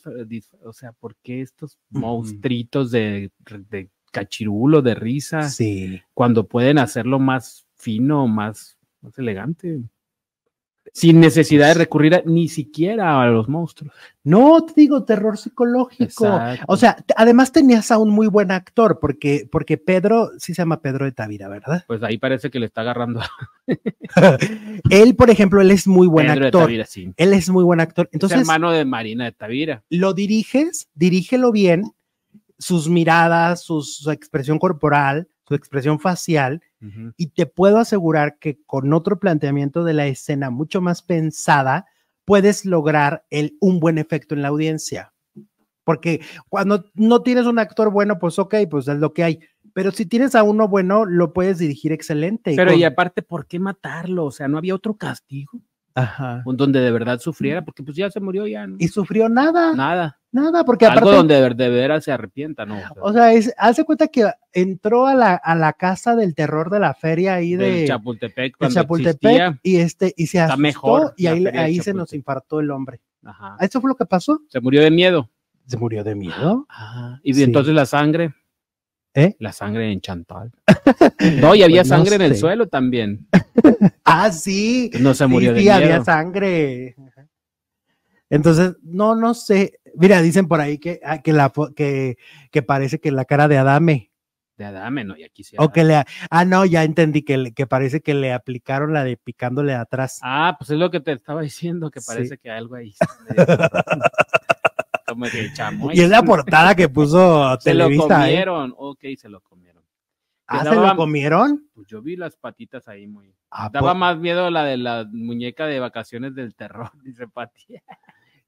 o sea, ¿por qué estos monstruitos de, de cachirulo, de risa, Sí. cuando pueden hacerlo más fino, más, más elegante? Sin necesidad de recurrir a- ni siquiera a los monstruos. No, te digo, terror psicológico. Exacto. O sea, además tenías a un muy buen actor, porque, porque Pedro, sí se llama Pedro de Tavira, ¿verdad? Pues ahí parece que le está agarrando él, por ejemplo, él es muy buen Pedro de actor. Tavira, sí. Él es muy buen actor. Es Entonces, hermano de Marina de Tavira. lo diriges, dirígelo bien, sus miradas, sus- su expresión corporal, su expresión facial, y te puedo asegurar que con otro planteamiento de la escena mucho más pensada, puedes lograr el, un buen efecto en la audiencia. Porque cuando no tienes un actor bueno, pues ok, pues es lo que hay. Pero si tienes a uno bueno, lo puedes dirigir excelente. Pero con- y aparte, ¿por qué matarlo? O sea, no había otro castigo Ajá. donde de verdad sufriera, porque pues ya se murió ya, ¿no? Y sufrió nada, Nada. nada, porque Algo aparte, donde de, de veras se arrepienta, ¿no? O sea, es, hace cuenta que entró a la, a la casa del terror de la feria ahí del de, Chapultepec, de cuando Chapultepec existía. y este y se asustó mejor y ahí, ahí se nos Chapultepec. infartó el hombre. Ajá. ¿Eso fue lo que pasó? Se murió de miedo. Se murió de miedo. Ah, y Sí. entonces la sangre. ¿Eh? La sangre en Chantal. No, y había Pues no sangre en el suelo también. Ah, sí. No se Sí, murió de sí, miedo. había sangre. Entonces, no, no sé. Mira, dicen por ahí que, ah, que, la, que, que parece que la cara de Adame. De Adame, no, y aquí sí. O que le. Ah, no, ya entendí que, le- que parece que le aplicaron la de picándole atrás. Ah, pues es lo que te estaba diciendo, que Sí. parece que algo ahí. chamoy. y es la portada que puso Se lo Televisa. ¿eh? comieron. Ok, se lo comieron. Ah, ¿se lo comieron? Pues yo vi las patitas ahí muy. Ah, Daba po- más miedo la de la muñeca de vacaciones del terror, dice Pati.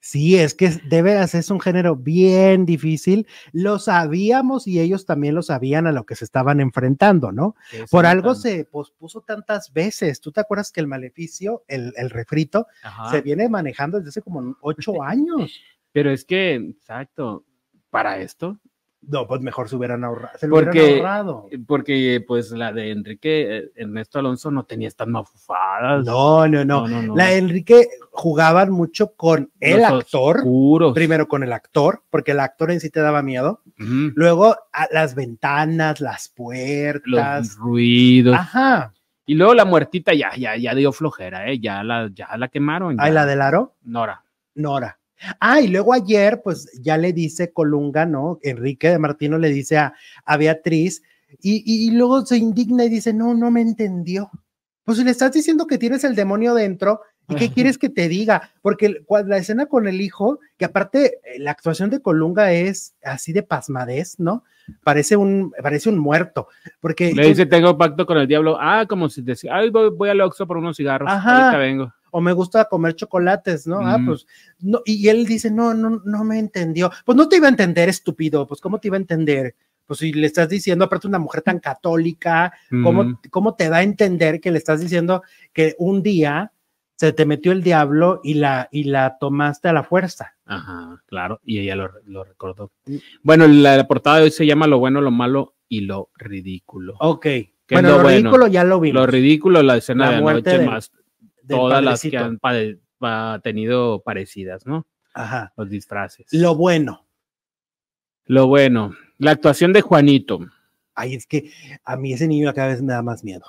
Sí, es que de veras es un género bien difícil. Lo sabíamos y ellos también lo sabían a lo que se estaban enfrentando, ¿no? Por algo se pospuso tantas veces. ¿Tú te acuerdas que el maleficio, el, el refrito, Ajá. se viene manejando desde hace como ocho años? Pero es que, exacto, para esto, No, pues mejor se hubieran ahorrado. Se lo hubieran Porque- ahorrado. porque pues la de Enrique eh, Ernesto Alonso no tenía estas mafufadas. No, no, no. no, no. La de Enrique jugaban mucho con el Los actor. oscuros. Primero con el actor, porque el actor en sí te daba miedo. Luego a las ventanas, las puertas. Los ruidos. Ajá. Y luego la muertita ya, ya, ya dio flojera, ¿eh? Ya la, ya la quemaron. Ya. la del aro. Nora. Nora. Ah, y luego ayer, pues ya le dice Colunga, ¿no? Enrique de Martino le dice a, a Beatriz, y, y- y luego se indigna y dice, no, no me entendió. Pues si le estás diciendo que tienes el demonio dentro, ¿y qué quieres que te diga? Porque el- la escena con el hijo, que aparte eh, la actuación de Colunga es así de pasmadez, ¿no? Parece un, parece un muerto, porque Le dice, tengo pacto con el diablo. Ah, como si decía, ay, voy, voy al Oxxo por unos cigarros. Ajá. Ahorita vengo. O me gusta comer chocolates, ¿no? Ah, pues, no, y él dice, no, no, no me entendió. Pues no te iba a entender, estúpido, pues ¿cómo te iba a entender? Pues si le estás diciendo, aparte una mujer tan católica, ¿cómo, Mm. ¿cómo te da a entender que le estás diciendo que un día se te metió el diablo y la, y la tomaste a la fuerza? Ajá, claro. Y ella lo, lo recordó. Bueno, la, la portada de hoy se llama Lo bueno, lo malo y lo ridículo. Ok. Bueno, lo lo bueno? ridículo ya lo vimos. Lo ridículo, la escena La de anoche, del- más todas las que han pade- tenido parecidas, ¿no? Ajá. Los disfraces. Lo bueno. Lo bueno, la actuación de Juanito. Ay, es que a mí ese niño cada vez me da más miedo.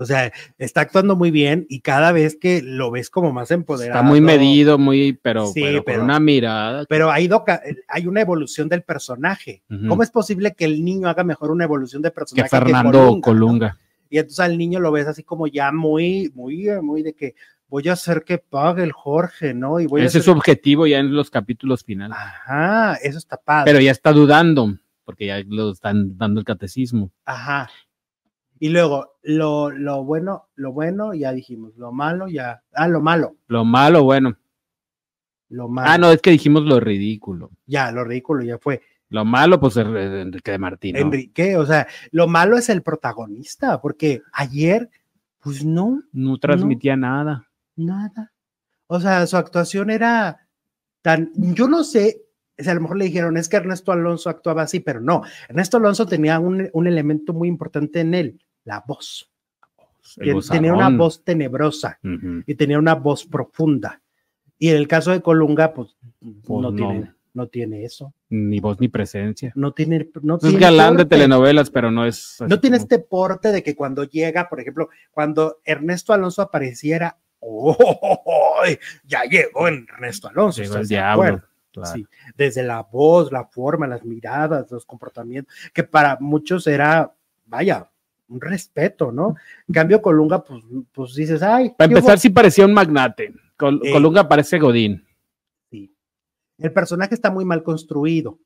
O sea, está actuando muy bien y cada vez que lo ves como más empoderado. Está muy medido, muy, pero, Sí, pero con una mirada. Pero ha ido hay una evolución del personaje. ¿Cómo es posible que el niño haga mejor una evolución de que personaje Fernando Colunga, Colunga. Y entonces al niño lo ves así como ya muy, muy, muy de que voy a hacer que pague el Jorge, ¿no? Y voy a Ese es su objetivo ya en los capítulos finales. Ajá, eso está padre. Pero ya está dudando, porque ya lo están dando el catecismo. Ajá. Y luego, lo, lo bueno, lo bueno, ya dijimos, lo malo, ya. Ah, lo malo, Lo malo, bueno. lo malo. Ah, no, es que dijimos lo ridículo. Ya, lo ridículo ya fue. Lo malo, pues es Enrique de Martín. ¿no? Enrique, o sea, lo malo es el protagonista, porque ayer, pues no, No transmitía nada. nada. O sea, su actuación era tan, yo no sé, o sea, a lo mejor le dijeron, es que Ernesto Alonso actuaba así, pero no, Ernesto Alonso tenía un, un elemento muy importante en él, la voz. El tenía una voz tenebrosa y tenía una voz profunda. Y en el caso de Colunga, pues, Pues no, no. Tiene, no tiene eso. Ni voz ni presencia. No tiene, no Es tiene galán de telenovelas, pero no es. No tiene como- este porte de que cuando llega, por ejemplo, cuando Ernesto Alonso apareciera, ¡Oh! Ya llegó Ernesto Alonso. Llegó el ¿estás de diablo. claro. Sí, desde la voz, la forma, las miradas, los comportamientos, que para muchos era, vaya, un respeto, ¿no? En cambio, Colunga, pues, pues dices, ay, Para ¿qué empezar, sí parecía un magnate. Col- Eh. Colunga parece Godín. El personaje está muy mal construido.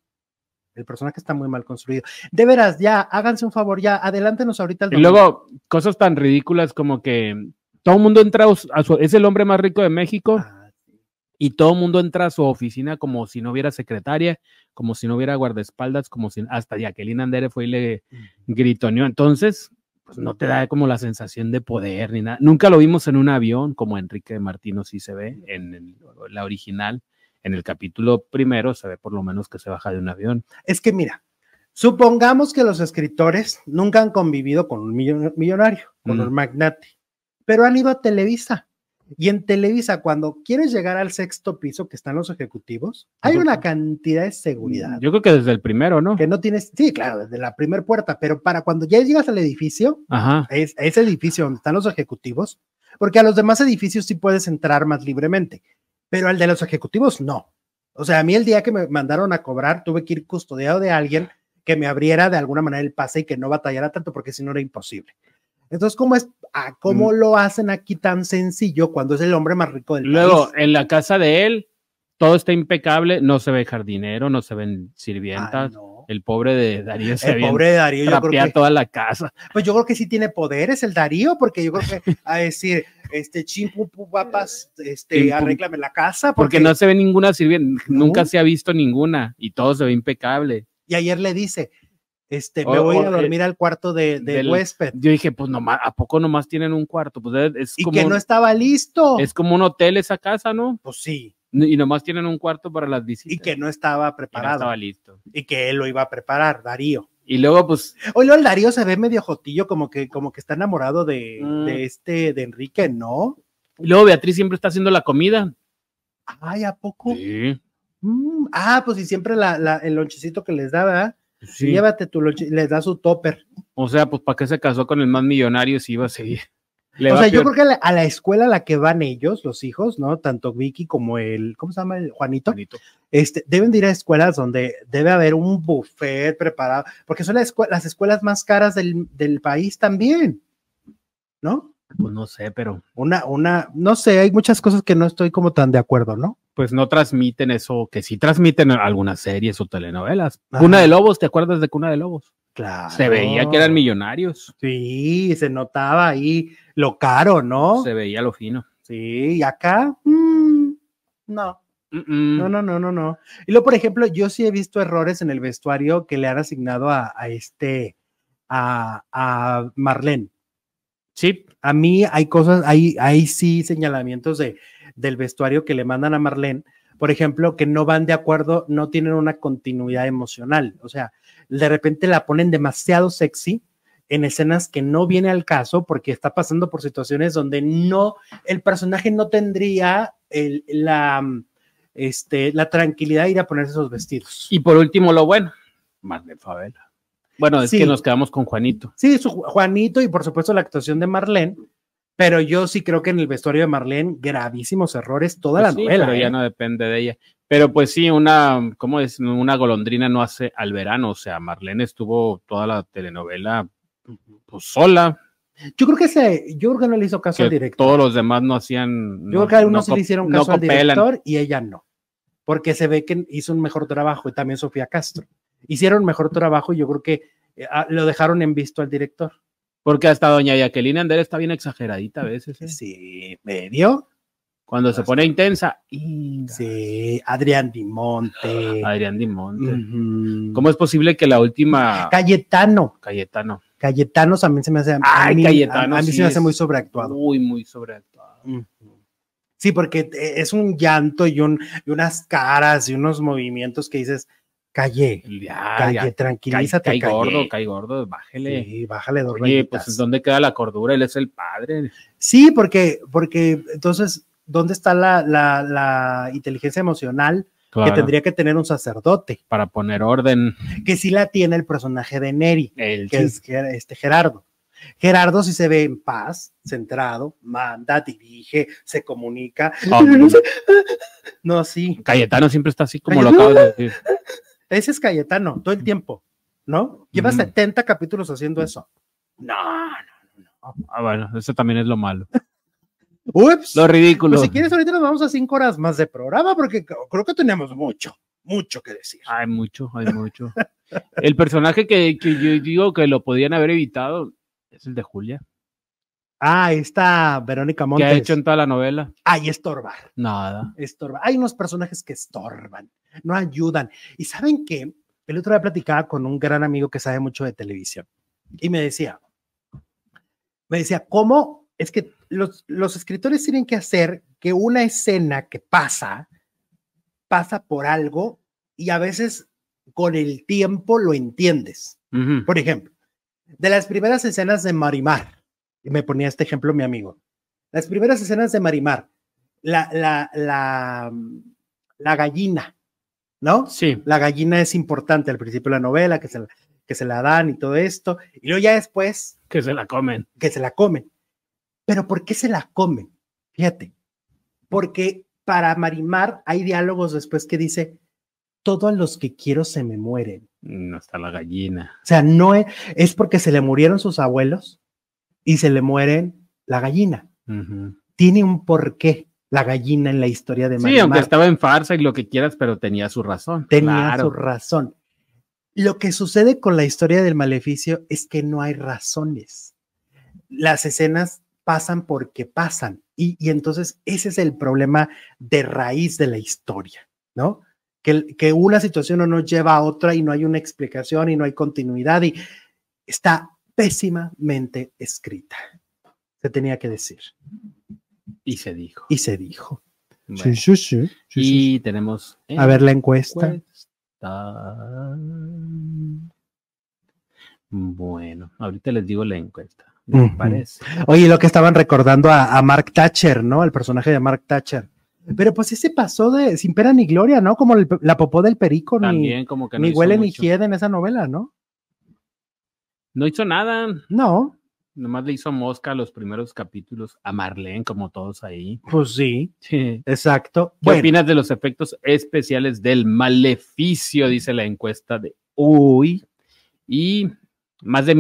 El personaje está muy mal construido. De veras, ya, háganse un favor, ya, adelántenos ahorita el Y luego, cosas tan ridículas como que todo el mundo entra a su, es el hombre más rico de México Ah, sí. y todo el mundo entra a su oficina como si no hubiera secretaria, como si no hubiera guardaespaldas, como si hasta Jacqueline Andere fue y le gritoneó. Entonces, pues no te da como la sensación de poder ni nada. Nunca lo vimos en un avión, como Enrique Martino sí se ve en el- la original. En el capítulo primero se ve por lo menos que se baja de un avión. Es que mira, supongamos que los escritores nunca han convivido con un millon- millonario, con un magnate, pero han ido a Televisa. Y en Televisa, cuando quieres llegar al sexto piso que están los ejecutivos, hay una cantidad de seguridad. Yo creo que desde el primero, ¿no? que no tienes, sí, claro, desde la primera puerta, pero para cuando ya llegas al edificio, Ajá. es ese edificio donde están los ejecutivos, porque a los demás edificios sí puedes entrar más libremente, pero al de los ejecutivos no. O sea, a mí el día que me mandaron a cobrar, tuve que ir custodiado de alguien que me abriera de alguna manera el pase y que no batallara tanto, porque si no era imposible. Entonces, ¿cómo es, ah, cómo Mm. lo hacen aquí tan sencillo cuando es el hombre más rico del Luego, país? en la casa de él, todo está impecable, no se ve jardinero, no se ven sirvientas. Ah, no. El pobre de Darío se El pobre Darío, yo creo que toda la casa. Pues yo creo que sí tiene poderes el Darío, porque yo creo que a decir, este chimpu papas, este, arréglame la casa, Porque porque, no se ve ninguna sirvienta, No. nunca se ha visto ninguna y todo se ve impecable. y ayer le dice, este, O- me voy a o, a dormir al cuarto de, de del- huésped, Yo dije, pues nomás, ¿a poco nomás tienen un cuarto? Pues es, es y como, que no estaba listo. es como un hotel esa casa, ¿no? Pues sí, Y nomás tienen un cuarto para las visitas. y que no estaba no preparado, estaba listo. y que él lo iba a preparar, Darío. Y luego, pues, Oye, el Darío se ve medio jotillo, como que, como que está enamorado de, Mm. de este, de Enrique, ¿no? y luego Beatriz siempre está haciendo la comida. Ay, ¿a poco? Sí. Mm, ah, pues y siempre la, la- el lonchecito que les da, ¿verdad? sí. Llévate tu lonche, les da su topper. O sea, pues, ¿para qué se casó con el más millonario si iba a seguir? Le o sea, yo creo que a la, a la escuela a la que van ellos, los hijos, ¿no? Tanto Vicky como el, ¿cómo se llama? El Juanito. Bonito. Este, deben de ir a escuelas donde debe haber un buffet preparado, porque son las, escue- las escuelas más caras del, del país también, ¿no? Pues no sé, pero Una, una, no sé, hay muchas cosas que no estoy como tan de acuerdo, ¿no? pues no transmiten eso, que sí transmiten algunas series o telenovelas. Ajá. Cuna de Lobos, ¿te acuerdas de Cuna de Lobos? Claro. Se veía que eran millonarios, Sí, se notaba ahí lo caro, ¿no? se veía lo fino. Sí, y acá, mm, no. No, no, no, no, no. Y luego, por ejemplo, yo sí he visto errores en el vestuario que le han asignado a, a este, a, a Marlene. Sí, A mí hay cosas, hay, hay sí señalamientos de, del vestuario que le mandan a Marlene, por ejemplo, que no van de acuerdo, no tienen una continuidad emocional. O sea, de repente la ponen demasiado sexy en escenas que no viene al caso porque está pasando por situaciones donde no, el personaje no tendría el- la, este, la tranquilidad de ir a ponerse esos vestidos. y por último lo bueno, Marlene Favela. Bueno, es Sí. que nos quedamos con Juanito. Sí, su Juanito y por supuesto la actuación de Marlene, pero yo sí creo que en el vestuario de Marlene, gravísimos errores toda Pues la sí, novela. pero ya ¿eh? no depende de ella. Pero pues sí, una, ¿cómo es? Una golondrina no hace al verano. O sea, Marlene estuvo toda la telenovela pues sola. Yo creo que se, yo creo que no le hizo caso Que al director. todos los demás no hacían. yo creo que algunos no le hicieron no caso al director y ella no. Porque se ve que hizo un mejor trabajo y también Sofía Castro. Hicieron mejor trabajo y yo creo que eh, ah, lo dejaron en visto al director. Porque hasta doña Jacqueline Ander está bien exageradita a veces. ¿eh? Sí, medio. Cuando se pone intensa. inga, Sí, Adrián Dimonte. Adrián Dimonte. Ujú. ¿Cómo es posible que la última Cayetano. Cayetano? Cayetano también se me hace. a Ay, mí, Cayetano a, a mí sí se me hace muy sobreactuado. Muy, muy sobreactuado. Sí, porque es un llanto y, un, y unas caras y unos movimientos que dices, calle, Ya, calle, ya, tranquilízate, cae calle. gordo, cae gordo, bájele. Sí, bájale dos Oye, rayitas. pues ¿dónde queda la cordura? Él es el padre. Sí, porque, porque entonces, ¿dónde está la, la, la inteligencia emocional Claro, que tendría que tener un sacerdote? para poner orden. Que sí la tiene el personaje de Neri, El que es Ger- este Gerardo. Gerardo sí se ve en paz, centrado, manda, dirige, se comunica. Hombre. No, sí. Cayetano siempre está así como lo acabas de decir. Ese es Cayetano, todo el tiempo, ¿no? Lleva Ujú. 70 capítulos haciendo eso. No, no. Ah, bueno, eso también es lo malo. Ups. Lo ridículo. Pues si quieres, ahorita nos vamos a cinco horas más de programa porque creo que tenemos mucho, mucho que decir. Hay mucho, hay mucho. El personaje que, que yo digo que lo podían haber evitado es el de Julia. Ah, está Verónica ¿Qué Montes. ha hecho en toda la novela? Ay, estorbar, Nada. estorbar. Hay unos personajes que estorban, no ayudan. Y saben que el otro día platicaba con un gran amigo que sabe mucho de televisión y me decía, me decía, ¿cómo? Es que los, los escritores tienen que hacer que una escena que pasa, pasa por algo y a veces con el tiempo lo entiendes. Por ejemplo, de las primeras escenas de Marimar, y me ponía este ejemplo mi amigo, las primeras escenas de Marimar, la, la, la, la gallina, ¿no? Sí. La gallina es importante al principio de la novela, que se, la- que se la dan y todo esto, y luego ya después Que se la comen. que se la comen. Pero ¿por qué se la comen? Fíjate, porque para Marimar hay diálogos después que dice, todos los que quiero se me mueren. No está la gallina. O sea, no es, es porque se le murieron sus abuelos y se le mueren la gallina. Tiene un porqué la gallina en la historia de Sí, Marimar. aunque estaba en farsa y lo que quieras, pero tenía su razón. Tenía Claro. su razón. Lo que sucede con la historia del maleficio es que no hay razones. Las escenas pasan porque pasan. Y, y entonces ese es el problema de raíz de la historia, ¿no? Que, que una situación no nos lleva a otra y no hay una explicación y no hay continuidad y está pésimamente escrita. Se tenía que decir. Y se dijo. Y se dijo. Bueno, sí, sí. y tenemos. A ver la encuesta. encuesta. Bueno, ahorita les digo la encuesta. ¿Me parece? Oye, lo que estaban recordando a, a Mark Thatcher, ¿no? Al personaje de Mark Thatcher. Pero pues ese pasó de sin pena ni gloria, ¿no? Como el- la popó del perico, ni, También como que no ni huele ni hiede en esa novela, ¿no? No hizo nada. No, Nomás le hizo mosca los primeros capítulos a Marlene, como todos ahí. pues sí, ¿Qué exacto. Bueno, opinas de los efectos especiales del maleficio? Dice la encuesta de Uy. Y más de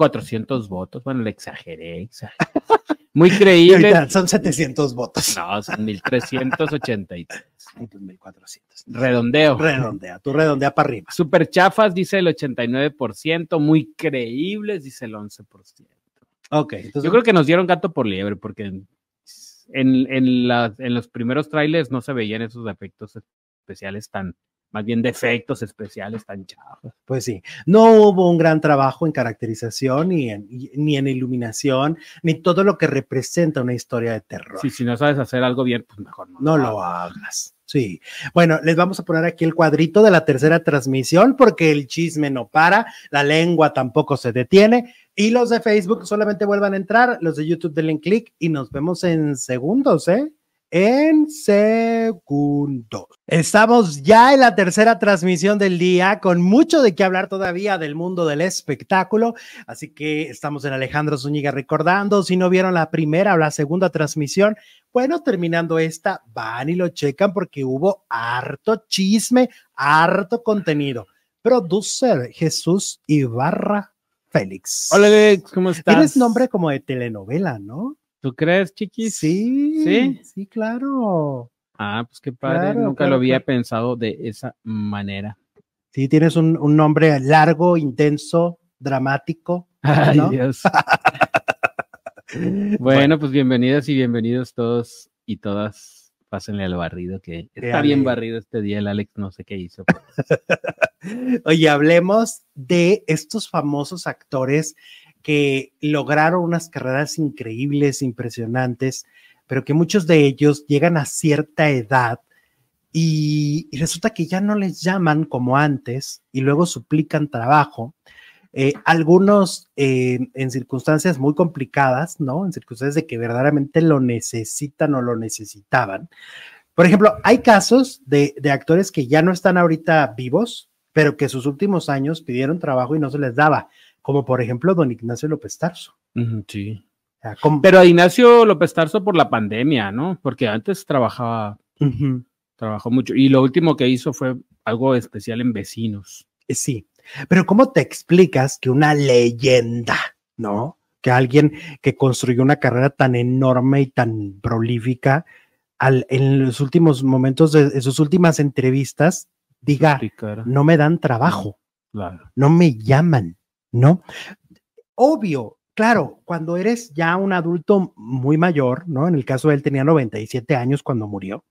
1400 votos. Bueno, le exageré, exageré. Muy creíble. son 700 votos. No, son 1383. Entonces, 1400. Redondeo. Redondea, tú redondea para arriba. Super chafas, dice el 89%. Muy creíbles, dice el 11%. Ok, entonces Yo creo que nos dieron gato por liebre, porque en, en, en la- en los primeros trailers no se veían esos efectos especiales tan, más bien defectos especiales tan chafas. Pues sí, no hubo un gran trabajo en caracterización, ni en, ni en iluminación, ni todo lo que representa una historia de terror. Si, si no sabes hacer algo bien, pues mejor no. No lo hagas. Sí. Bueno, les vamos a poner aquí el cuadrito de la tercera transmisión porque el chisme no para, la lengua tampoco se detiene y los de Facebook solamente vuelvan a entrar, los de YouTube denle clic y nos vemos en segundos, ¿eh? En segundos. Estamos ya en la tercera transmisión del día con mucho de qué hablar todavía del mundo del espectáculo. Así que estamos en Alejandro Zúñiga recordando. Si no vieron la primera o la segunda transmisión, bueno, terminando esta, van y lo checan porque hubo harto chisme, harto contenido. Producer Jesús Ibarra Félix. Hola Alex, ¿cómo estás? Tienes nombre como de telenovela, ¿no? ¿Tú crees, chiquis? Sí, ¿Sí? sí, claro. Ah, pues qué padre. Claro, Nunca claro, lo había claro. pensado de esa manera. Sí, tienes un, un nombre largo, intenso, dramático. Ay, ¿no? Dios. Bueno, pues bienvenidas y bienvenidos todos y todas. Pásenle al barrido, que está bien barrido este día. El Alex no sé qué hizo. Oye, hablemos de estos famosos actores que lograron unas carreras increíbles, impresionantes, pero que muchos de ellos llegan a cierta edad y, resulta que ya no les llaman como antes y luego suplican trabajo. Eh, algunos eh, en circunstancias muy complicadas, ¿no? En circunstancias de que verdaderamente lo necesitan o lo necesitaban. Por ejemplo, hay casos de, de actores que ya no están ahorita vivos, pero que sus últimos años pidieron trabajo y no se les daba, como por ejemplo don Ignacio López Tarso. Sí. O sea, con- Pero a Ignacio López Tarso por la pandemia, ¿no? Porque antes trabajaba, trabajó mucho. Y lo último que hizo fue algo especial en Vecinos. Eh, Sí, pero ¿cómo te explicas que una leyenda, ¿no? Que alguien que construyó una carrera tan enorme y tan prolífica, al, en los últimos momentos de, de sus últimas entrevistas, diga, no me dan trabajo, Claro. no me llaman, ¿no? Obvio, claro, cuando eres ya un adulto muy mayor, ¿no? En el caso de él tenía 97 años cuando murió.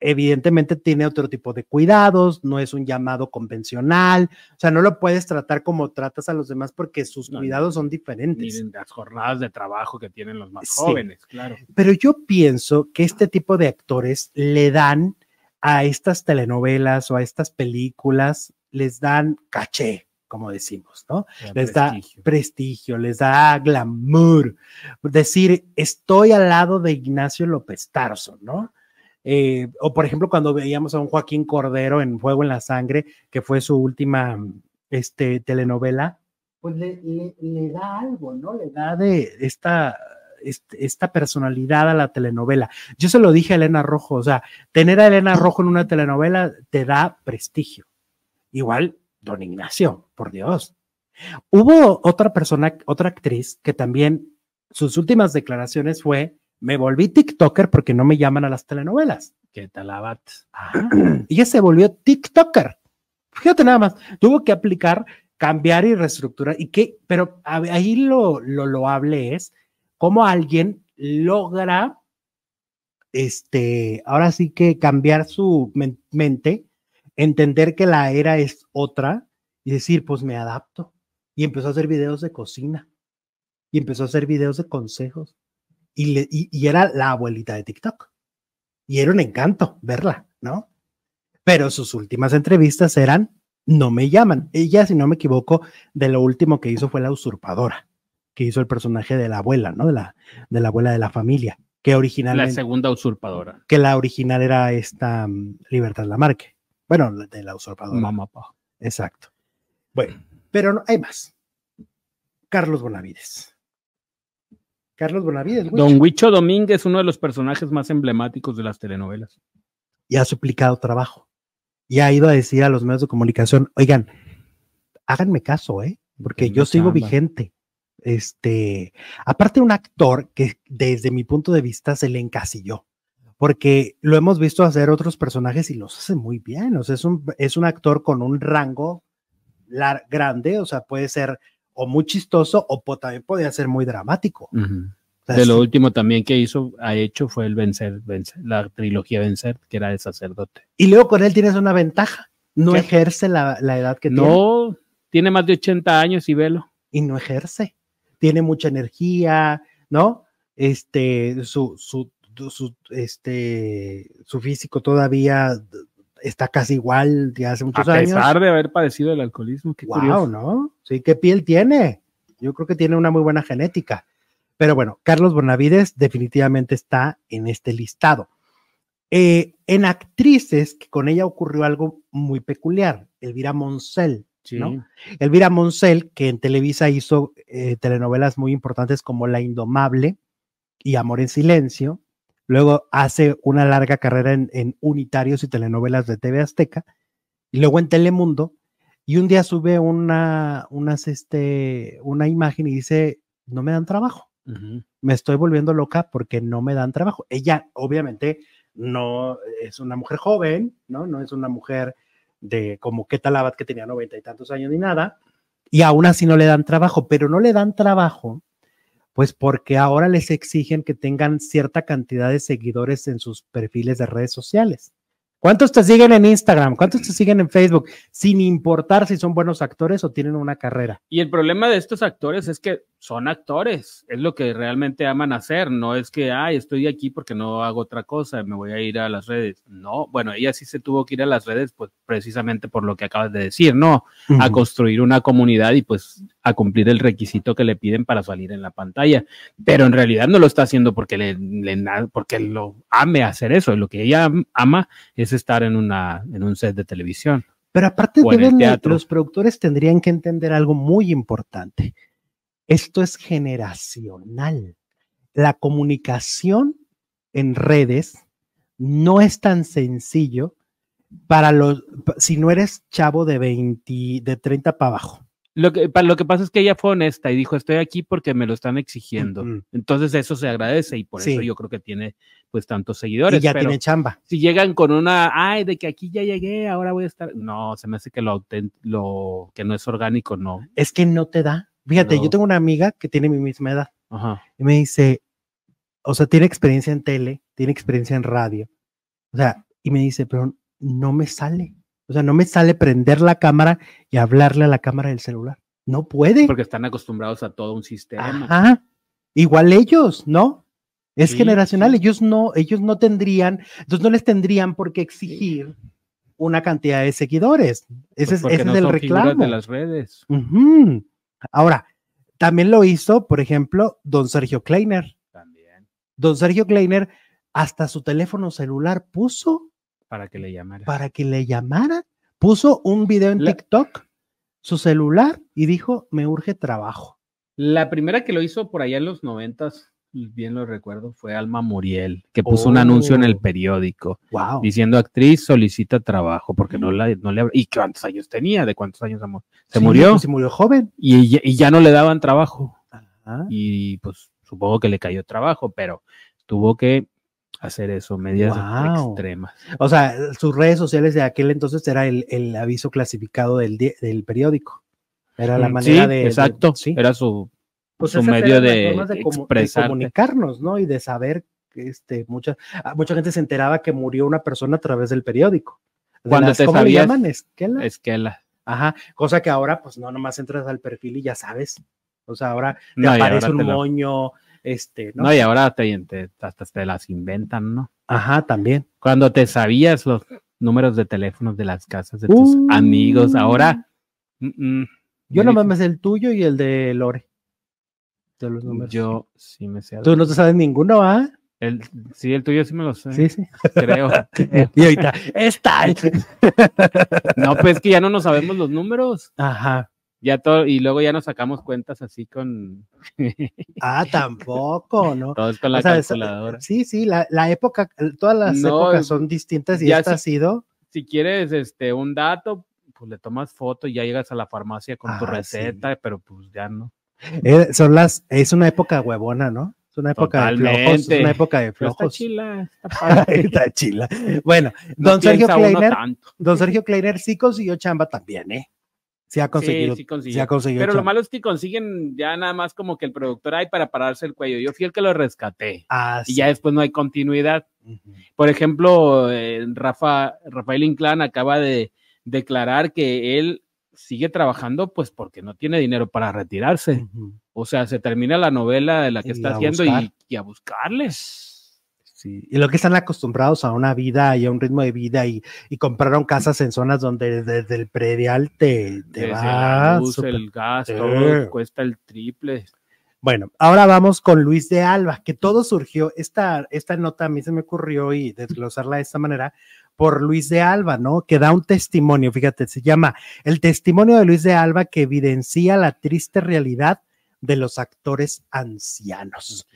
Evidentemente tiene otro tipo de cuidados, no es un llamado convencional, o sea, no lo puedes tratar como tratas a los demás porque sus No, cuidados son Ni diferentes. en las jornadas de trabajo que tienen los más Sí. jóvenes, claro. Pero yo pienso que este tipo de actores le dan a estas telenovelas o a estas películas, les dan caché, como decimos, ¿no? les da Prestigio. prestigio, les da glamour. Decir, estoy al lado de Ignacio López Tarso, ¿no? Eh, o por ejemplo, cuando veíamos a un Joaquín Cordero en Fuego en la Sangre, que fue su última este, telenovela, pues le, le- le da algo, ¿no? Le da de esta, este- esta personalidad a la telenovela. Yo se lo dije a Elena Rojo, o sea, tener a Elena Rojo en una telenovela te da prestigio. Igual, don Ignacio, por Dios. Hubo otra persona, otra actriz que también sus últimas declaraciones fue, me volví TikToker porque no me llaman a las telenovelas. ¿Qué tal Abat? Ah, y ella se volvió TikToker. Fíjate nada más, tuvo que aplicar, cambiar y reestructurar. Y que, pero ahí lo, lo loable es cómo alguien logra, este, ahora sí que cambiar su men- mente, entender que la era es otra y decir, pues me adapto. Y empezó a hacer videos de cocina y empezó a hacer videos de consejos. Y, le- y- y era la abuelita de TikTok. Y era un encanto verla, ¿no? Pero sus últimas entrevistas eran, no me llaman. Ella, si no me equivoco, de lo último que hizo fue la usurpadora, que hizo el personaje de la abuela, ¿no? De la, de la abuela de la familia, que La originalmente, segunda usurpadora. que la original era esta mm, Libertad Lamarque. Bueno, la de la usurpadora. Mamá. Exacto. Bueno, pero no, hay más. Carlos Bonavides. Carlos Bonavides, Don Huicho Domínguez, uno de los personajes más emblemáticos de las telenovelas. y ha suplicado trabajo. Y ha ido a decir a los medios de comunicación, oigan, háganme caso, ¿eh? Porque yo sigo chamba. vigente. Este, aparte un actor que desde mi punto de vista se le encasilló, porque lo hemos visto hacer otros personajes y los hace muy bien. O sea, es un, es un actor con un rango lar- grande, o sea, puede ser o muy chistoso o po- también podría ser muy dramático. Ujú. O sea, De lo sí, último también que hizo, ha hecho fue el Vencer, Vencer, la trilogía Vencer, que era de sacerdote. y luego con él tienes una ventaja, no ¿Qué? ejerce la, la edad que tiene. No, tiene más de 80 años y velo. y no ejerce. Tiene mucha energía, ¿no? Este, su, su, su, este, su físico todavía está casi igual de hace muchos a años. pesar de haber padecido el alcoholismo. Qué wow, curioso. ¿no? Sí, ¿qué piel tiene? Yo creo que tiene una muy buena genética. Pero bueno, Carlos Bonavides definitivamente está en este listado. Eh, en actrices, que con ella ocurrió algo muy peculiar, Elvira Moncel, Sí. ¿no? Elvira Moncel, que en Televisa hizo eh, telenovelas muy importantes como La Indomable y Amor en Silencio. Luego hace una larga carrera en, en unitarios y telenovelas de TV Azteca. Y luego en Telemundo. Y un día sube una, unas, este, una imagen y dice, no me dan trabajo. Me estoy volviendo loca porque no me dan trabajo. Ella, obviamente, no es una mujer joven, ¿no? No es una mujer de como qué tal Abad que tenía noventa y tantos años ni nada, y aún así no le dan trabajo, pero no le dan trabajo, pues porque ahora les exigen que tengan cierta cantidad de seguidores en sus perfiles de redes sociales. ¿Cuántos te siguen en Instagram? ¿Cuántos te siguen en Facebook? Sin importar si son buenos actores o tienen una carrera. Y el problema de estos actores es que son actores, es lo que realmente aman hacer, no es que, ay, estoy aquí porque no hago otra cosa, me voy a ir a las redes. No, bueno, ella sí se tuvo que ir a las redes, pues precisamente por lo que acabas de decir, ¿no? A construir una comunidad y pues a cumplir el requisito que le piden para salir en la pantalla. Pero en realidad no lo está haciendo porque le, porque lo ame hacer eso. Lo que ella am- ama es estar en una en un set de televisión. Pero aparte deben los productores tendrían que entender algo muy importante. Esto es generacional. La comunicación en redes no es tan sencillo para los, si no eres chavo de 20, de 30 para abajo. Lo que, lo que pasa es que ella fue honesta y dijo, estoy aquí porque me lo están exigiendo. Ujú. Entonces eso se agradece y por eso Sí. yo creo que tiene pues tantos Y seguidores. ya pero tiene chamba. si llegan con una, ay, de que aquí ya llegué, ahora voy a estar. No, se me hace que lo, lo que no es orgánico, no. Es que no te da. Fíjate, No. yo tengo una amiga que tiene mi misma edad Ajá. y me dice, o sea, tiene experiencia en tele, tiene experiencia en radio. O sea, y me dice, pero no me sale. O sea, no me sale prender la cámara y hablarle a la cámara del celular. No puede. Porque están acostumbrados a todo un sistema. Ajá. Igual ellos, ¿no? Es Sí, generacional. sí. Ellos no, ellos no tendrían, entonces no les tendrían por qué exigir una cantidad de seguidores. Ese Pues es, ese no es el reclamo. de las redes. Ahora, también lo hizo, por ejemplo, don Sergio Kleiner. También. Don Sergio Kleiner hasta su teléfono celular puso Para que le llamara. para que le llamaran. Puso un video en La- TikTok, su celular, y dijo, me urge trabajo. La primera que lo hizo por allá en los noventas, bien lo recuerdo, fue Alma Muriel, que puso un anuncio en el Oh. periódico Wow. diciendo actriz solicita trabajo porque no, la, no le ¿Y cuántos años tenía? ¿De cuántos años amor? Se murió se murió joven. y, ya- y ya no le daban trabajo. Y pues supongo que le cayó trabajo, pero tuvo que hacer eso, medidas extremas. O sea, sus redes sociales de aquel entonces era el, el aviso clasificado del, del periódico. Era la Mm, manera sí, de. de- Exacto, sí. era su, Pues su medio de, de, de comunicarnos, ¿no? Y de saber que este, mucha, ah, mucha gente se enteraba que murió una persona a través del periódico. De Cuando las- te ¿Cómo le llaman? Esquela. Es que la... Ajá. Cosa que ahora, pues no, nomás entras al perfil y ya sabes. O sea, ahora te No, aparece ahora un lo- moño, este, ¿no? No, y ahora te, te- hasta te las inventan, ¿no? Ajá, también. Cuando te sabías los números de teléfonos de las casas de tus Uh. amigos, ahora. mm, mm, Yo nomás me sé el tuyo y el de Lore. De los números. Yo sí me sé. Tú no te sabes ninguno, ¿ah? El, sí, el tuyo sí me lo sé. Sí, sí. Creo. Y ahorita, está. No, pues es que ya no nos sabemos los números. Ajá. Ya todo, y luego ya nos sacamos cuentas así con Ah, tampoco, ¿no? todos con la O sea, es- calculadora. sí, sí, la, la época, todas las No, épocas son distintas y ya esta ha sido. Si quieres este un dato, pues le tomas foto y ya llegas a la farmacia con tu Ah, receta, pero pues ya no. eh, son las, es una época huevona, ¿no? Es una época de flojos, es Totalmente. una época de Pero está flojos. chila, está chila. Bueno, No don Sergio Kleiner, don Sergio Kleiner sí consiguió chamba también, ¿eh? Sí ha conseguido, sí, sí sí, consiguió. ha conseguido Pero lo malo es que consiguen ya nada más como que el productor hay para pararse el cuello. Yo fui el que lo rescaté. Ah, Y ya después no hay continuidad. Por ejemplo, eh, Rafa, Rafael Inclán acaba de declarar que él sigue trabajando pues porque no tiene dinero para retirarse. O sea, se termina la novela de la que Y está haciendo y a buscarles. Sí, y lo que están acostumbrados a una vida y a un ritmo de vida y, y compraron casas en zonas donde desde el predial te, te va el gas, todo cuesta el triple. Bueno, ahora vamos con Luis de Alba, que todo surgió, esta, esta nota a mí se me ocurrió y desglosarla de esta manera por Luis de Alba, ¿no? Que da un testimonio, fíjate, se llama El testimonio de Luis de Alba que evidencia la triste realidad de los actores ancianos.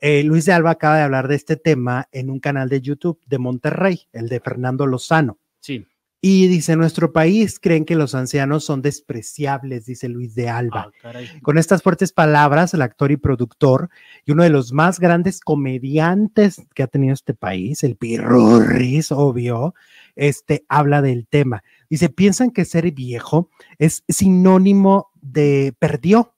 Eh, Luis de Alba acaba de hablar de este tema en un canal de YouTube de Monterrey, el de Fernando Lozano. Sí. Y dice, en nuestro país creen que los ancianos son despreciables, dice Luis de Alba. Ah. Con estas fuertes palabras, el actor y productor y uno de los más grandes comediantes que ha tenido este país, el Pirurris, obvio, este, habla del tema. Dice, piensan que ser viejo es sinónimo de perdió.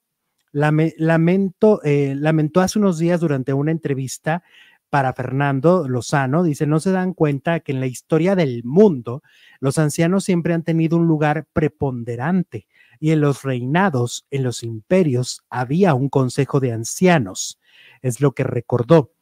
Lame- lamento, eh, lamentó hace unos días durante una entrevista para Fernando Lozano, dice, no se dan cuenta que en la historia del mundo los ancianos siempre han tenido un lugar preponderante y en los reinados, en los imperios, había un consejo de ancianos, es lo que recordó.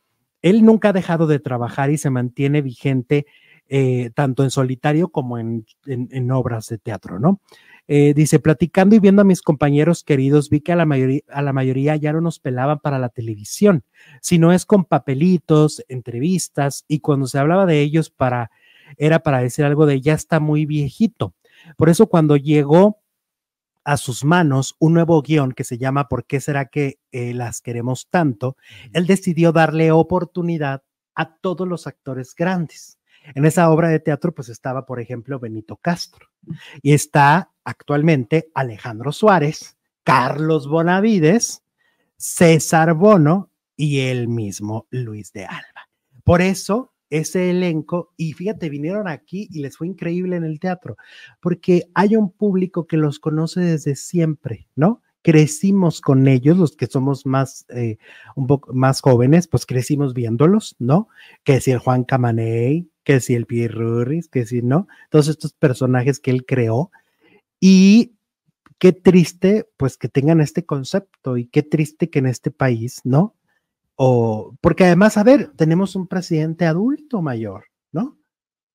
Él nunca ha dejado de trabajar y se mantiene vigente eh, tanto en solitario como en- en obras de teatro, ¿no? Eh, dice, platicando y viendo a mis compañeros queridos, vi que a la, mayoría, a la mayoría ya no nos pelaban para la televisión, sino es con papelitos, entrevistas, y cuando se hablaba de ellos para, era para decir algo de ya está muy viejito. Por eso cuando llegó a sus manos un nuevo guion que se llama ¿Por qué será que eh, las queremos tanto? Él decidió darle oportunidad a todos los actores grandes. En esa obra de teatro, pues estaba, por ejemplo, Benito Castro y está actualmente Alejandro Suárez, Carlos Bonavides, César Bono y el mismo Luis de Alba. Por eso ese elenco, y fíjate, vinieron aquí y les fue increíble en el teatro, porque hay un público que los conoce desde siempre, ¿no? Crecimos con ellos, los que somos más, eh, un poco más jóvenes, pues crecimos viéndolos, ¿no? Que si el Juan Camaney, que si el Pierre Rurris, que si, ¿no? Todos estos personajes que él creó. Y qué triste, pues que tengan este concepto y qué triste que en este país, ¿no? O, porque además, a ver, tenemos un presidente adulto mayor, ¿no?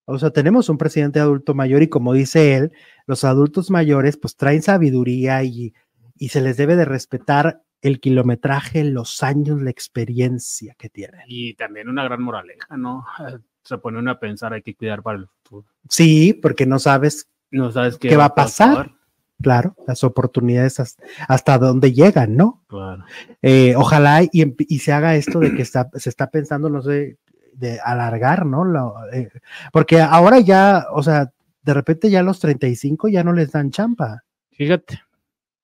O sea, tenemos un presidente adulto mayor y como dice él, los adultos mayores pues traen sabiduría y, y se les debe de respetar el kilometraje, los años, la experiencia que tienen. Y también una gran moraleja, ¿no? Se pone uno a pensar, hay que cuidar para el futuro. Sí, porque no sabes, No sabes qué, qué va a pasar. Claro, las oportunidades hasta, hasta dónde llegan, ¿no? Claro. Eh, ojalá y, emp- y se haga esto de que está, se está pensando, no sé, de alargar, ¿no? Lo, eh, porque ahora ya, o sea, de repente ya a los 35 ya no les dan champa. Fíjate,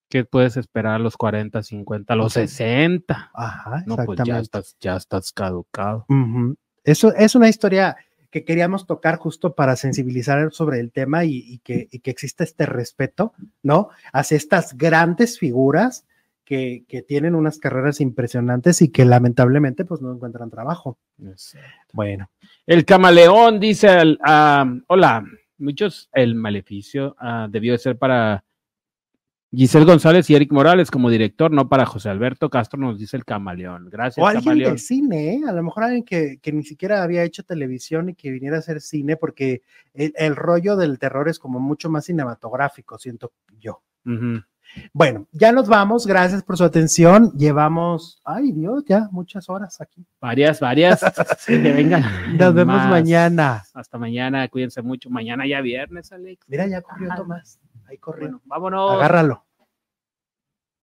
¿qué puedes esperar a los 40, 50, a los 60? Ajá, No, pues exactamente. ya estás, ya estás caducado. Ujú. Eso es una historia que queríamos tocar justo para sensibilizar sobre el tema y, y que, y que exista este respeto, ¿no? Hacia estas grandes figuras que, que tienen unas carreras impresionantes y que lamentablemente pues no encuentran trabajo. Bueno, El camaleón dice, al- hola, muchos, el maleficio ah, debió de ser para Giselle González y Eric Morales como director, no para José Alberto Castro, nos dice el camaleón. Gracias, o alguien camaleón. de cine, ¿eh? a lo mejor alguien que, que ni siquiera había hecho televisión y que viniera a hacer cine, porque el, el rollo del terror es como mucho más cinematográfico, siento yo. Bueno, ya nos vamos. Gracias por su atención. Llevamos, ay Dios, ya muchas horas aquí. Varias, varias. que vengan. Nos vemos más. mañana. Hasta mañana, cuídense mucho. Mañana ya viernes, Alex. Mira, ya corrió. Tomás. Ahí corrió. Bueno, vámonos. Agárralo.